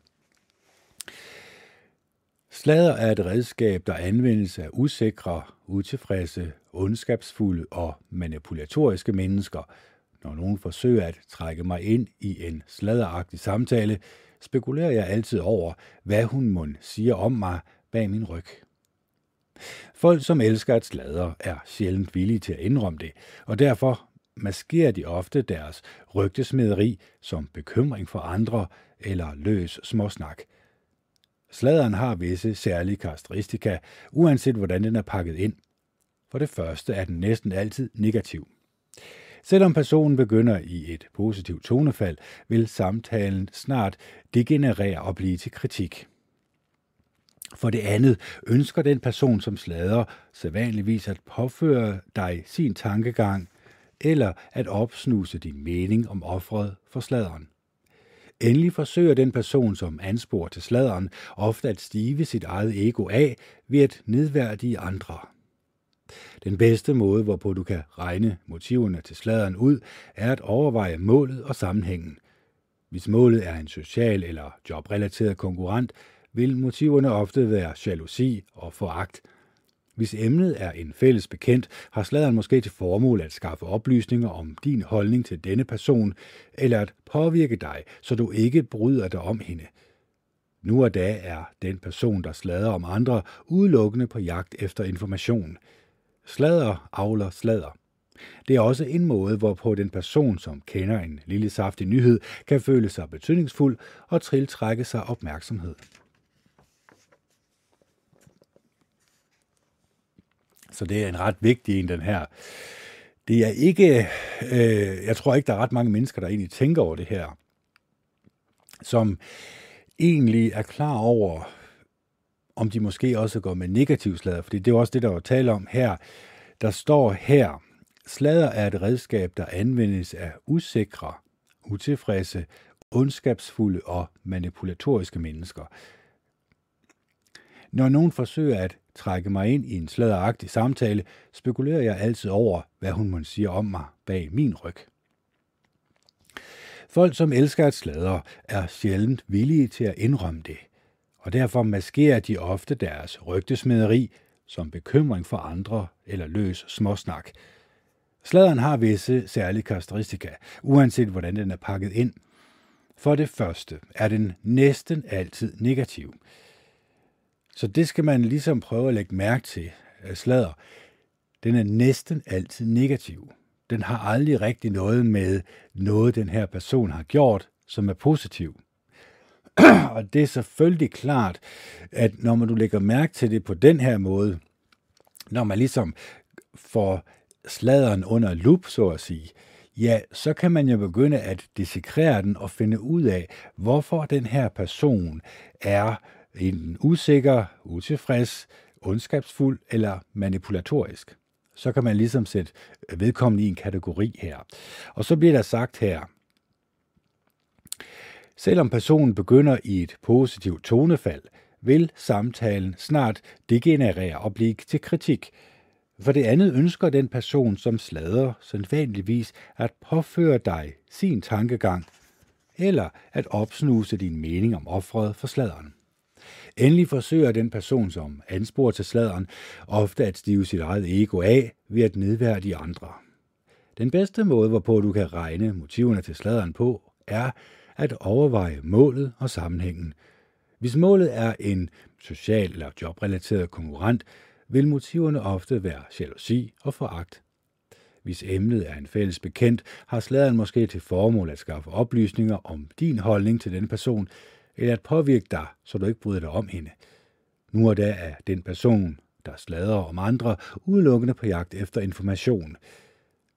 Slader er et redskab, der anvendes af usikre, utilfredse, ondskabsfulde og manipulatoriske mennesker – når nogen forsøger at trække mig ind i en sladderagtig samtale, spekulerer jeg altid over, hvad hun må siger om mig bag min ryg. Folk, som elsker at sladre, er sjældent villige til at indrømme det, og derfor maskerer de ofte deres rygtesmederi som bekymring for andre eller løs småsnak. Sladeren har visse særlige karakteristika, uanset hvordan den er pakket ind. For det første er den næsten altid negativ. Selvom personen begynder i et positivt tonefald, vil samtalen snart degenerere og blive til kritik. For det andet ønsker den person, som slader, sædvanligvis at påføre dig sin tankegang, eller at opsnuse din mening om offret for sladeren. Endelig forsøger den person, som ansporer til sladeren, ofte at stive sit eget ego af ved at nedværdige andre. Den bedste måde, hvorpå du kan regne motiverne til sladeren ud, er at overveje målet og sammenhængen. Hvis målet er en social eller jobrelateret konkurrent, vil motiverne ofte være jalousi og foragt. Hvis emnet er en fælles bekendt, har sladeren måske til formål at skaffe oplysninger om din holdning til denne person, eller at påvirke dig, så du ikke bryder dig om hende. Nu og da er den person, der slader om andre, udelukkende på jagt efter information – Slader avler slader. Det er også en måde, hvorpå den person, som kender en lille saftig nyhed, kan føle sig betydningsfuld og tiltrække sig opmærksomhed. Så det er en ret vigtig en, den her. Det er ikke, øh, jeg tror ikke, der er ret mange mennesker, der egentlig tænker over det her, som egentlig er klar over, om de måske også går med negativ sladder, fordi det er også det, der var tale om her. Der står her, sladder er et redskab, der anvendes af usikre, utilfredse, ondskabsfulde og manipulatoriske mennesker. Når nogen forsøger at trække mig ind i en sladderagtig samtale, spekulerer jeg altid over, hvad hun må sige om mig bag min ryg. Folk, som elsker at sladre, er sjældent villige til at indrømme det og derfor maskerer de ofte deres rygtesmederi som bekymring for andre eller løs småsnak. Sladeren har visse særlige karakteristika, uanset hvordan den er pakket ind. For det første er den næsten altid negativ. Så det skal man ligesom prøve at lægge mærke til. Øh, sladder, den er næsten altid negativ. Den har aldrig rigtig noget med noget, den her person har gjort, som er positiv. og det er selvfølgelig klart, at når man du lægger mærke til det på den her måde, når man ligesom får sladeren under lup, så at sige, ja, så kan man jo begynde at dissekrere den og finde ud af, hvorfor den her person er en usikker, utilfreds, ondskabsfuld eller manipulatorisk. Så kan man ligesom sætte vedkommende i en kategori her. Og så bliver der sagt her, Selvom personen begynder i et positivt tonefald, vil samtalen snart degenerere og blive til kritik. For det andet ønsker den person, som slader, sandsynligvis at påføre dig sin tankegang, eller at opsnuse din mening om offret for sladeren. Endelig forsøger den person, som ansporer til sladeren, ofte at stive sit eget ego af ved at nedværdige andre. Den bedste måde, hvorpå du kan regne motiverne til sladeren på, er at overveje målet og sammenhængen. Hvis målet er en social eller jobrelateret konkurrent, vil motiverne ofte være jalousi og foragt. Hvis emnet er en fælles bekendt, har sladeren måske til formål at skaffe oplysninger om din holdning til den person, eller at påvirke dig, så du ikke bryder dig om hende. Nu og da er den person, der slader om andre, udelukkende på jagt efter information.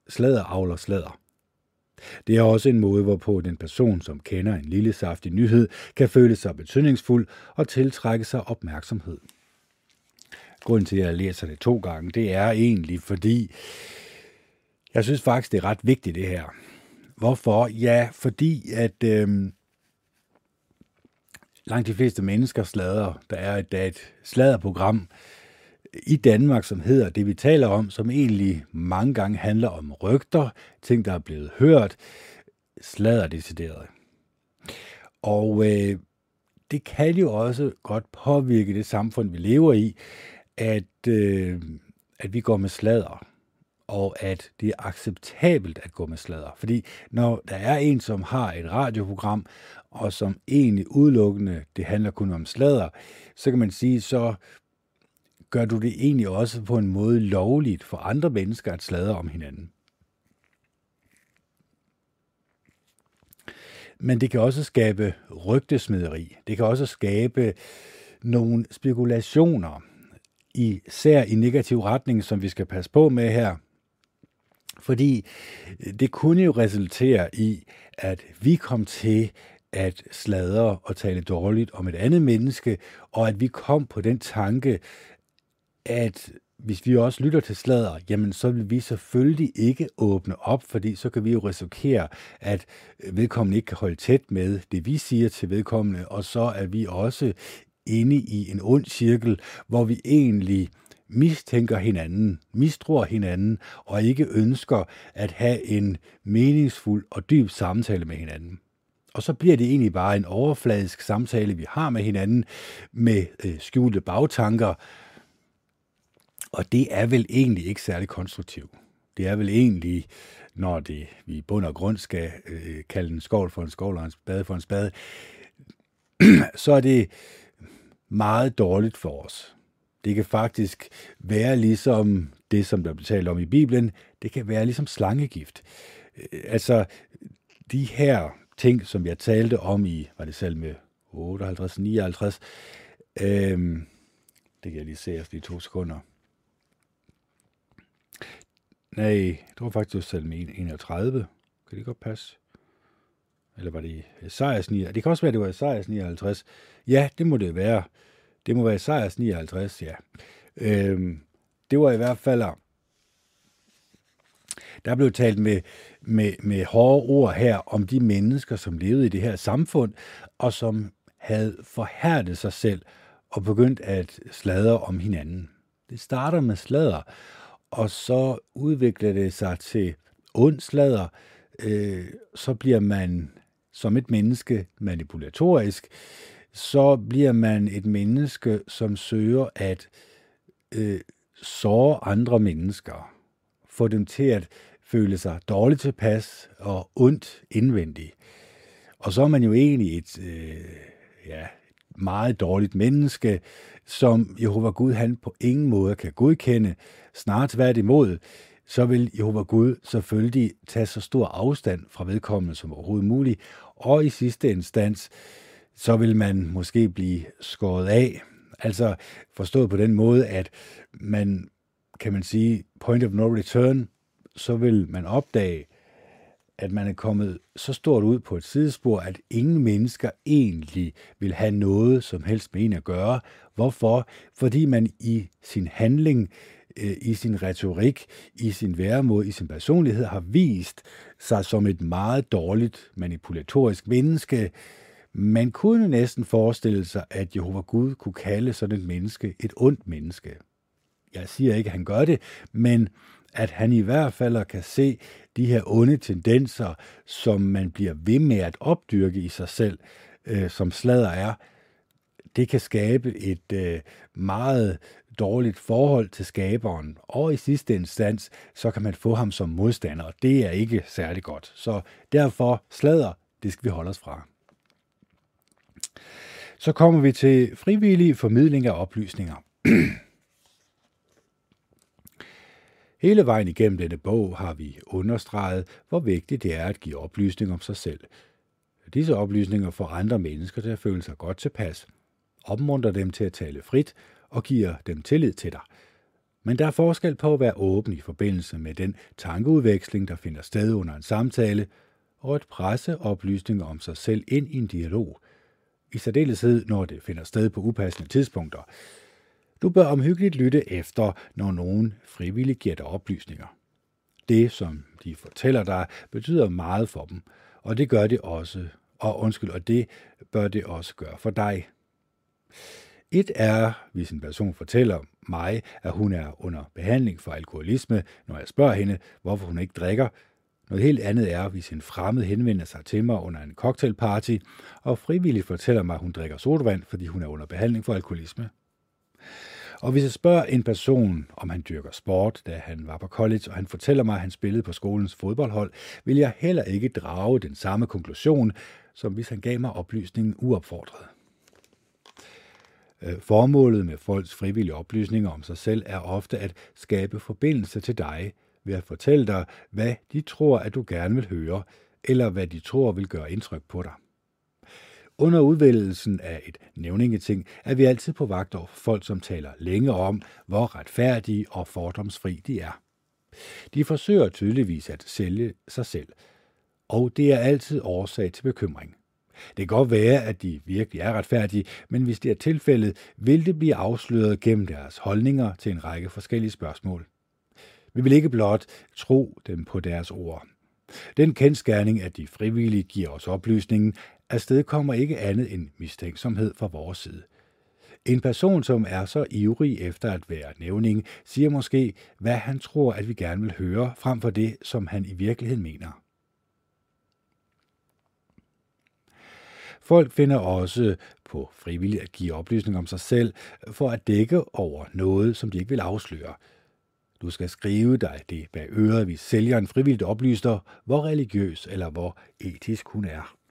Slader avler slader. Det er også en måde, hvorpå den person, som kender en lille saftig nyhed, kan føle sig betydningsfuld og tiltrække sig opmærksomhed. Grunden til, at jeg læser det to gange, det er egentlig, fordi jeg synes faktisk, det er ret vigtigt det her. Hvorfor? Ja, fordi at øh, langt de fleste mennesker slader. Der er et, der er et sladerprogram, i Danmark, som hedder det, vi taler om, som egentlig mange gange handler om rygter, ting, der er blevet hørt, sladder decideret. Og øh, det kan jo også godt påvirke det samfund, vi lever i, at, øh, at vi går med sladder, og at det er acceptabelt at gå med sladder. Fordi når der er en, som har et radioprogram, og som egentlig udelukkende, det handler kun om sladder, så kan man sige, så gør du det egentlig også på en måde lovligt for andre mennesker at sladre om hinanden. Men det kan også skabe rygtesmederi. Det kan også skabe nogle spekulationer, især i negativ retning, som vi skal passe på med her. Fordi det kunne jo resultere i, at vi kom til at sladre og tale dårligt om et andet menneske, og at vi kom på den tanke, at hvis vi også lytter til sladder, jamen så vil vi selvfølgelig ikke åbne op, fordi så kan vi jo risikere, at vedkommende ikke kan holde tæt med det, vi siger til vedkommende, og så er vi også inde i en ond cirkel, hvor vi egentlig mistænker hinanden, mistror hinanden, og ikke ønsker at have en meningsfuld og dyb samtale med hinanden. Og så bliver det egentlig bare en overfladisk samtale, vi har med hinanden, med øh, skjulte bagtanker, og det er vel egentlig ikke særlig konstruktivt. Det er vel egentlig, når det, vi i bund og grund skal øh, kalde en skål for en skål og en spade for en spade, så er det meget dårligt for os. Det kan faktisk være ligesom det, som der bliver talt om i Bibelen, det kan være ligesom slangegift. Øh, altså, de her ting, som jeg talte om i, var det selv med 58, 59, øhm, det kan jeg lige se efter de to sekunder. Nej, det var faktisk salme 31. Kan det godt passe? Eller var det Esajas 9? Det kan også være, det var Esajas 59. Ja, det må det være. Det må være Esajas 59, ja. Øhm, det var i hvert fald... Øh, der blev talt med, med, med hårde ord her om de mennesker, som levede i det her samfund, og som havde forhærdet sig selv og begyndt at sladre om hinanden. Det starter med sladder, og så udvikler det sig til ondslader, øh, så bliver man som et menneske manipulatorisk, så bliver man et menneske, som søger at øh, såre andre mennesker, få dem til at føle sig dårligt tilpas og ondt indvendigt. Og så er man jo egentlig et, øh, ja, meget dårligt menneske, som Jehova Gud han på ingen måde kan godkende. Snart tværtimod, så vil Jehova Gud selvfølgelig tage så stor afstand fra vedkommende som overhovedet muligt, og i sidste instans, så vil man måske blive skåret af. Altså forstået på den måde, at man, kan man sige, point of no return, så vil man opdage, at man er kommet så stort ud på et sidespor, at ingen mennesker egentlig vil have noget som helst med en at gøre. Hvorfor? Fordi man i sin handling, øh, i sin retorik, i sin væremåde, i sin personlighed har vist sig som et meget dårligt manipulatorisk menneske. Man kunne næsten forestille sig, at Jehova Gud kunne kalde sådan et menneske et ondt menneske. Jeg siger ikke, at han gør det, men at han i hvert fald kan se de her onde tendenser, som man bliver ved med at opdyrke i sig selv, øh, som slader er, det kan skabe et øh, meget dårligt forhold til skaberen, og i sidste instans, så kan man få ham som modstander, og det er ikke særlig godt. Så derfor slader, det skal vi holde os fra. Så kommer vi til frivillig formidling af oplysninger. Hele vejen igennem denne bog har vi understreget, hvor vigtigt det er at give oplysning om sig selv. Disse oplysninger får andre mennesker til at føle sig godt tilpas, opmuntrer dem til at tale frit og giver dem tillid til dig. Men der er forskel på at være åben i forbindelse med den tankeudveksling, der finder sted under en samtale, og at presse oplysninger om sig selv ind i en dialog. I særdeleshed, når det finder sted på upassende tidspunkter. Du bør omhyggeligt lytte efter, når nogen frivilligt giver dig oplysninger. Det, som de fortæller dig, betyder meget for dem, og det gør det også, og undskyld, og det bør det også gøre for dig. Et er, hvis en person fortæller mig, at hun er under behandling for alkoholisme, når jeg spørger hende, hvorfor hun ikke drikker. Noget helt andet er, hvis en fremmed henvender sig til mig under en cocktailparty, og frivilligt fortæller mig, at hun drikker sodavand, fordi hun er under behandling for alkoholisme. Og hvis jeg spørger en person, om han dyrker sport, da han var på college, og han fortæller mig, at han spillede på skolens fodboldhold, vil jeg heller ikke drage den samme konklusion, som hvis han gav mig oplysningen uopfordret. Øh, formålet med folks frivillige oplysninger om sig selv er ofte at skabe forbindelse til dig ved at fortælle dig, hvad de tror, at du gerne vil høre, eller hvad de tror vil gøre indtryk på dig. Under udvælgelsen af et nævningeting er vi altid på vagt over folk, som taler længe om, hvor retfærdige og fordomsfri de er. De forsøger tydeligvis at sælge sig selv, og det er altid årsag til bekymring. Det kan godt være, at de virkelig er retfærdige, men hvis det er tilfældet, vil det blive afsløret gennem deres holdninger til en række forskellige spørgsmål. Vi vil ikke blot tro dem på deres ord. Den kendskærning, at de frivillige giver os oplysningen, afsted kommer ikke andet end mistænksomhed fra vores side. En person, som er så ivrig efter at være nævning, siger måske, hvad han tror, at vi gerne vil høre, frem for det, som han i virkeligheden mener. Folk finder også på frivilligt at give oplysning om sig selv, for at dække over noget, som de ikke vil afsløre. Du skal skrive dig det bag øret, hvis sælgeren frivilligt oplyser, hvor religiøs eller hvor etisk hun er.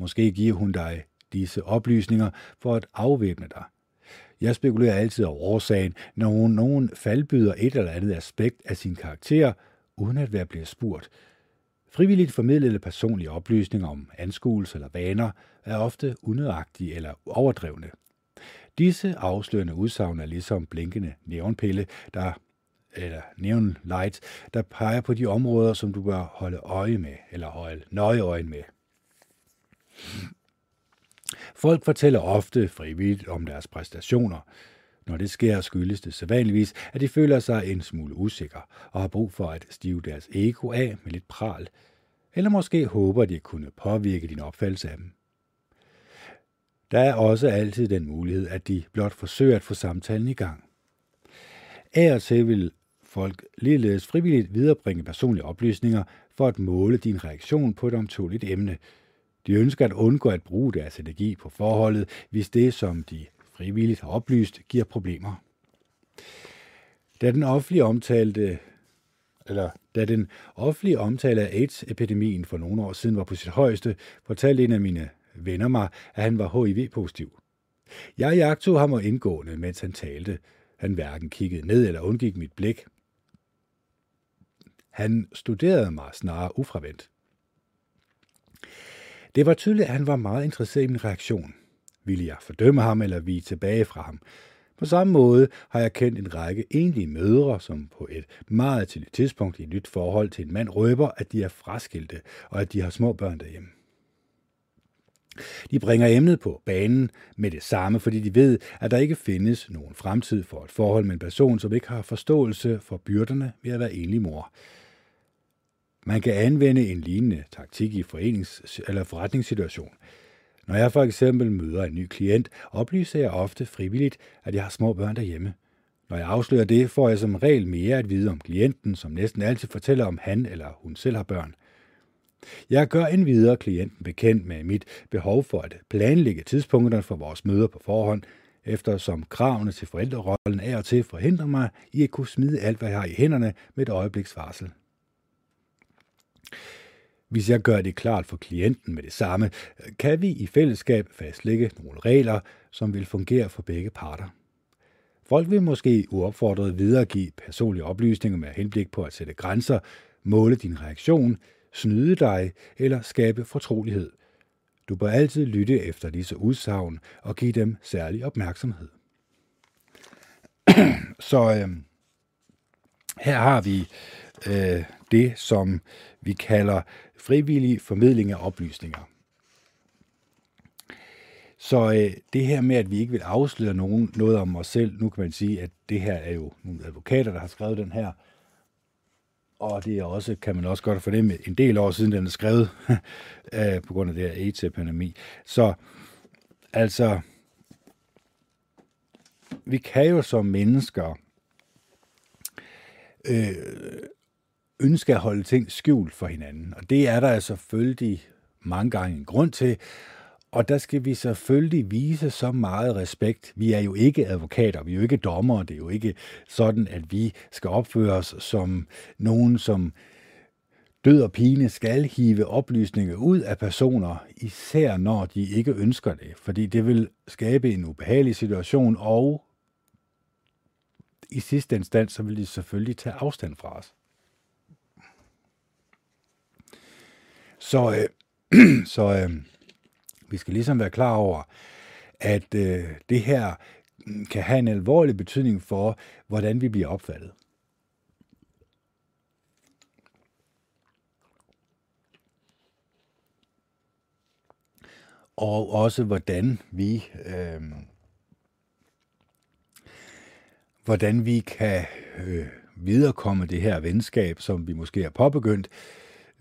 Måske giver hun dig disse oplysninger for at afvæbne dig. Jeg spekulerer altid over årsagen, når hun, nogen faldbyder et eller andet aspekt af sin karakter, uden at være blevet spurgt. Frivilligt formidlede personlige oplysninger om anskuelser eller vaner er ofte unødagtige eller overdrevne. Disse afslørende udsagn er ligesom blinkende neonpille, der eller neon light, der peger på de områder, som du bør holde øje med, eller holde nøje øje med. Folk fortæller ofte frivilligt om deres præstationer. Når det sker, skyldes det sædvanligvis, at de føler sig en smule usikre og har brug for at stive deres ego af med lidt pral. Eller måske håber de at kunne påvirke din opfattelse af dem. Der er også altid den mulighed, at de blot forsøger at få samtalen i gang. Af og til vil folk ligeledes frivilligt viderebringe personlige oplysninger for at måle din reaktion på et omtåligt emne – de ønsker at undgå at bruge deres energi på forholdet, hvis det, som de frivilligt har oplyst, giver problemer. Da den offentlige omtalte eller da den offentlige omtale af AIDS-epidemien for nogle år siden var på sit højeste, fortalte en af mine venner mig, at han var HIV-positiv. Jeg jagtede ham og indgående, mens han talte. Han hverken kiggede ned eller undgik mit blik. Han studerede mig snarere ufravendt. Det var tydeligt, at han var meget interesseret i min reaktion. Ville jeg fordømme ham eller vige tilbage fra ham? På samme måde har jeg kendt en række enlige mødre, som på et meget tidligt tidspunkt i et nyt forhold til en mand røber, at de er fraskilte og at de har små børn derhjemme. De bringer emnet på banen med det samme, fordi de ved, at der ikke findes nogen fremtid for et forhold med en person, som ikke har forståelse for byrderne ved at være enlig mor. Man kan anvende en lignende taktik i forenings- eller forretningssituation. Når jeg for eksempel møder en ny klient, oplyser jeg ofte frivilligt, at jeg har små børn derhjemme. Når jeg afslører det, får jeg som regel mere at vide om klienten, som næsten altid fortæller, om han eller hun selv har børn. Jeg gør endvidere klienten bekendt med mit behov for at planlægge tidspunkterne for vores møder på forhånd, eftersom kravene til forældrerollen af og til forhindrer mig i at kunne smide alt, hvad jeg har i hænderne med et øjebliks varsel. Hvis jeg gør det klart for klienten med det samme, kan vi i fællesskab fastlægge nogle regler, som vil fungere for begge parter. Folk vil måske uopfordret videregive personlige oplysninger med henblik på at sætte grænser, måle din reaktion, snyde dig eller skabe fortrolighed. Du bør altid lytte efter disse udsagn og give dem særlig opmærksomhed. Så øh, her har vi øh, det, som vi kalder frivillig formidling af oplysninger. Så øh, det her med, at vi ikke vil afsløre nogen noget om os selv, nu kan man sige, at det her er jo nogle advokater, der har skrevet den her, og det er også, kan man også godt fornemme, en del år siden, den er skrevet, øh, på grund af det her AIDS-epidemi. Så altså, vi kan jo som mennesker øh, ønske at holde ting skjult for hinanden. Og det er der altså selvfølgelig mange gange en grund til. Og der skal vi selvfølgelig vise så meget respekt. Vi er jo ikke advokater, vi er jo ikke dommere. Det er jo ikke sådan, at vi skal opføre os som nogen, som død og pine skal hive oplysninger ud af personer, især når de ikke ønsker det. Fordi det vil skabe en ubehagelig situation, og i sidste instans, så vil de selvfølgelig tage afstand fra os. Så, øh, så øh, vi skal ligesom være klar over, at øh, det her mm, kan have en alvorlig betydning for, hvordan vi bliver opfattet. Og også hvordan vi øh, hvordan vi kan øh, viderekomme det her venskab, som vi måske har påbegyndt,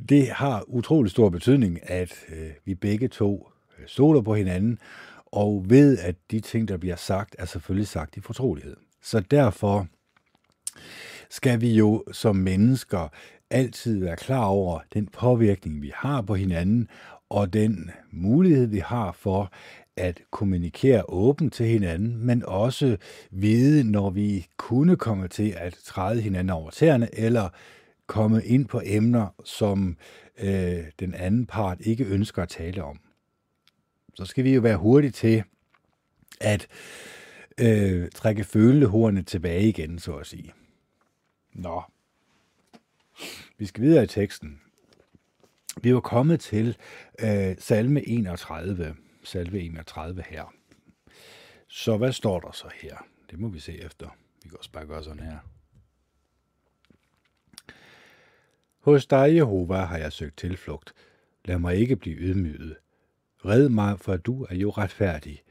det har utrolig stor betydning, at øh, vi begge to øh, stoler på hinanden, og ved, at de ting, der bliver sagt, er selvfølgelig sagt i fortrolighed. Så derfor skal vi jo som mennesker altid være klar over den påvirkning, vi har på hinanden, og den mulighed, vi har for at kommunikere åbent til hinanden, men også vide, når vi kunne komme til at træde hinanden over tæerne, eller komme ind på emner, som øh, den anden part ikke ønsker at tale om. Så skal vi jo være hurtige til at øh, trække følehornet tilbage igen, så at sige. Nå. Vi skal videre i teksten. Vi var kommet til øh, salme 31. Salve 31 her. Så hvad står der så her? Det må vi se efter. Vi kan også bare gøre sådan her. Hos dig, Jehova, har jeg søgt tilflugt. Lad mig ikke blive ydmyget. Red mig, for du er jo retfærdig.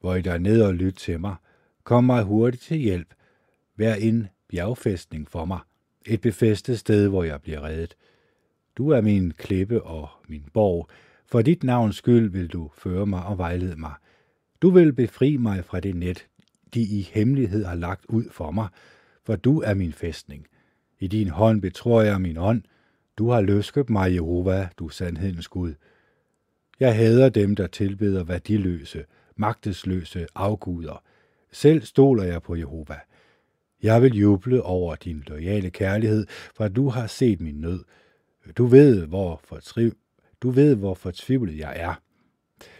Hvor I der ned og lyt til mig. Kom mig hurtigt til hjælp. Vær en bjergfæstning for mig. Et befæstet sted, hvor jeg bliver reddet. Du er min klippe og min borg. For dit navns skyld vil du føre mig og vejlede mig. Du vil befri mig fra det net, de i hemmelighed har lagt ud for mig, for du er min fæstning. I din hånd betror jeg min ånd. Du har løsket mig, Jehova, du sandhedens Gud. Jeg hader dem, der tilbeder værdiløse, magtesløse afguder. Selv stoler jeg på Jehova. Jeg vil juble over din loyale kærlighed, for du har set min nød. Du ved, hvor, fortriv, du ved, hvor fortvivlet jeg er.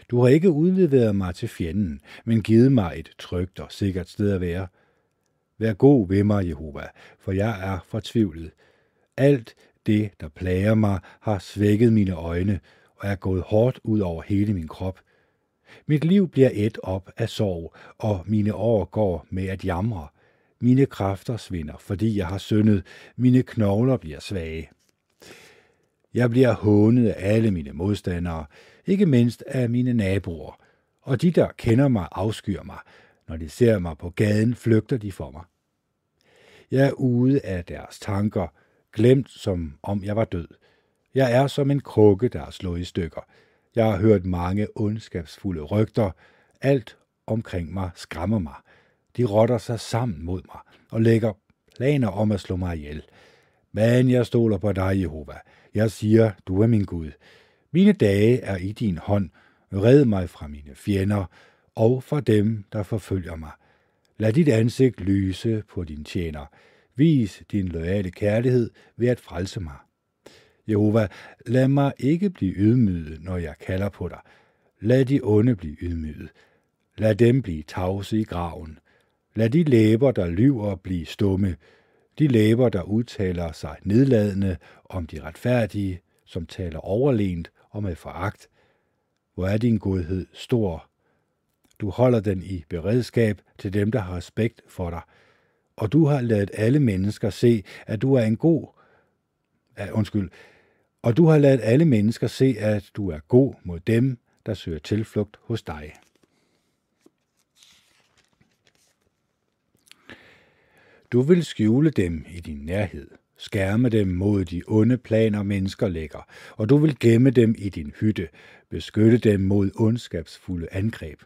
Du har ikke udleveret mig til fjenden, men givet mig et trygt og sikkert sted at være. Vær god ved mig, Jehova, for jeg er fortvivlet. Alt det, der plager mig, har svækket mine øjne og er gået hårdt ud over hele min krop. Mit liv bliver et op af sorg, og mine år går med at jamre. Mine kræfter svinder, fordi jeg har syndet. Mine knogler bliver svage. Jeg bliver hånet af alle mine modstandere, ikke mindst af mine naboer. Og de, der kender mig, afskyr mig. Når de ser mig på gaden, flygter de for mig. Jeg er ude af deres tanker, glemt som om jeg var død. Jeg er som en krukke, der er slået i stykker. Jeg har hørt mange ondskabsfulde rygter. Alt omkring mig skræmmer mig. De rotter sig sammen mod mig og lægger planer om at slå mig ihjel. Men jeg stoler på dig, Jehova. Jeg siger, du er min Gud. Mine dage er i din hånd. Red mig fra mine fjender og fra dem, der forfølger mig. Lad dit ansigt lyse på din tjener. Vis din loyale kærlighed ved at frelse mig. Jehova, lad mig ikke blive ydmyget, når jeg kalder på dig. Lad de onde blive ydmyget. Lad dem blive tavse i graven. Lad de læber, der lyver, blive stumme. De læber, der udtaler sig nedladende om de retfærdige, som taler overlegent og med foragt. Hvor er din godhed stor. Du holder den i beredskab til dem, der har respekt for dig. Og du har ladet alle mennesker se, at du er en god... Uh, undskyld. Og du har ladet alle mennesker se, at du er god mod dem, der søger tilflugt hos dig. Du vil skjule dem i din nærhed, skærme dem mod de onde planer, mennesker lægger, og du vil gemme dem i din hytte, beskytte dem mod ondskabsfulde angreb.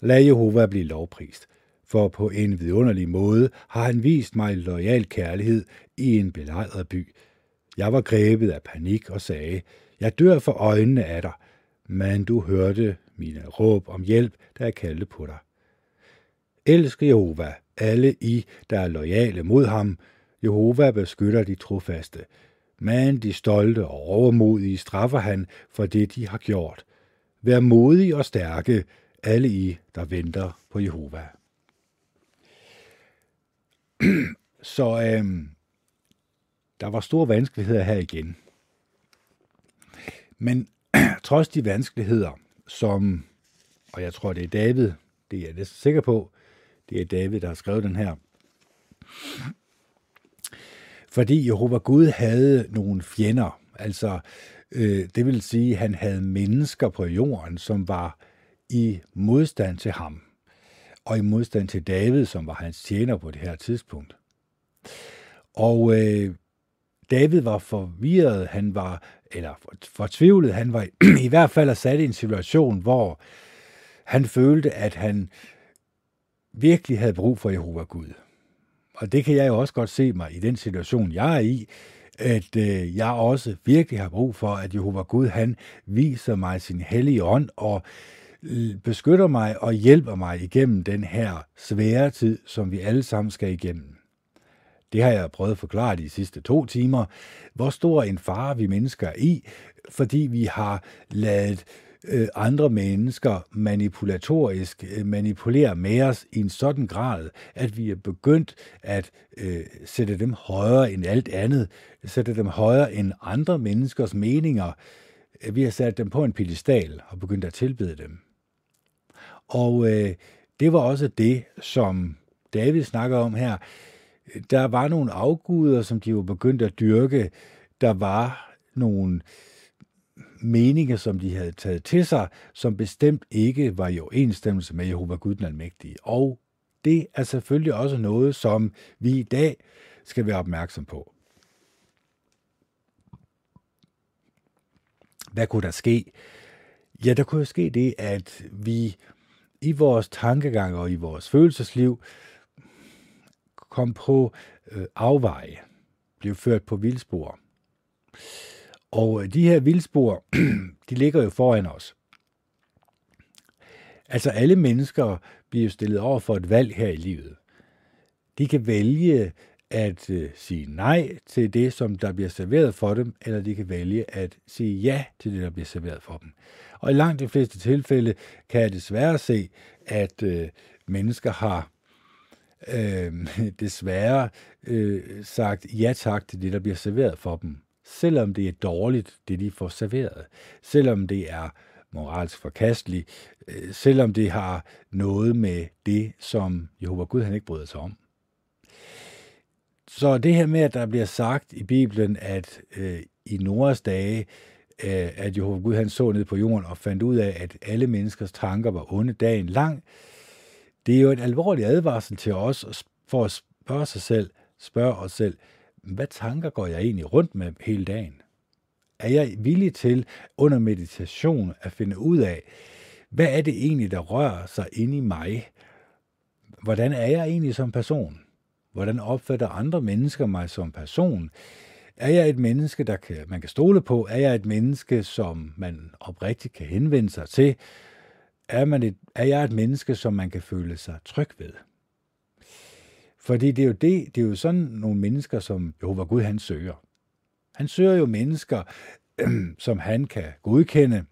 Lad Jehova blive lovprist, for på en vidunderlig måde har han vist mig lojal kærlighed i en belejret by. Jeg var grebet af panik og sagde, jeg dør for øjnene af dig, men du hørte mine råb om hjælp, da jeg kaldte på dig. Elsk Jehova, alle I, der er lojale mod ham. Jehova beskytter de trofaste. Men de stolte og overmodige straffer han for det, de har gjort. Vær modig og stærke, alle I, der venter på Jehova. Så øhm, der var store vanskeligheder her igen. Men trods de vanskeligheder, som, og jeg tror det er David, det er jeg næsten sikker på, det er David, der har skrevet den her. Fordi Jehova Gud havde nogle fjender, altså øh, det vil sige, at han havde mennesker på jorden, som var i modstand til ham, og i modstand til David, som var hans tjener på det her tidspunkt. Og øh, David var forvirret, han var, eller fortvivlet, han var i hvert fald sat i en situation, hvor han følte, at han virkelig havde brug for Jehova Gud. Og det kan jeg jo også godt se mig i den situation, jeg er i, at øh, jeg også virkelig har brug for, at Jehova Gud, han viser mig sin hellige ånd og Øh, beskytter mig og hjælper mig igennem den her svære tid, som vi alle sammen skal igennem. Det har jeg prøvet at forklare de sidste to timer, hvor stor en fare vi mennesker er i, fordi vi har lavet øh, andre mennesker manipulatorisk øh, manipulere manipulerer med os i en sådan grad, at vi er begyndt at øh, sætte dem højere end alt andet, sætte dem højere end andre menneskers meninger. Vi har sat dem på en pedestal og begyndt at tilbede dem. Og øh, det var også det, som David snakker om her. Der var nogle afguder, som de var begyndt at dyrke. Der var nogle meninger, som de havde taget til sig, som bestemt ikke var i overensstemmelse med Jehova Gud den Almægtige. Og det er selvfølgelig også noget, som vi i dag skal være opmærksom på. Hvad kunne der ske? Ja, der kunne ske det, at vi i vores tankegang og i vores følelsesliv kom på øh, afveje, blev ført på vildspor. Og øh, de her vildspor, de ligger jo foran os. Altså alle mennesker bliver stillet over for et valg her i livet. De kan vælge at øh, sige nej til det, som der bliver serveret for dem, eller de kan vælge at sige ja til det, der bliver serveret for dem. Og i langt de fleste tilfælde kan jeg desværre se, at øh, mennesker har øh, desværre øh, sagt ja tak til det, der bliver serveret for dem. Selvom det er dårligt, det de får serveret. Selvom det er moralsk forkasteligt. Øh, selvom det har noget med det, som Jehova Gud han ikke bryder sig om. Så det her med, at der bliver sagt i Bibelen, at øh, i Noras dage, øh, Øh, at Jehova Gud han så ned på jorden og fandt ud af, at alle menneskers tanker var onde dagen lang, det er jo en alvorlig advarsel til os for at spørge sig selv, spørge os selv, hvad tanker går jeg egentlig rundt med hele dagen? Er jeg villig til under meditation at finde ud af, hvad er det egentlig, der rører sig inde i mig? Hvordan er jeg egentlig som person? Hvordan opfatter andre mennesker mig som person? Er jeg et menneske, der kan, man kan stole på? Er jeg et menneske, som man oprigtigt kan henvende sig til? Er, man et, er jeg et menneske, som man kan føle sig tryg ved? Fordi det er jo, det, det er jo sådan nogle mennesker, som Jehova Gud han søger. Han søger jo mennesker, som han kan godkende,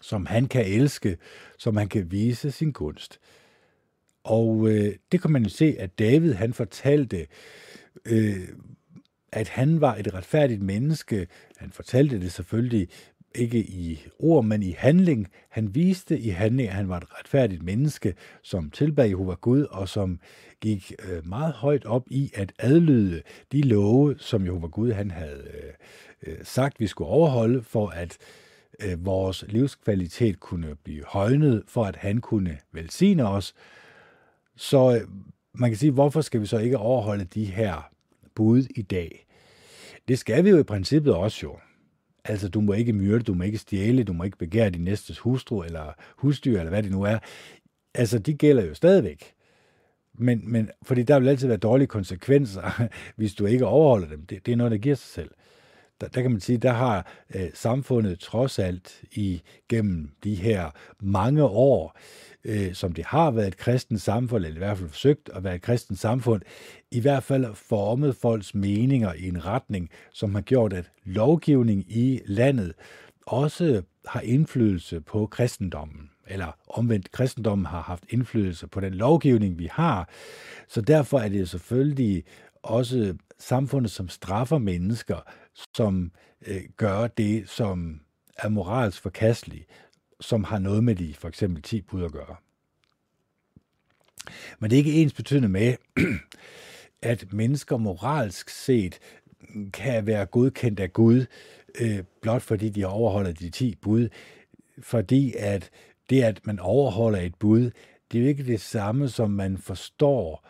som han kan elske, som han kan vise sin gunst. Og øh, det kan man jo se, at David han fortalte, øh, at han var et retfærdigt menneske. Han fortalte det selvfølgelig ikke i ord, men i handling. Han viste i handling, at han var et retfærdigt menneske, som tilbad Jehova Gud, og som gik øh, meget højt op i at adlyde de love, som Jehova Gud han havde øh, øh, sagt, vi skulle overholde, for at vores livskvalitet kunne blive højnet, for at han kunne velsigne os. Så man kan sige, hvorfor skal vi så ikke overholde de her bud i dag? Det skal vi jo i princippet også jo. Altså, du må ikke myrde, du må ikke stjæle, du må ikke begære din næstes hustru eller husdyr, eller hvad det nu er. Altså, de gælder jo stadigvæk. Men, men fordi der vil altid være dårlige konsekvenser, hvis du ikke overholder dem. Det, det er noget, der giver sig selv. Der, der kan man sige, der har øh, samfundet trods alt i gennem de her mange år, øh, Øh, som det har været et kristent samfund, eller i hvert fald forsøgt at være et kristent samfund, i hvert fald formet folks meninger i en retning, som har gjort, at lovgivning i landet også har indflydelse på kristendommen eller omvendt kristendommen har haft indflydelse på den lovgivning, vi har. Så derfor er det selvfølgelig også samfundet, som straffer mennesker, som øh, gør det, som er moralsk forkasteligt, som har noget med de for eksempel 10 bud at gøre. Men det er ikke ens betydende med, at mennesker moralsk set kan være godkendt af Gud, øh, blot fordi de overholder de 10 bud, fordi at det, at man overholder et bud, det er jo ikke det samme, som man forstår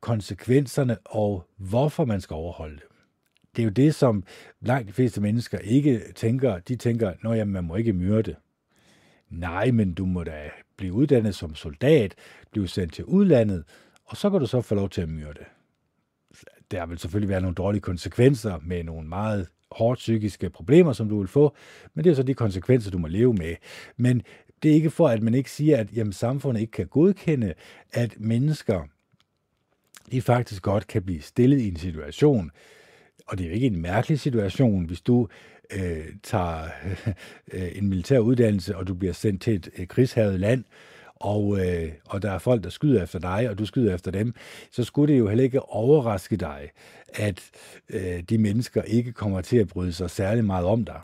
konsekvenserne og hvorfor man skal overholde det. Det er jo det, som langt de fleste mennesker ikke tænker. De tænker, at man må ikke myrde. Nej, men du må da blive uddannet som soldat, blive sendt til udlandet, og så kan du så få lov til at myrde. Der vil selvfølgelig være nogle dårlige konsekvenser med nogle meget hårdt psykiske problemer, som du vil få, men det er så de konsekvenser, du må leve med. Men det er ikke for, at man ikke siger, at jamen, samfundet ikke kan godkende, at mennesker de faktisk godt kan blive stillet i en situation, og det er jo ikke en mærkelig situation, hvis du øh, tager øh, en militær uddannelse, og du bliver sendt til et øh, krigshavet land, og, øh, og der er folk, der skyder efter dig, og du skyder efter dem, så skulle det jo heller ikke overraske dig, at øh, de mennesker ikke kommer til at bryde sig særlig meget om dig.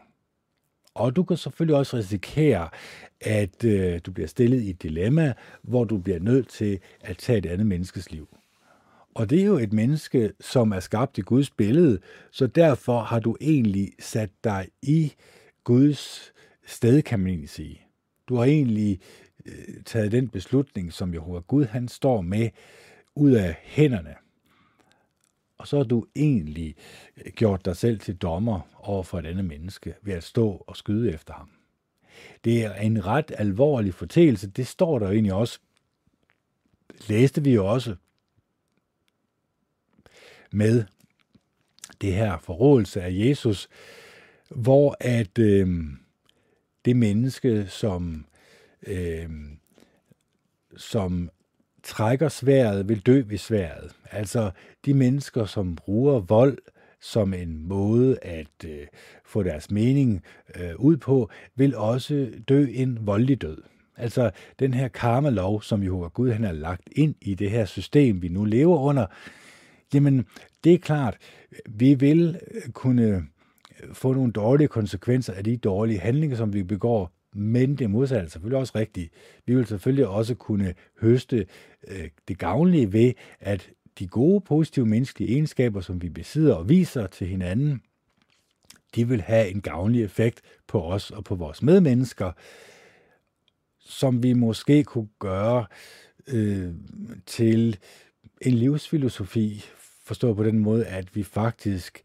Og du kan selvfølgelig også risikere, at øh, du bliver stillet i et dilemma, hvor du bliver nødt til at tage et andet menneskes liv. Og det er jo et menneske, som er skabt i Guds billede, så derfor har du egentlig sat dig i Guds sted, kan man egentlig sige. Du har egentlig øh, taget den beslutning, som Jehova Gud han står med, ud af hænderne. Og så har du egentlig øh, gjort dig selv til dommer over for et andet menneske ved at stå og skyde efter ham. Det er en ret alvorlig fortælling. Det står der jo egentlig også. Læste vi jo også med det her forrådelse af Jesus, hvor at øh, det menneske, som, øh, som trækker sværet, vil dø ved sværet. Altså de mennesker, som bruger vold som en måde at øh, få deres mening øh, ud på, vil også dø en voldelig død. Altså den her karma-lov, som Jehova Gud han har lagt ind i det her system, vi nu lever under, jamen det er klart, vi vil øh, kunne øh, få nogle dårlige konsekvenser af de dårlige handlinger, som vi begår, men det modsatte er selvfølgelig også rigtigt. Vi vil selvfølgelig også kunne høste øh, det gavnlige ved, at de gode, positive menneskelige egenskaber, som vi besidder og viser til hinanden, de vil have en gavnlig effekt på os og på vores medmennesker, som vi måske kunne gøre øh, til en livsfilosofi, forstå på den måde, at vi faktisk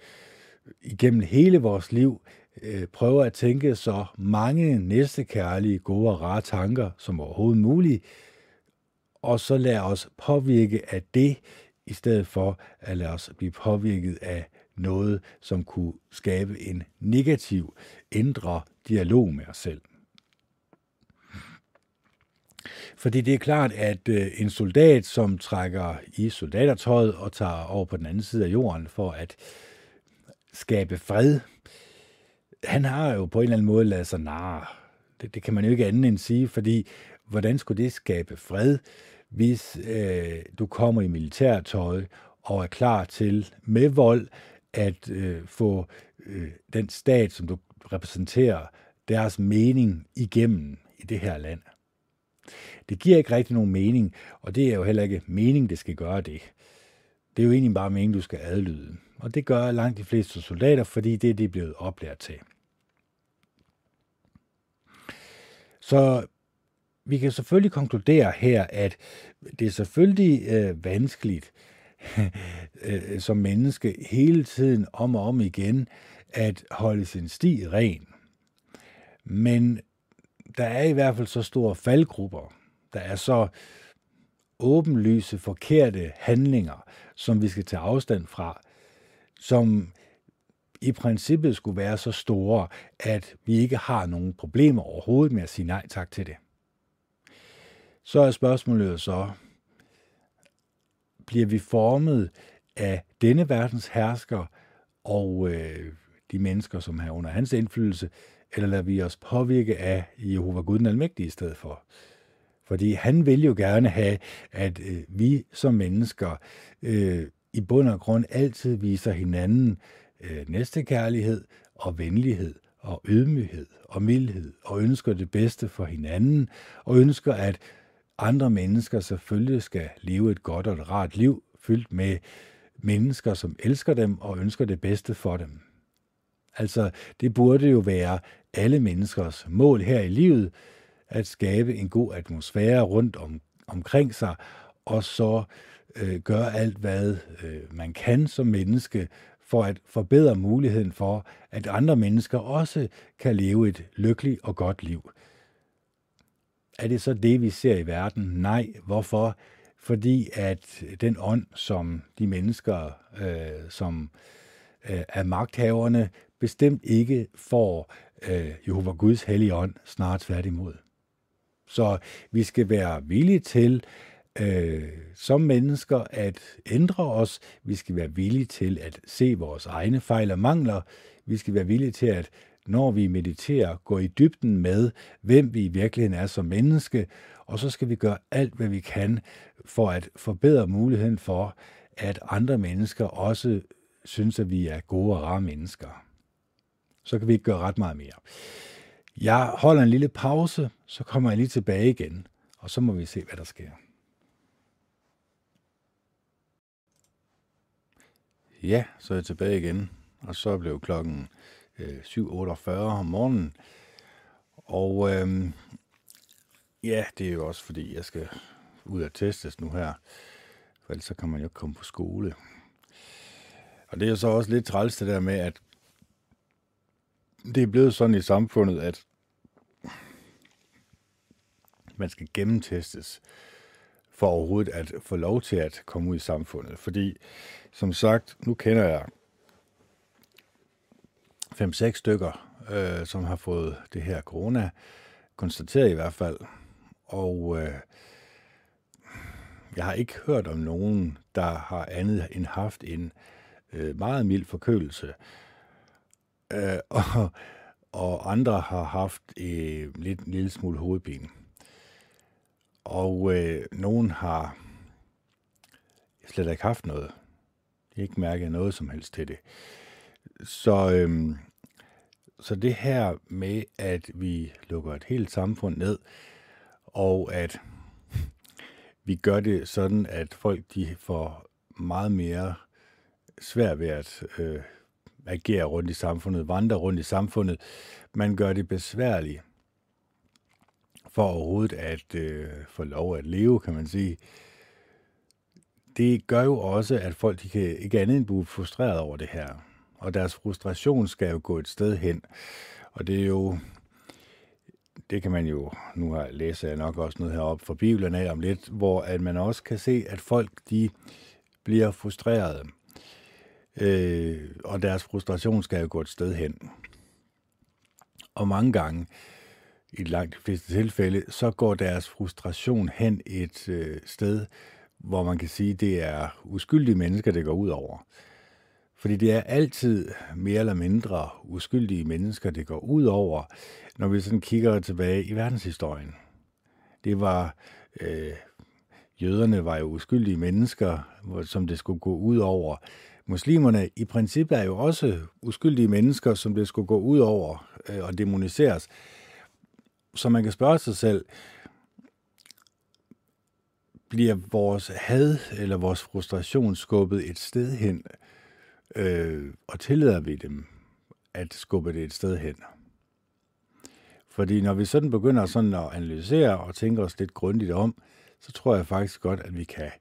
igennem hele vores liv øh, prøver at tænke så mange næstekærlige, gode og rare tanker som overhovedet muligt, og så lade os påvirke af det, i stedet for at lade os blive påvirket af noget, som kunne skabe en negativ, indre dialog med os selv. Fordi det er klart, at øh, en soldat, som trækker i soldatertøjet og tager over på den anden side af jorden for at skabe fred, han har jo på en eller anden måde lavet sig narre. Det, det kan man jo ikke andet end sige, fordi hvordan skulle det skabe fred, hvis øh, du kommer i militærtøj og er klar til med vold at øh, få øh, den stat, som du repræsenterer, deres mening igennem i det her land. Det giver ikke rigtig nogen mening, og det er jo heller ikke mening, det skal gøre det. Det er jo egentlig bare meningen, du skal adlyde. Og det gør langt de fleste soldater, fordi det er de blevet oplært til. Så vi kan selvfølgelig konkludere her, at det er selvfølgelig øh, vanskeligt øh, som menneske hele tiden om og om igen at holde sin sti ren. Men der er i hvert fald så store faldgrupper, der er så åbenlyse forkerte handlinger, som vi skal tage afstand fra, som i princippet skulle være så store, at vi ikke har nogen problemer overhovedet med at sige nej tak til det. Så er spørgsmålet så, bliver vi formet af denne verdens hersker og øh, de mennesker, som er under hans indflydelse, eller lader vi os påvirke af Jehova Gud den Almægtige i stedet for? Fordi han vil jo gerne have, at øh, vi som mennesker øh, i bund og grund altid viser hinanden øh, næstekærlighed og venlighed og ydmyghed og mildhed og ønsker det bedste for hinanden og ønsker, at andre mennesker selvfølgelig skal leve et godt og et rart liv, fyldt med mennesker, som elsker dem og ønsker det bedste for dem. Altså, det burde jo være alle menneskers mål her i livet, at skabe en god atmosfære rundt om, omkring sig, og så øh, gøre alt, hvad øh, man kan som menneske, for at forbedre muligheden for, at andre mennesker også kan leve et lykkeligt og godt liv. Er det så det, vi ser i verden? Nej. Hvorfor? Fordi at den ånd, som de mennesker, øh, som øh, er magthaverne, bestemt ikke får øh, Jehova Guds hellige ånd, snart tværtimod. Så vi skal være villige til øh, som mennesker at ændre os. Vi skal være villige til at se vores egne fejl og mangler. Vi skal være villige til at når vi mediterer, gå i dybden med, hvem vi i virkeligheden er som menneske, og så skal vi gøre alt, hvad vi kan for at forbedre muligheden for, at andre mennesker også synes, at vi er gode og rare mennesker. Så kan vi ikke gøre ret meget mere. Jeg holder en lille pause, så kommer jeg lige tilbage igen, og så må vi se, hvad der sker. Ja, så er jeg tilbage igen, og så blev klokken øh, 7.48 om morgenen. Og øhm, ja, det er jo også fordi, jeg skal ud og testes nu her, for ellers så kan man jo ikke komme på skole. Og det er jo så også lidt træls det der med, at det er blevet sådan i samfundet, at man skal gennemtestes for overhovedet at få lov til at komme ud i samfundet. Fordi, som sagt, nu kender jeg 5-6 stykker, øh, som har fået det her corona, konstateret i hvert fald. Og øh, jeg har ikke hørt om nogen, der har andet end haft en øh, meget mild forkølelse. Øh, og, og andre har haft øh, lidt en lille smule hovedpine. Og øh, nogen har slet ikke haft noget. De har ikke mærket noget som helst til det. Så, øh, så det her med, at vi lukker et helt samfund ned, og at vi gør det sådan, at folk de får meget mere svært ved at øh, agerer rundt i samfundet, vandre rundt i samfundet. Man gør det besværligt for overhovedet at øh, få lov at leve, kan man sige. Det gør jo også, at folk de kan ikke andet end blive frustreret over det her. Og deres frustration skal jo gå et sted hen. Og det er jo, det kan man jo, nu har læser jeg nok også noget heroppe fra Bibelen af om lidt, hvor at man også kan se, at folk de bliver frustrerede øh, og deres frustration skal jo gå et sted hen. Og mange gange, i langt de fleste tilfælde, så går deres frustration hen et øh, sted, hvor man kan sige, det er uskyldige mennesker, det går ud over. Fordi det er altid mere eller mindre uskyldige mennesker, det går ud over, når vi sådan kigger tilbage i verdenshistorien. Det var øh, jøderne var jo uskyldige mennesker, som det skulle gå ud over muslimerne i princippet er jo også uskyldige mennesker, som det skulle gå ud over øh, og demoniseres. Så man kan spørge sig selv, bliver vores had eller vores frustration skubbet et sted hen, øh, og tillader vi dem at skubbe det et sted hen? Fordi når vi sådan begynder sådan at analysere og tænke os lidt grundigt om, så tror jeg faktisk godt, at vi kan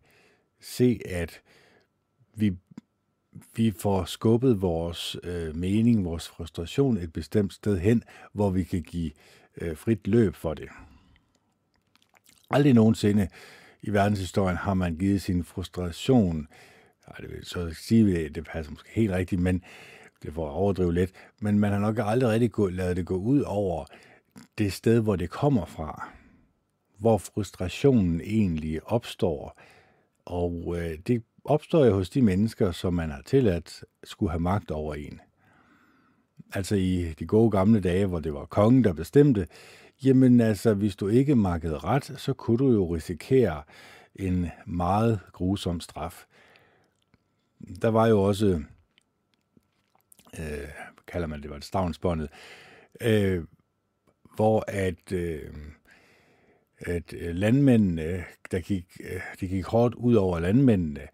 se, at vi vi får skubbet vores øh, mening, vores frustration et bestemt sted hen, hvor vi kan give øh, frit løb for det. Aldrig nogensinde i verdenshistorien har man givet sin frustration, ej, det vil så sige, det passer måske helt rigtigt, men det får at overdrive lidt, men man har nok aldrig rigtig gå, lavet det gå ud over det sted, hvor det kommer fra, hvor frustrationen egentlig opstår, og øh, det opstår jo hos de mennesker, som man har tilladt skulle have magt over en. Altså i de gode gamle dage, hvor det var kongen, der bestemte, jamen altså, hvis du ikke markede ret, så kunne du jo risikere en meget grusom straf. Der var jo også, øh, kalder man det, var det stavnsbåndet, øh, hvor at, øh, at øh, landmændene, der gik, øh, gik hårdt ud over landmændene,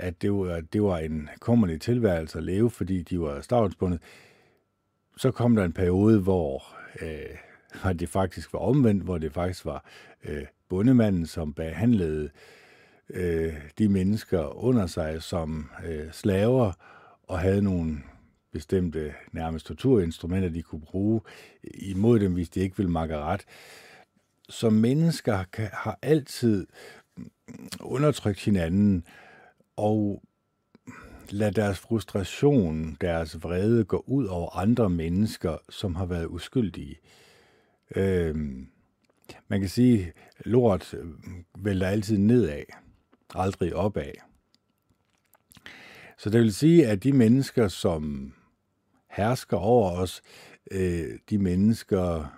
at det var, det var en kummerlig tilværelse at leve, fordi de var stavnsbundet. Så kom der en periode, hvor øh, det faktisk var omvendt, hvor det faktisk var øh, bundemanden, som behandlede øh, de mennesker under sig som øh, slaver, og havde nogle bestemte nærmest torturinstrumenter, de kunne bruge imod dem, hvis de ikke ville makke ret. Så mennesker kan, har altid undertrykt hinanden, og lad deres frustration, deres vrede gå ud over andre mennesker, som har været uskyldige. Øhm, man kan sige, lort øh, vælter altid nedad, aldrig opad. Så det vil sige, at de mennesker, som hersker over os, øh, de mennesker,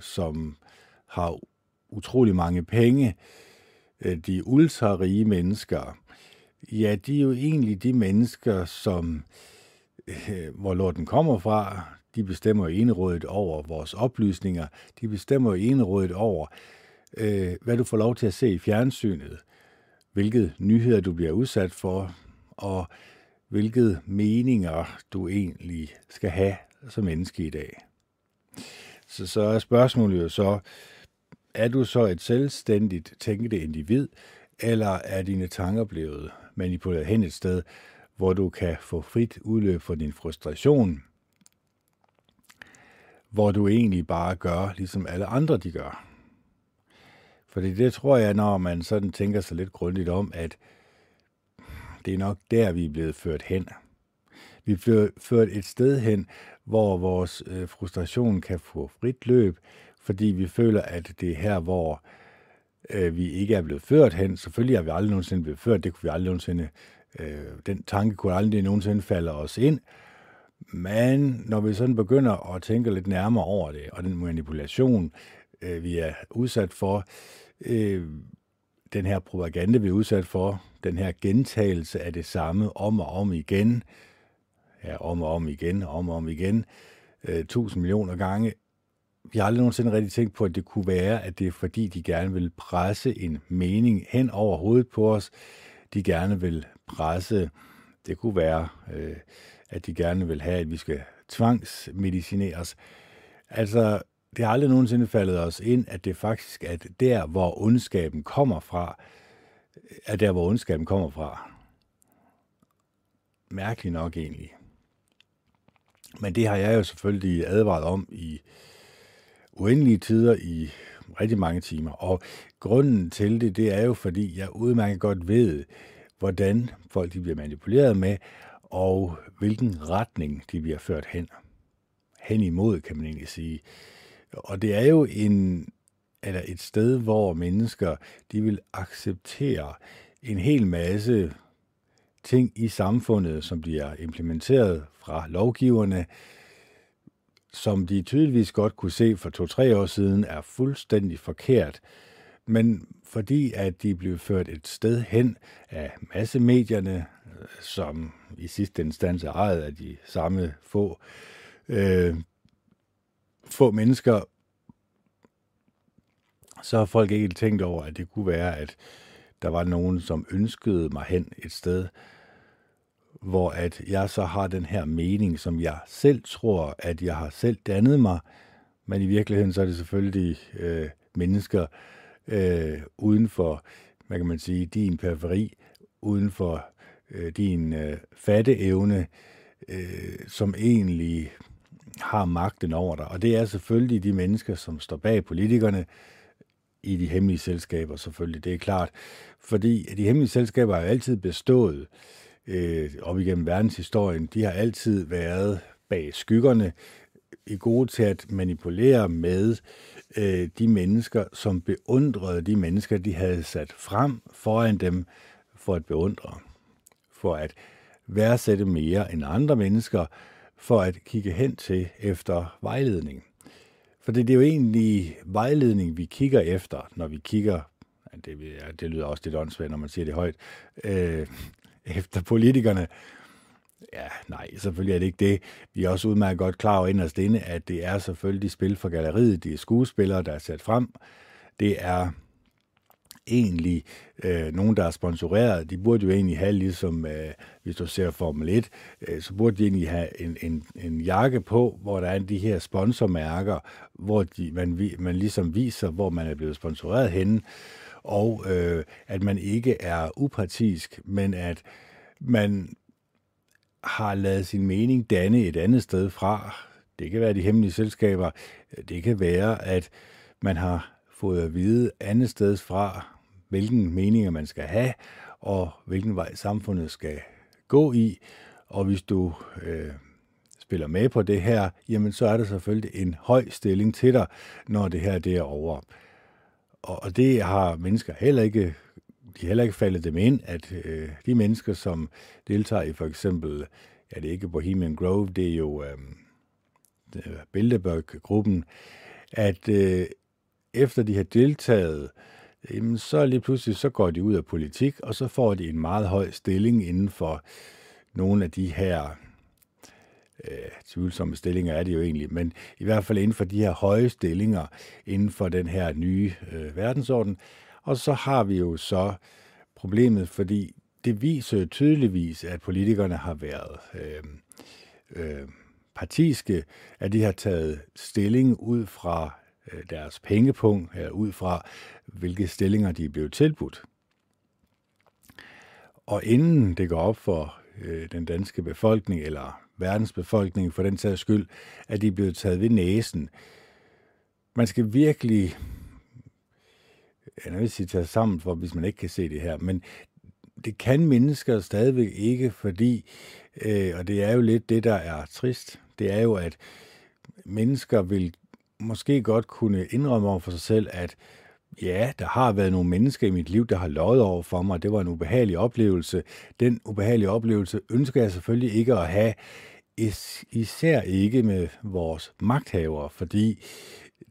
som har utrolig mange penge, øh, de ultrarige mennesker, Ja, de er jo egentlig de mennesker, som, øh, hvor lorten kommer fra, de bestemmer enerådet over vores oplysninger. De bestemmer enerådet over, øh, hvad du får lov til at se i fjernsynet, hvilke nyheder du bliver udsat for, og hvilke meninger du egentlig skal have som menneske i dag. Så, så er spørgsmålet jo så, er du så et selvstændigt tænkende individ, eller er dine tanker blevet manipuleret hen et sted, hvor du kan få frit udløb for din frustration, hvor du egentlig bare gør, ligesom alle andre de gør. Fordi det tror jeg, når man sådan tænker sig lidt grundigt om, at det er nok der, vi er blevet ført hen. Vi er ført et sted hen, hvor vores øh, frustration kan få frit løb, fordi vi føler, at det er her, hvor øh, Øh, vi ikke er blevet ført hen. Selvfølgelig er vi aldrig nogensinde blevet ført, det kunne vi aldrig nogensinde, øh, den tanke kunne aldrig nogensinde falde os ind. Men når vi sådan begynder at tænke lidt nærmere over det, og den manipulation, øh, vi er udsat for, øh, den her propaganda, vi er udsat for, den her gentagelse af det samme om og om igen, ja, om og om igen, om og om igen, øh, tusind millioner gange. Vi har aldrig nogensinde rigtig tænkt på, at det kunne være, at det er fordi, de gerne vil presse en mening hen over hovedet på os. De gerne vil presse, det kunne være, øh, at de gerne vil have, at vi skal tvangsmedicineres. Altså, det har aldrig nogensinde faldet os ind, at det faktisk er der, hvor ondskaben kommer fra, er der, hvor ondskaben kommer fra. Mærkeligt nok egentlig. Men det har jeg jo selvfølgelig advaret om i uendelige tider i rigtig mange timer. Og grunden til det, det er jo, fordi jeg udmærket godt ved, hvordan folk de bliver manipuleret med, og hvilken retning de bliver ført hen. Hen imod, kan man egentlig sige. Og det er jo en, eller et sted, hvor mennesker de vil acceptere en hel masse ting i samfundet, som bliver implementeret fra lovgiverne, som de tydeligvis godt kunne se for to-tre år siden, er fuldstændig forkert. Men fordi at de blev ført et sted hen af massemedierne, som i sidste instans er ejet af de samme få, øh, få mennesker, så har folk ikke tænkt over, at det kunne være, at der var nogen, som ønskede mig hen et sted, hvor at jeg så har den her mening, som jeg selv tror, at jeg har selv dannet mig, men i virkeligheden så er det selvfølgelig øh, mennesker øh, uden for, hvad kan man sige, din periferi, uden for øh, din øh, fatteevne, øh, som egentlig har magten over dig. Og det er selvfølgelig de mennesker, som står bag politikerne, i de hemmelige selskaber selvfølgelig, det er klart. Fordi de hemmelige selskaber har jo altid bestået øh, Øh, op igennem verdenshistorien. De har altid været bag skyggerne, i gode til at manipulere med øh, de mennesker, som beundrede de mennesker, de havde sat frem foran dem for at beundre. For at værdsætte mere end andre mennesker, for at kigge hen til efter vejledning. For det er jo egentlig vejledning, vi kigger efter, når vi kigger, det, det lyder også lidt åndssvagt, når man siger det højt, øh, efter politikerne. Ja, nej, selvfølgelig er det ikke det. Vi er også udmærket godt klar over inderst inde, at det er selvfølgelig spil for galleriet, det er skuespillere, der er sat frem. Det er egentlig øh, nogen, der er sponsoreret. De burde jo egentlig have, ligesom øh, hvis du ser Formel 1, øh, så burde de egentlig have en, en, en jakke på, hvor der er de her sponsormærker, hvor de, man, man ligesom viser, hvor man er blevet sponsoreret henne, og øh, at man ikke er upartisk, men at man har lavet sin mening danne et andet sted fra. Det kan være de hemmelige selskaber. Det kan være, at man har fået at vide andet sted fra, hvilken meninger man skal have, og hvilken vej samfundet skal gå i. Og hvis du øh, spiller med på det her, jamen så er der selvfølgelig en høj stilling til dig, når det her det er over. Og, og det har mennesker heller ikke de heller ikke faldet dem ind, at øh, de mennesker, som deltager i for eksempel, ja, det er ikke Bohemian Grove, det er jo øh, Bilderberg-gruppen, at øh, efter de har deltaget jamen så lige pludselig så går de ud af politik, og så får de en meget høj stilling inden for nogle af de her øh, tvivlsomme stillinger er det jo egentlig, men i hvert fald inden for de her høje stillinger inden for den her nye øh, verdensorden. Og så har vi jo så problemet, fordi det viser jo tydeligvis, at politikerne har været øh, øh, partiske, at de har taget stilling ud fra Øh, deres pengepunkt, eller ud fra, hvilke stillinger de er blevet tilbudt. Og inden det går op for øh, den danske befolkning, eller verdens befolkning for den sags skyld, at de er blevet taget ved næsen. Man skal virkelig, jeg vil sige, tage sammen for, hvis man ikke kan se det her, men det kan mennesker stadigvæk ikke, fordi, øh, og det er jo lidt det, der er trist, det er jo, at mennesker vil måske godt kunne indrømme over for sig selv, at Ja, der har været nogle mennesker i mit liv, der har løjet over for mig. Det var en ubehagelig oplevelse. Den ubehagelige oplevelse ønsker jeg selvfølgelig ikke at have, is- især ikke med vores magthavere, fordi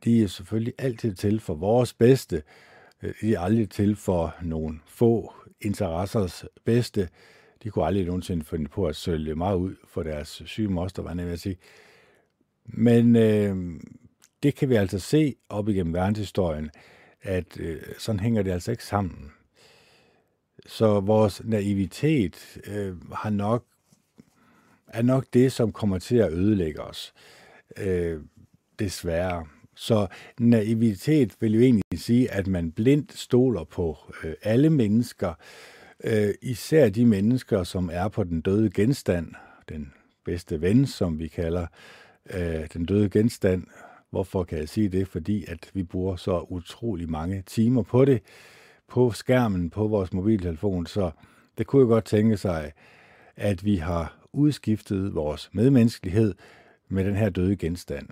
de er selvfølgelig altid til for vores bedste. De er aldrig til for nogle få interessers bedste. De kunne aldrig nogensinde finde på at sælge mig ud for deres syge moster, hvad jeg vil sige. Men øh, det kan vi altså se op igennem verdenshistorien, at øh, sådan hænger det altså ikke sammen. Så vores naivitet øh, har nok, er nok det, som kommer til at ødelægge os. Øh, desværre. Så naivitet vil jo egentlig sige, at man blindt stoler på øh, alle mennesker, øh, især de mennesker, som er på den døde genstand, den bedste ven, som vi kalder øh, den døde genstand. Hvorfor kan jeg sige det? Fordi at vi bruger så utrolig mange timer på det, på skærmen, på vores mobiltelefon, så det kunne jo godt tænke sig, at vi har udskiftet vores medmenneskelighed med den her døde genstand.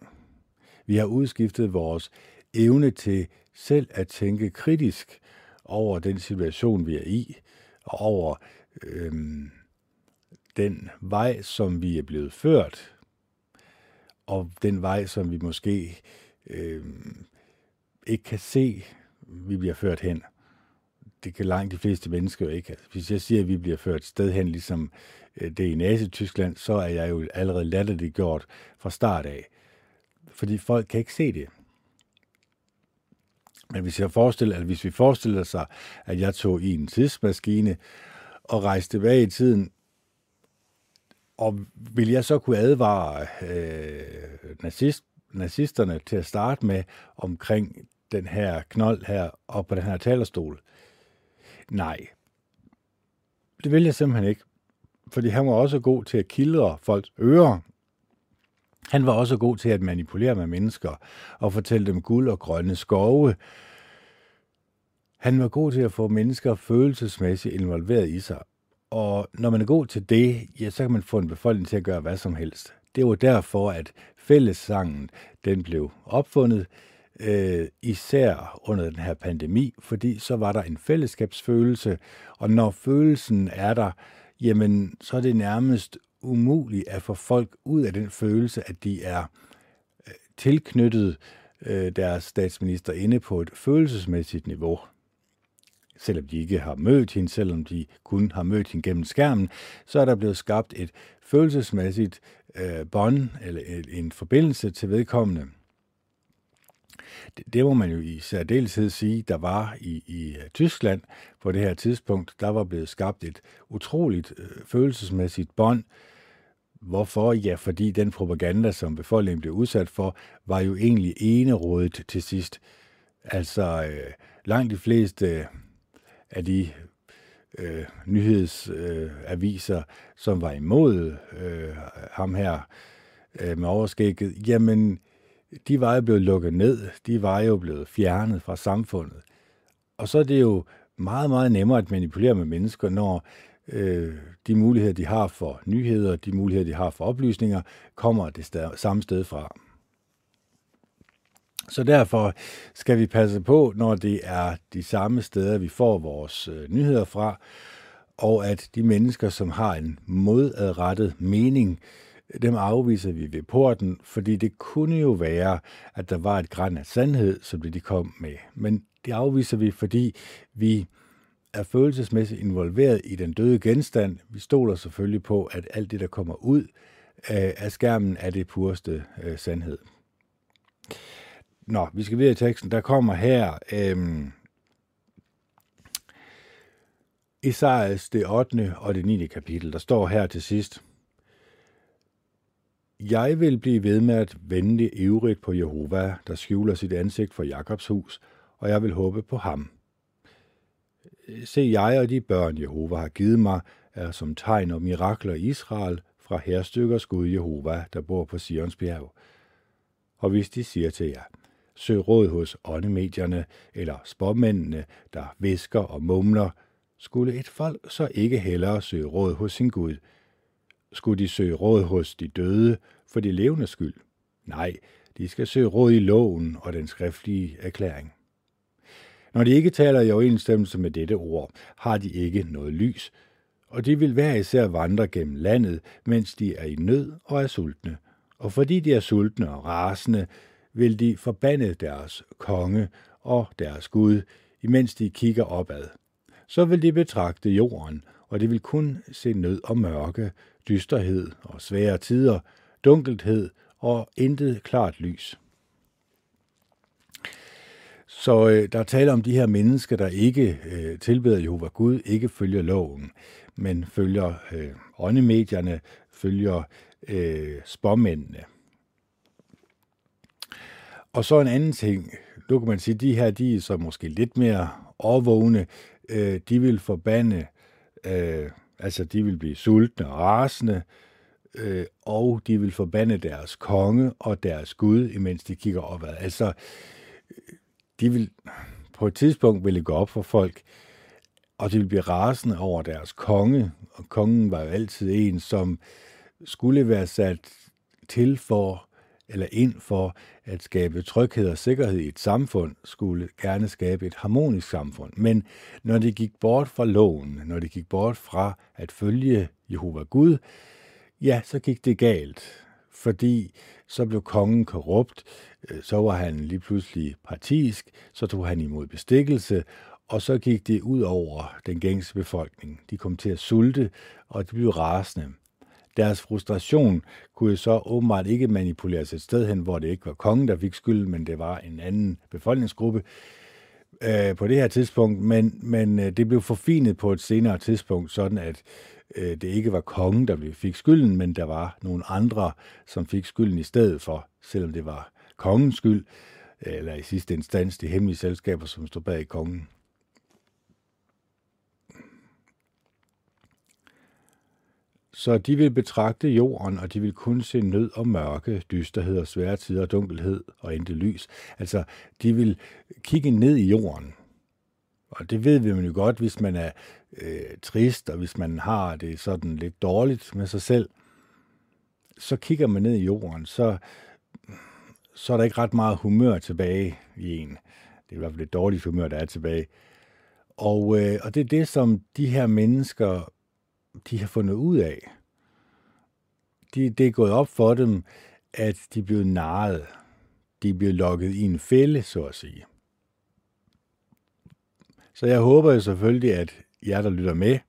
Vi har udskiftet vores evne til selv at tænke kritisk over den situation, vi er i, og over øhm, den vej, som vi er blevet ført, og den vej, som vi måske øh, ikke kan se, vi bliver ført hen. Det kan langt de fleste mennesker jo ikke. Altså, hvis jeg siger, at vi bliver ført sted hen, ligesom øh, det er i Nazi-Tyskland, så er jeg jo allerede latterligt gjort fra start af fordi folk kan ikke se det. Men hvis, jeg forestiller, at hvis vi forestiller sig, at jeg tog i en tidsmaskine og rejste tilbage i tiden, og vil jeg så kunne advare øh, nazist, nazisterne til at starte med omkring den her knold her og på den her talerstol? Nej. Det vil jeg simpelthen ikke. Fordi han var også god til at kildre folks ører han var også god til at manipulere med mennesker og fortælle dem guld og grønne skove. Han var god til at få mennesker følelsesmæssigt involveret i sig. Og når man er god til det, ja, så kan man få en befolkning til at gøre hvad som helst. Det var derfor, at fællessangen den blev opfundet, øh, især under den her pandemi, fordi så var der en fællesskabsfølelse, og når følelsen er der, jamen så er det nærmest umuligt at få folk ud af den følelse, at de er øh, tilknyttet øh, deres statsminister inde på et følelsesmæssigt niveau. Selvom de ikke har mødt hende, selvom de kun har mødt hende gennem skærmen, så er der blevet skabt et følelsesmæssigt øh, bånd eller en forbindelse til vedkommende. Det, det må man jo i særdeleshed sige, der var i, i øh, Tyskland på det her tidspunkt. Der var blevet skabt et utroligt øh, følelsesmæssigt bånd, Hvorfor? Ja, fordi den propaganda, som befolkningen blev udsat for, var jo egentlig enerådet til sidst. Altså, øh, langt de fleste øh, af de øh, nyhedsaviser, øh, som var imod øh, ham her øh, med overskægget, jamen, de var jo blevet lukket ned, de var jo blevet fjernet fra samfundet. Og så er det jo meget, meget nemmere at manipulere med mennesker, når øh, de muligheder, de har for nyheder, de muligheder, de har for oplysninger, kommer det sted, samme sted fra. Så derfor skal vi passe på, når det er de samme steder, vi får vores øh, nyheder fra, og at de mennesker, som har en modadrettet mening, dem afviser vi ved porten, fordi det kunne jo være, at der var et græn af sandhed, som det de kom med. Men det afviser vi, fordi vi er følelsesmæssigt involveret i den døde genstand. Vi stoler selvfølgelig på, at alt det, der kommer ud øh, af skærmen, er det pureste øh, sandhed. Nå, vi skal videre i teksten. Der kommer her øhm, Isaias det 8. og det 9. kapitel. Der står her til sidst. Jeg vil blive ved med at vende ivrigt på Jehova, der skjuler sit ansigt for Jakobs hus, og jeg vil håbe på ham – Se, jeg og de børn, Jehova har givet mig, er som tegn og mirakler i Israel fra herstykkers Gud Jehova, der bor på Sions bjerg. Og hvis de siger til jer, søg råd hos åndemedierne eller spåmændene, der visker og mumler, skulle et folk så ikke hellere søge råd hos sin Gud? Skulle de søge råd hos de døde for de levende skyld? Nej, de skal søge råd i loven og den skriftlige erklæring. Når de ikke taler i overensstemmelse med dette ord, har de ikke noget lys, og de vil hver især vandre gennem landet, mens de er i nød og er sultne. Og fordi de er sultne og rasende, vil de forbande deres konge og deres Gud, imens de kigger opad. Så vil de betragte jorden, og de vil kun se nød og mørke, dysterhed og svære tider, dunkelhed og intet klart lys. Så øh, der er tale om de her mennesker, der ikke øh, tilbeder Jehova Gud, ikke følger loven, men følger øh, åndemedierne, følger øh, spåmændene. Og så en anden ting, nu kan man sige, de her, de er så måske lidt mere overvågne, øh, de vil forbande, øh, altså de vil blive sultne og rasende, øh, og de vil forbande deres konge og deres Gud, imens de kigger opad. Altså, de vil, på et tidspunkt vil det gå op for folk, og de vil blive rasende over deres konge, og kongen var jo altid en, som skulle være sat til for, eller ind for at skabe tryghed og sikkerhed i et samfund, skulle gerne skabe et harmonisk samfund. Men når de gik bort fra loven, når de gik bort fra at følge Jehova Gud, ja, så gik det galt. Fordi så blev kongen korrupt, øh, så var han lige pludselig partisk, så tog han imod bestikkelse, og så gik det ud over den gængse befolkning. De kom til at sulte, og de blev rasende. Deres frustration kunne så åbenbart ikke manipuleres et sted hen, hvor det ikke var kongen, der fik skylden, men det var en anden befolkningsgruppe øh, på det her tidspunkt. Men, men øh, det blev forfinet på et senere tidspunkt, sådan at øh, det ikke var kongen, der fik skylden, men der var nogle andre, som fik skylden i stedet for, selvom det var kongens skyld, øh, eller i sidste instans de hemmelige selskaber, som stod bag kongen. Så de vil betragte jorden, og de vil kun se nød og mørke, dysterhed og svære tider, dunkelhed og intet lys. Altså, de vil kigge ned i jorden. Og det ved vi jo godt, hvis man er øh, trist, og hvis man har det sådan lidt dårligt med sig selv, så kigger man ned i jorden, så, så er der ikke ret meget humør tilbage i en. Det er i hvert fald et dårligt humør, der er tilbage. Og, øh, og det er det, som de her mennesker de har fundet ud af. De, det er gået op for dem, at de er blevet narret. De er blevet lukket i en fælde, så at sige. Så jeg håber jo selvfølgelig, at jer, der lytter med,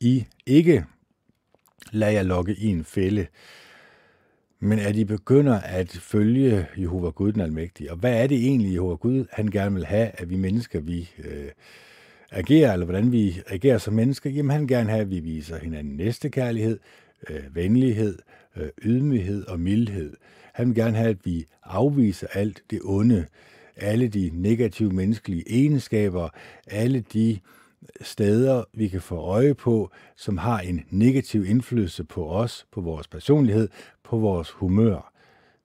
I ikke lader jer lokke i en fælde, men at I begynder at følge Jehova Gud den Almægtige. Og hvad er det egentlig, Jehova Gud han gerne vil have, at vi mennesker, vi øh, agerer, eller hvordan vi agerer som mennesker, jamen han gerne have, at vi viser hinanden næstekærlighed, øh, venlighed, øh, ydmyghed og mildhed. Han vil gerne have, at vi afviser alt det onde, alle de negative menneskelige egenskaber, alle de steder, vi kan få øje på, som har en negativ indflydelse på os, på vores personlighed, på vores humør,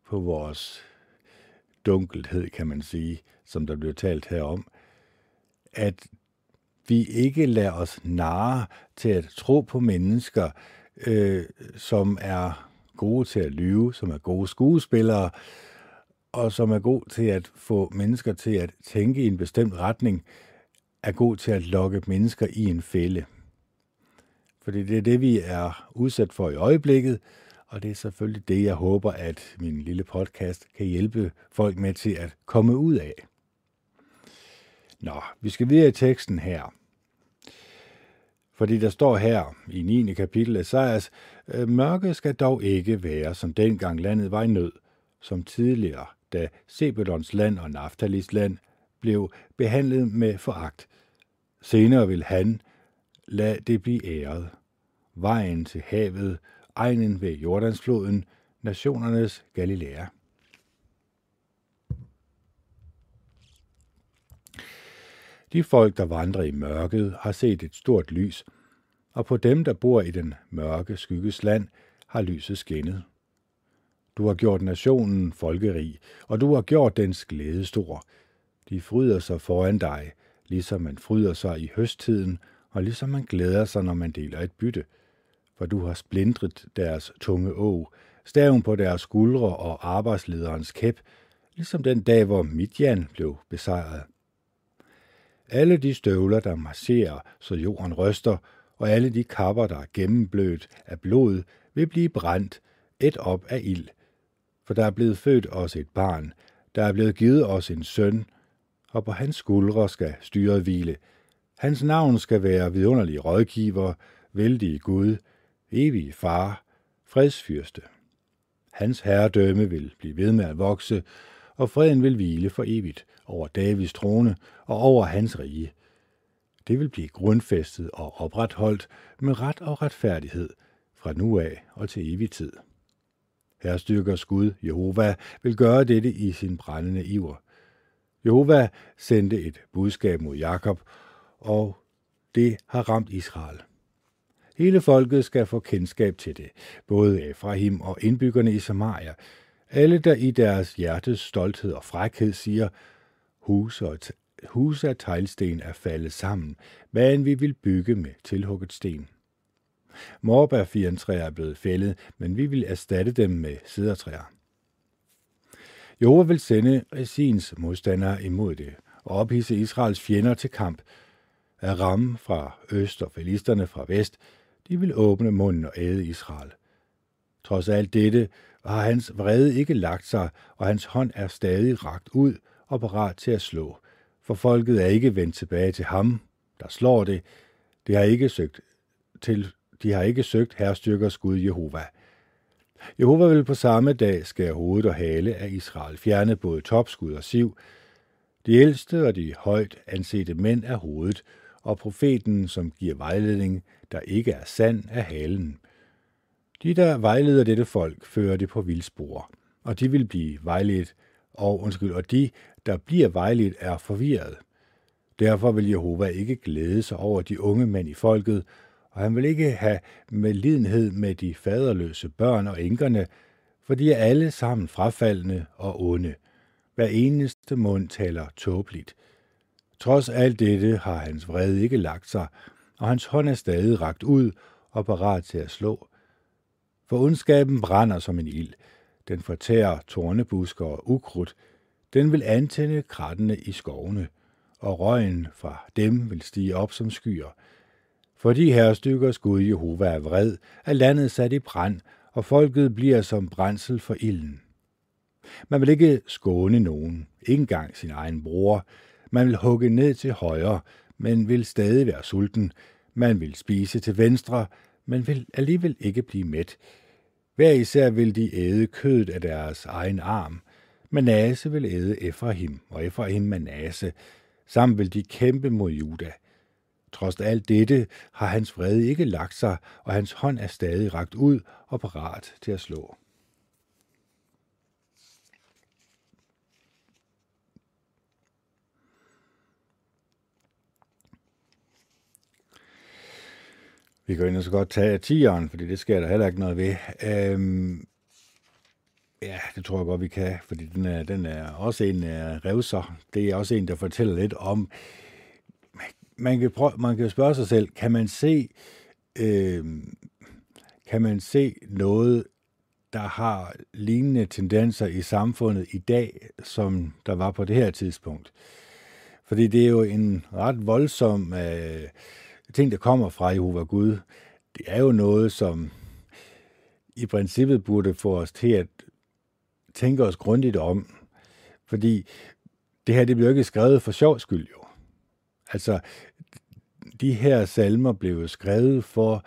på vores dunkelhed, kan man sige, som der bliver talt herom. At vi ikke lader os narre til at tro på mennesker, øh, som er gode til at lyve, som er gode skuespillere, og som er god til at få mennesker til at tænke i en bestemt retning, er god til at lokke mennesker i en fælde. Fordi det er det, vi er udsat for i øjeblikket, og det er selvfølgelig det, jeg håber, at min lille podcast kan hjælpe folk med til at komme ud af. Nå, vi skal videre i teksten her. Fordi der står her i 9. kapitel af Sejers, øh, mørke skal dog ikke være, som dengang landet var i nød, som tidligere, da Sebedons land og Naftalis land blev behandlet med foragt. Senere vil han lade det blive æret. Vejen til havet, egnen ved Jordansfloden, nationernes Galilea. De folk, der vandrer i mørket, har set et stort lys, og på dem, der bor i den mørke skygges land, har lyset skinnet. Du har gjort nationen folkerig, og du har gjort dens glæde stor. De fryder sig foran dig, ligesom man fryder sig i høsttiden, og ligesom man glæder sig, når man deler et bytte. For du har splindret deres tunge å, staven på deres skuldre og arbejdslederens kæp, ligesom den dag, hvor Midjan blev besejret. Alle de støvler, der marcherer, så jorden ryster, og alle de kapper, der er gennemblødt af blod, vil blive brændt, et op af ild. For der er blevet født os et barn, der er blevet givet os en søn, og på hans skuldre skal styret hvile. Hans navn skal være vidunderlig rådgiver, vældige Gud, evige far, fredsfyrste. Hans herredømme vil blive ved med at vokse, og freden vil hvile for evigt over Davids trone og over hans rige. Det vil blive grundfæstet og opretholdt med ret og retfærdighed fra nu af og til evig tid. Herstyrkers Gud, Jehova, vil gøre dette i sin brændende iver. Jehova sendte et budskab mod Jakob, og det har ramt Israel. Hele folket skal få kendskab til det, både Efraim og indbyggerne i Samaria. Alle, der i deres hjertes stolthed og frækhed siger, hus og hus af teglsten er faldet sammen, hvad vi vil bygge med tilhugget sten. Morbærfirentræer er blevet fældet, men vi vil erstatte dem med sidertræer. Jehova vil sende Resins modstandere imod det og ophisse Israels fjender til kamp. Aram fra øst og filisterne fra vest, de vil åbne munden og æde Israel. Trods alt dette har hans vrede ikke lagt sig, og hans hånd er stadig rakt ud og parat til at slå. For folket er ikke vendt tilbage til ham, der slår det. Det har ikke søgt til de har ikke søgt herrstyrkers Gud Jehova. Jehova vil på samme dag skære hovedet og hale af Israel, fjerne både topskud og siv. De ældste og de højt ansete mænd er hovedet, og profeten, som giver vejledning, der ikke er sand, er halen. De, der vejleder dette folk, fører det på vildspor, og de vil blive vejledt, og, undskyld, og de, der bliver vejledt, er forvirret. Derfor vil Jehova ikke glæde sig over de unge mænd i folket, og han vil ikke have medlidenhed med de faderløse børn og enkerne, for de er alle sammen frafaldende og onde. Hver eneste mund taler tåbeligt. Trods alt dette har hans vrede ikke lagt sig, og hans hånd er stadig rakt ud og parat til at slå. For ondskaben brænder som en ild. Den fortærer tornebusker og ukrudt. Den vil antænde krattene i skovene, og røgen fra dem vil stige op som skyer. Fordi herrestykkers Gud Jehova er vred, er landet sat i brand, og folket bliver som brændsel for ilden. Man vil ikke skåne nogen, ikke engang sin egen bror. Man vil hugge ned til højre, men vil stadig være sulten. Man vil spise til venstre, men vil alligevel ikke blive mæt. Hver især vil de æde kødet af deres egen arm. Manasse vil æde Efraim, og Efraim Manasse. Sammen vil de kæmpe mod Juda. Trods alt dette har hans vrede ikke lagt sig, og hans hånd er stadig rakt ud og parat til at slå. Vi kan jo så godt tage tieren, fordi det sker der heller ikke noget ved. Øhm, ja, det tror jeg godt, vi kan, fordi den er, den er også en uh, revser. Det er også en, der fortæller lidt om, man kan, prøve, man kan spørge sig selv, kan man se, øh, kan man se noget, der har lignende tendenser i samfundet i dag, som der var på det her tidspunkt? Fordi det er jo en ret voldsom øh, ting, der kommer fra Jehova Gud. Det er jo noget, som i princippet burde få os til at tænke os grundigt om. Fordi det her, det bliver ikke skrevet for sjov skyld jo. Altså, de her salmer blev skrevet for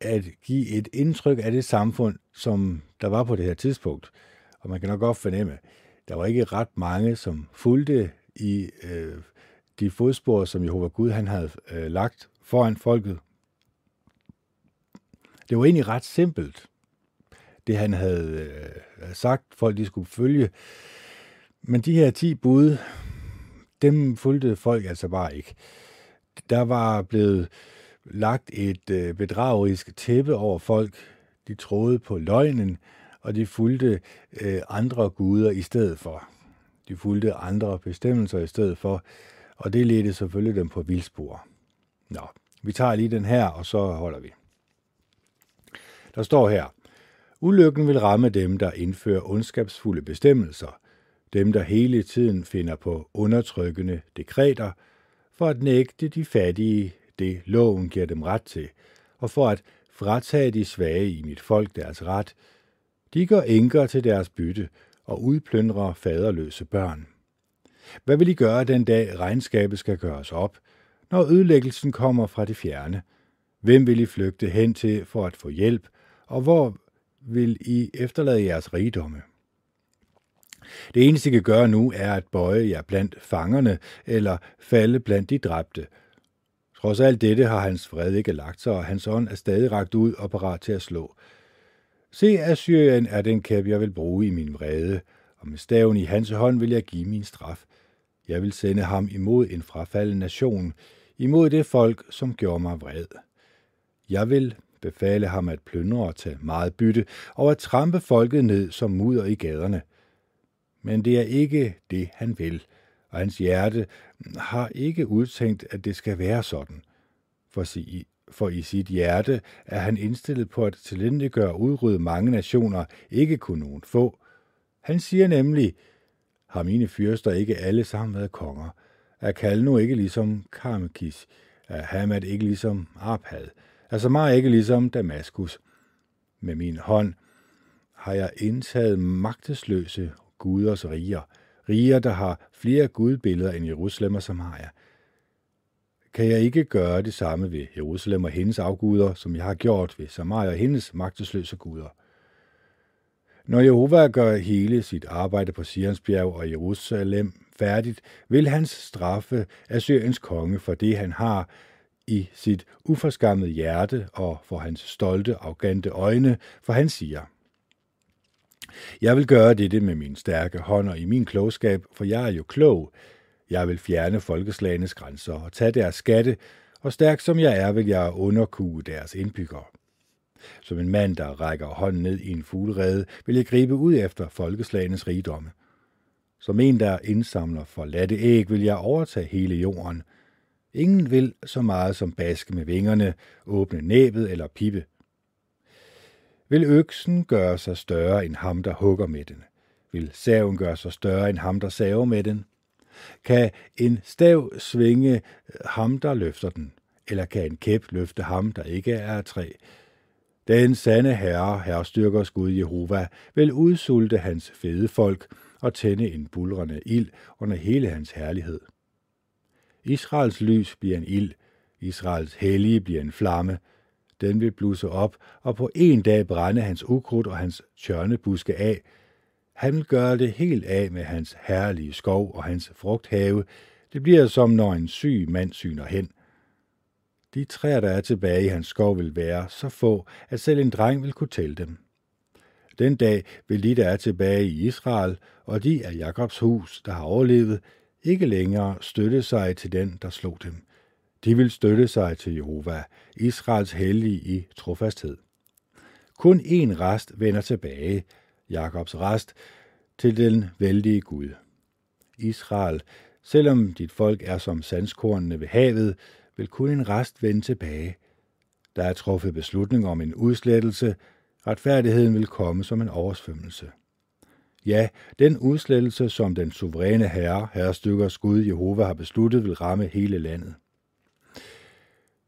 at give et indtryk af det samfund, som der var på det her tidspunkt. Og man kan nok godt fornemme, der var ikke ret mange, som fulgte i øh, de fodspor, som Jehova Gud han havde øh, lagt foran folket. Det var egentlig ret simpelt, det han havde øh, sagt, folk de skulle følge. Men de her ti bud, dem fulgte folk altså bare ikke. Der var blevet lagt et øh, bedragerisk tæppe over folk. De troede på løgnen, og de fulgte øh, andre guder i stedet for. De fulgte andre bestemmelser i stedet for, og det ledte selvfølgelig dem på vildspor. Nå, vi tager lige den her, og så holder vi. Der står her, Ulykken vil ramme dem, der indfører ondskabsfulde bestemmelser, dem, der hele tiden finder på undertrykkende dekreter, for at nægte de fattige det loven giver dem ret til, og for at fratage de svage i mit folk deres ret. De går enker til deres bytte og udplyndrer faderløse børn. Hvad vil I gøre den dag regnskabet skal gøres op, når ødelæggelsen kommer fra det fjerne? Hvem vil I flygte hen til for at få hjælp, og hvor vil I efterlade jeres rigdomme? Det eneste, I kan gøre nu, er at bøje jer blandt fangerne eller falde blandt de dræbte. Trods alt dette har hans fred ikke lagt sig, og hans ånd er stadig ragt ud og parat til at slå. Se, Assyrien er den kæp, jeg vil bruge i min vrede, og med staven i hans hånd vil jeg give min straf. Jeg vil sende ham imod en frafalden nation, imod det folk, som gjorde mig vred. Jeg vil befale ham at plyndre og tage meget bytte, og at trampe folket ned som mudder i gaderne. Men det er ikke det, han vil, og hans hjerte har ikke udtænkt, at det skal være sådan. For, sig, for i sit hjerte er han indstillet på at tilindegøre og udrydde mange nationer, ikke kun nogen få. Han siger nemlig, har mine fyrster ikke alle sammen været konger? Er Kalno ikke ligesom Karmekis? Er Hamad ikke ligesom Arpad? Er Samar ikke ligesom Damaskus? Med min hånd har jeg indtaget magtesløse guders riger, riger, der har flere gudbilleder end Jerusalem og Samaria. Kan jeg ikke gøre det samme ved Jerusalem og hendes afguder, som jeg har gjort ved Samaria og hendes magtesløse guder? Når Jehova gør hele sit arbejde på Sionsbjerg og Jerusalem færdigt, vil hans straffe Assyriens konge for det, han har i sit uforskammede hjerte og for hans stolte, arrogante øjne, for han siger, Jeg vil gøre dette med min stærke hånd og i min klogskab, for jeg er jo klog. Jeg vil fjerne folkeslagenes grænser og tage deres skatte, og stærk som jeg er, vil jeg underkue deres indbyggere. Som en mand, der rækker hånden ned i en fuglerede, vil jeg gribe ud efter folkeslagenes rigdomme. Som en, der indsamler for latte æg, vil jeg overtage hele jorden. Ingen vil så meget som baske med vingerne, åbne næbet eller pippe. Vil øksen gøre sig større end ham, der hugger med den? Vil saven gøre sig større end ham, der saver med den? Kan en stav svinge øh, ham, der løfter den? Eller kan en kæp løfte ham, der ikke er af træ? Den sande herre, herrestyrkers Gud Jehova, vil udsulte hans fede folk og tænde en bulrende ild under hele hans herlighed. Israels lys bliver en ild, Israels hellige bliver en flamme. Den vil blusse op, og på en dag brænde hans ukrudt og hans tjørnebuske af. Han vil gøre det helt af med hans herlige skov og hans frugthave. Det bliver som når en syg mand syner hen – de træer, der er tilbage i hans skov, vil være så få, at selv en dreng vil kunne tælle dem. Den dag vil de, der er tilbage i Israel, og de af Jakobs hus, der har overlevet, ikke længere støtte sig til den, der slog dem. De vil støtte sig til Jehova, Israels hellige i trofasthed. Kun én rest vender tilbage, Jakobs rest, til den vældige Gud. Israel, selvom dit folk er som sandskornene ved havet, vil kun en rest vende tilbage. Der er truffet beslutning om en udslettelse. Retfærdigheden vil komme som en oversvømmelse. Ja, den udslettelse, som den suveræne herre, herrestykkers Gud Jehova har besluttet, vil ramme hele landet.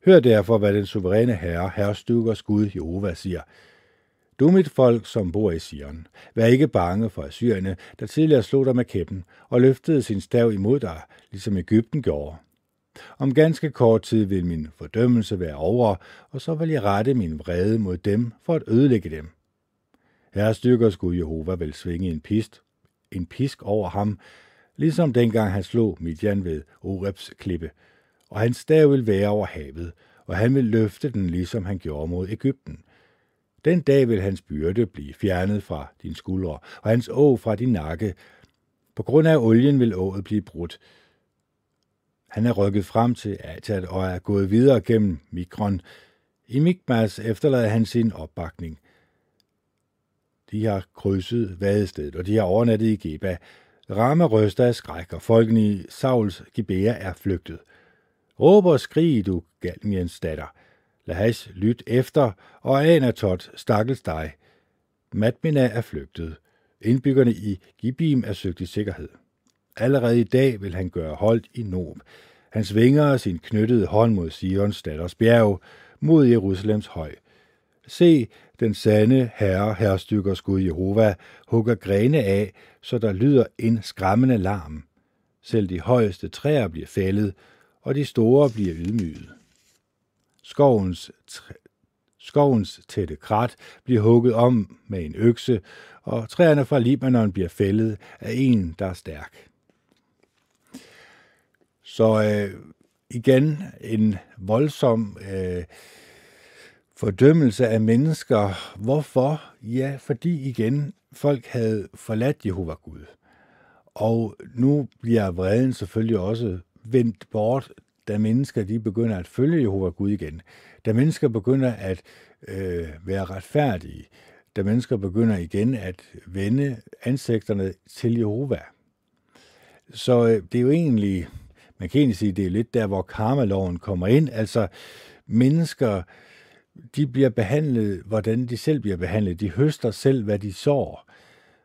Hør derfor, hvad den suveræne herre, herrestykkers Gud Jehova siger. Du mit folk, som bor i Sion, vær ikke bange for Assyrerne, der tidligere slog dig med kæppen og løftede sin stav imod dig, ligesom Ægypten gjorde. Om ganske kort tid vil min fordømmelse være over, og så vil jeg rette min vrede mod dem for at ødelægge dem. Herre styrker skulle Jehova vil svinge en pist, en pisk over ham, ligesom dengang han slog Midian ved Orebs klippe, og hans stav vil være over havet, og han vil løfte den, ligesom han gjorde mod Ægypten. Den dag vil hans byrde blive fjernet fra din skuldre, og hans å fra din nakke. På grund af olien vil ået blive brudt, han er rykket frem til Atat og er gået videre gennem Mikron. I Mikmas efterlader han sin opbakning. De har krydset vadestedet, og de har overnattet i Geba. Rama ryster af skræk, og folkene i Sauls Gibea er flygtet. Råb og skrig, du Galmiens datter. Lahash, lyt efter, og Anatot, stakkels dig. Madmina er flygtet. Indbyggerne i Gibim er søgt i sikkerhed. Allerede i dag vil han gøre holdt i Nob. Han svinger sin knyttede hånd mod Sions datters bjerg, mod Jerusalems høj. Se, den sande herre, herrestykkers Gud Jehova, hugger grene af, så der lyder en skræmmende larm. Selv de højeste træer bliver fældet, og de store bliver ydmyget. Skovens, skovens tætte krat bliver hugget om med en økse, og træerne fra Libanon bliver fældet af en, der er stærk. Så øh, igen en voldsom øh, fordømmelse af mennesker. Hvorfor? Ja, fordi igen folk havde forladt Jehova Gud. Og nu bliver vreden selvfølgelig også vendt bort, da mennesker de begynder at følge Jehova Gud igen. Da mennesker begynder at øh, være retfærdige. Da mennesker begynder igen at vende ansigterne til Jehova. Så øh, det er jo egentlig, man kan egentlig sige, det er lidt der, hvor karmaloven kommer ind. Altså mennesker, de bliver behandlet, hvordan de selv bliver behandlet. De høster selv, hvad de sår.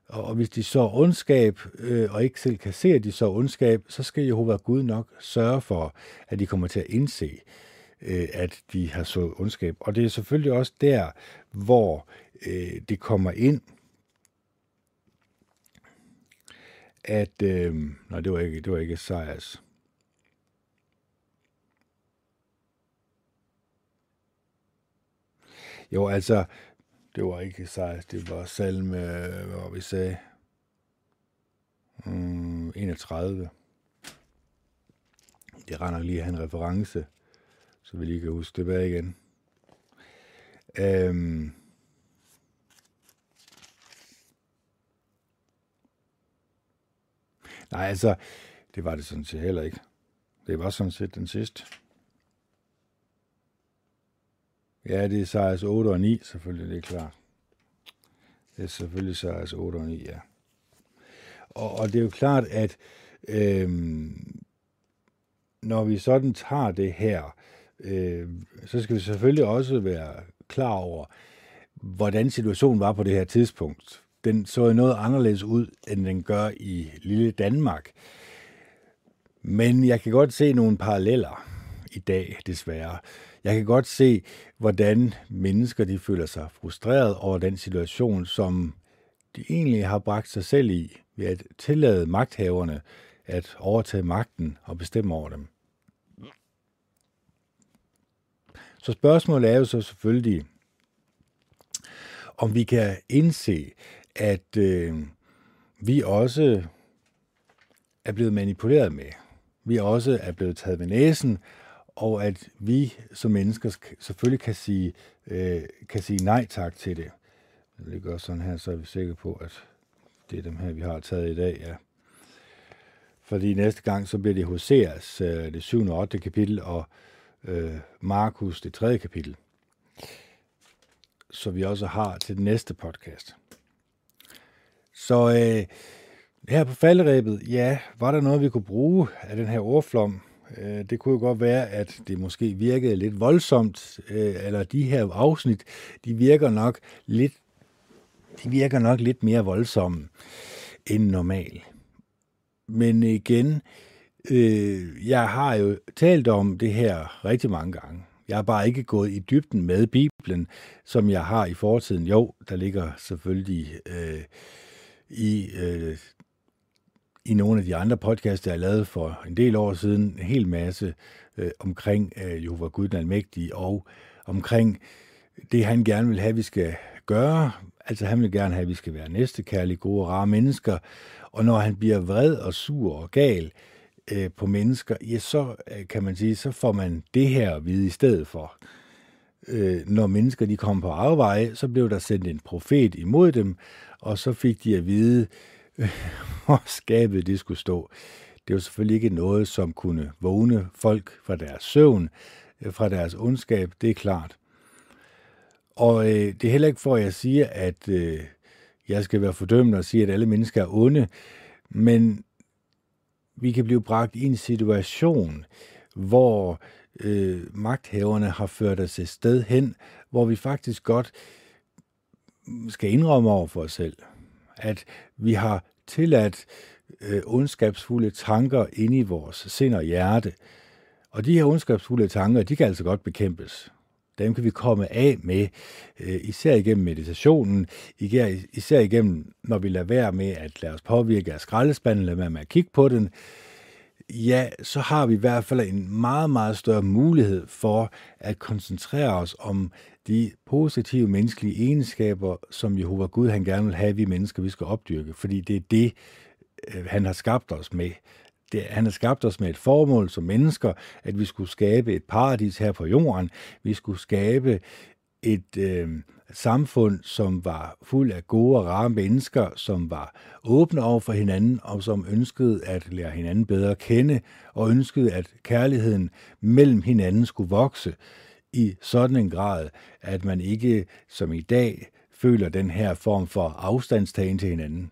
Og hvis de så ondskab, øh, og ikke selv kan se, at de så ondskab, så skal Jehova Gud nok sørge for, at de kommer til at indse, øh, at de har så ondskab. Og det er selvfølgelig også der, hvor øh, det kommer ind, at... Øh, nej, det var ikke, det var ikke Sejers. Jo, altså, det var ikke Esajas, det var salme, hvad var vi sagde? Mm, 31. Det render lige af en reference, så vi lige kan huske tilbage igen. Øhm, Nej, altså, det var det sådan set heller ikke. Det var sådan set den sidste. Ja, det er Sejrs 8 og 9, selvfølgelig, det er klart. Det er selvfølgelig Sejrs 8 og 9, ja. Og, og det er jo klart, at øhm, når vi sådan tager det her, øh, så skal vi selvfølgelig også være klar over, hvordan situationen var på det her tidspunkt. Den så jo noget anderledes ud, end den gør i lille Danmark. Men jeg kan godt se nogle paralleller i dag, desværre. Jeg kan godt se, hvordan mennesker de føler sig frustreret over den situation, som de egentlig har bragt sig selv i, ved at tillade magthaverne at overtage magten og bestemme over dem. Så spørgsmålet er jo så selvfølgelig, om vi kan indse, at øh, vi også er blevet manipuleret med. Vi også er blevet taget ved næsen, og at vi som mennesker selvfølgelig kan sige, øh, kan sige nej tak til det. Jeg gør sådan her, så er vi sikre på, at det er dem her, vi har taget i dag, ja. Fordi næste gang, så bliver det Hoseas, øh, det 7. og 8. kapitel, og øh, Markus, det 3. kapitel. Så vi også har til den næste podcast. Så øh, her på falderæbet, ja, var der noget, vi kunne bruge af den her ordflom, Øh, det kunne jo godt være, at det måske virkede lidt voldsomt, øh, eller de her afsnit, de virker nok lidt, de virker nok lidt mere voldsomme end normal. Men igen, øh, jeg har jo talt om det her rigtig mange gange. Jeg har bare ikke gået i dybden med Bibelen, som jeg har i fortiden. Jo, der ligger selvfølgelig øh, i øh, i nogle af de andre podcasts, jeg har lavet for en del år siden, en hel masse øh, omkring øh, Jehova Gud den Almægtige, og omkring det, han gerne vil have, vi skal gøre. Altså han vil gerne have, at vi skal være næstekærlige, gode og rare mennesker. Og når han bliver vred og sur og gal øh, på mennesker, ja, så øh, kan man sige, så får man det her at vide i stedet for. Øh, når mennesker de kom på afveje, så blev der sendt en profet imod dem, og så fik de at vide, hvor skabet det skulle stå. Det var selvfølgelig ikke noget, som kunne vågne folk fra deres søvn, øh, fra deres ondskab, det er klart. Og øh, det er heller ikke for, at jeg siger, at øh, jeg skal være fordømmende og sige, at alle mennesker er onde, men vi kan blive bragt i en situation, hvor øh, magthaverne har ført os et sted hen, hvor vi faktisk godt skal indrømme over for os selv, at vi har tilladt øh, ondskabsfulde tanker ind i vores sind og hjerte. Og de her ondskabsfulde tanker, de kan altså godt bekæmpes. Dem kan vi komme af med, øh, især igennem meditationen, især igennem, når vi lader være med at lade os påvirke af skraldespanden, lade være med at kigge på den, ja, så har vi i hvert fald en meget, meget større mulighed for at koncentrere os om de positive menneskelige egenskaber, som Jehova Gud han gerne vil have, at vi mennesker vi skal opdyrke, fordi det er det, øh, han har skabt os med. Det, han har skabt os med et formål som mennesker, at vi skulle skabe et paradis her på jorden. Vi skulle skabe et øh, samfund, som var fuld af gode og rare mennesker, som var åbne over for hinanden, og som ønskede at lære hinanden bedre at kende, og ønskede, at kærligheden mellem hinanden skulle vokse i sådan en grad, at man ikke som i dag føler den her form for afstandstagen til hinanden.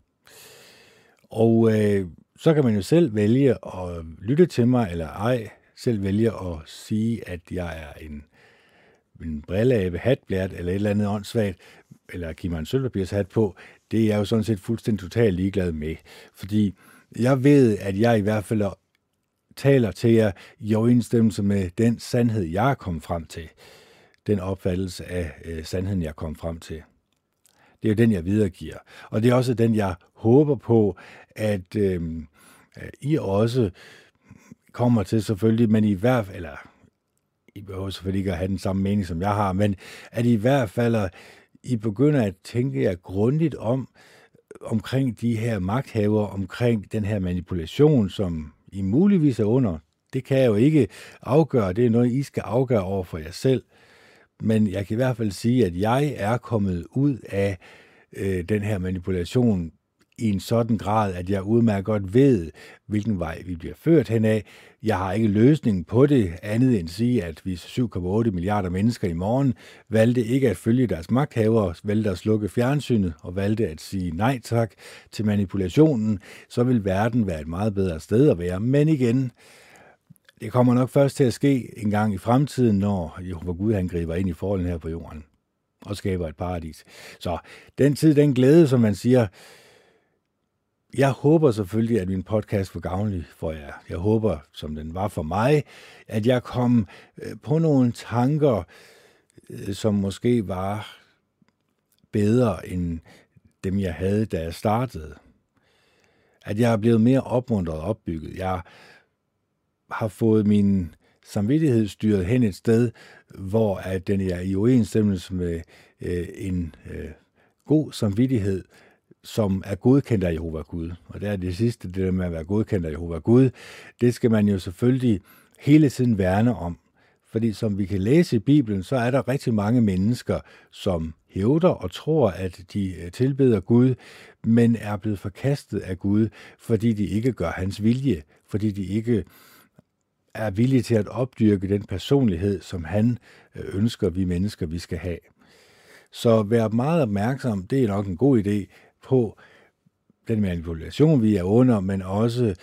Og øh, så kan man jo selv vælge at lytte til mig, eller ej, selv vælge at sige, at jeg er en, en brilleabe, hatblært, eller et eller andet åndssvagt, eller give mig en sølvpapirshat på, det er jeg jo sådan set fuldstændig totalt ligeglad med. Fordi jeg ved, at jeg i hvert fald taler til jer i overensstemmelse med den sandhed, jeg er kommet frem til. Den opfattelse af øh, sandheden, jeg er kommet frem til. Det er jo den, jeg videregiver. Og det er også den, jeg håber på, at øh, I også kommer til selvfølgelig, men i hvert fald, eller I behøver selvfølgelig ikke at have den samme mening, som jeg har, men at I i hvert fald, I begynder at tænke jer grundigt om, omkring de her magthaver, omkring den her manipulation, som i muligvis er under. Det kan jeg jo ikke afgøre. Det er noget, I skal afgøre over for jer selv. Men jeg kan i hvert fald sige, at jeg er kommet ud af øh, den her manipulation i en sådan grad, at jeg udmærket godt ved, hvilken vej vi bliver ført henad. Jeg har ikke løsningen på det, andet end at sige, at hvis 7,8 milliarder mennesker i morgen valgte ikke at følge deres magthavere, valgte at slukke fjernsynet og valgte at sige nej tak til manipulationen, så vil verden være et meget bedre sted at være. Men igen, det kommer nok først til at ske en gang i fremtiden, når Jehova Gud han griber ind i forholdene her på jorden og skaber et paradis. Så den tid, den glæde, som man siger, jeg håber selvfølgelig, at min podcast var gavnlig for jer. Jeg håber, som den var for mig, at jeg kom øh, på nogle tanker, øh, som måske var bedre end dem, jeg havde, da jeg startede. At jeg er blevet mere opmuntret og opbygget. Jeg har fået min samvittighed styret hen et sted, hvor at den er i overensstemmelse med øh, en øh, god samvittighed, som er godkendt af Jehova Gud. Og det er det sidste, det der med at være godkendt af Jehova Gud, det skal man jo selvfølgelig hele tiden værne om. Fordi som vi kan læse i Bibelen, så er der rigtig mange mennesker, som hævder og tror, at de øh, tilbeder Gud, men er blevet forkastet af Gud, fordi de ikke gør hans vilje, fordi de ikke er villige til at opdyrke den personlighed, som han øh, ønsker, vi mennesker, vi skal have. Så vær meget opmærksom, det er nok en god idé, på den manipulation, vi er under, men også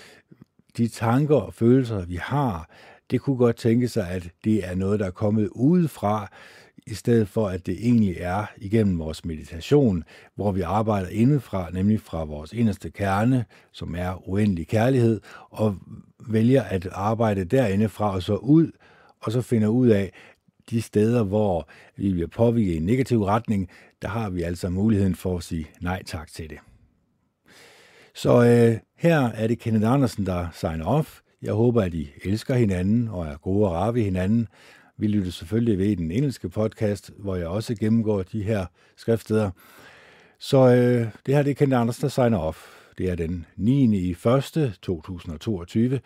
de tanker og følelser, vi har. Det kunne godt tænke sig, at det er noget, der er kommet udefra, i stedet for at det egentlig er igennem vores meditation, hvor vi arbejder indefra, nemlig fra vores inderste kerne, som er uendelig kærlighed, og vælger at arbejde derindefra og så ud, og så finder ud af, de steder, hvor vi bliver påvirket i en negativ retning, der har vi altså muligheden for at sige nej tak til det. Så øh, her er det Kenneth Andersen, der signer off. Jeg håber, at I elsker hinanden og er gode og rare ved hinanden. Vi lytter selvfølgelig ved den engelske podcast, hvor jeg også gennemgår de her skriftsteder. Så øh, det her det er Kenneth Andersen, der signer off. Det er den 9. i 1. 2022.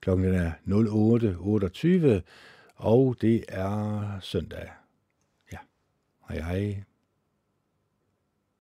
Klokken er 08.28 og det er søndag. Ja, hej hej.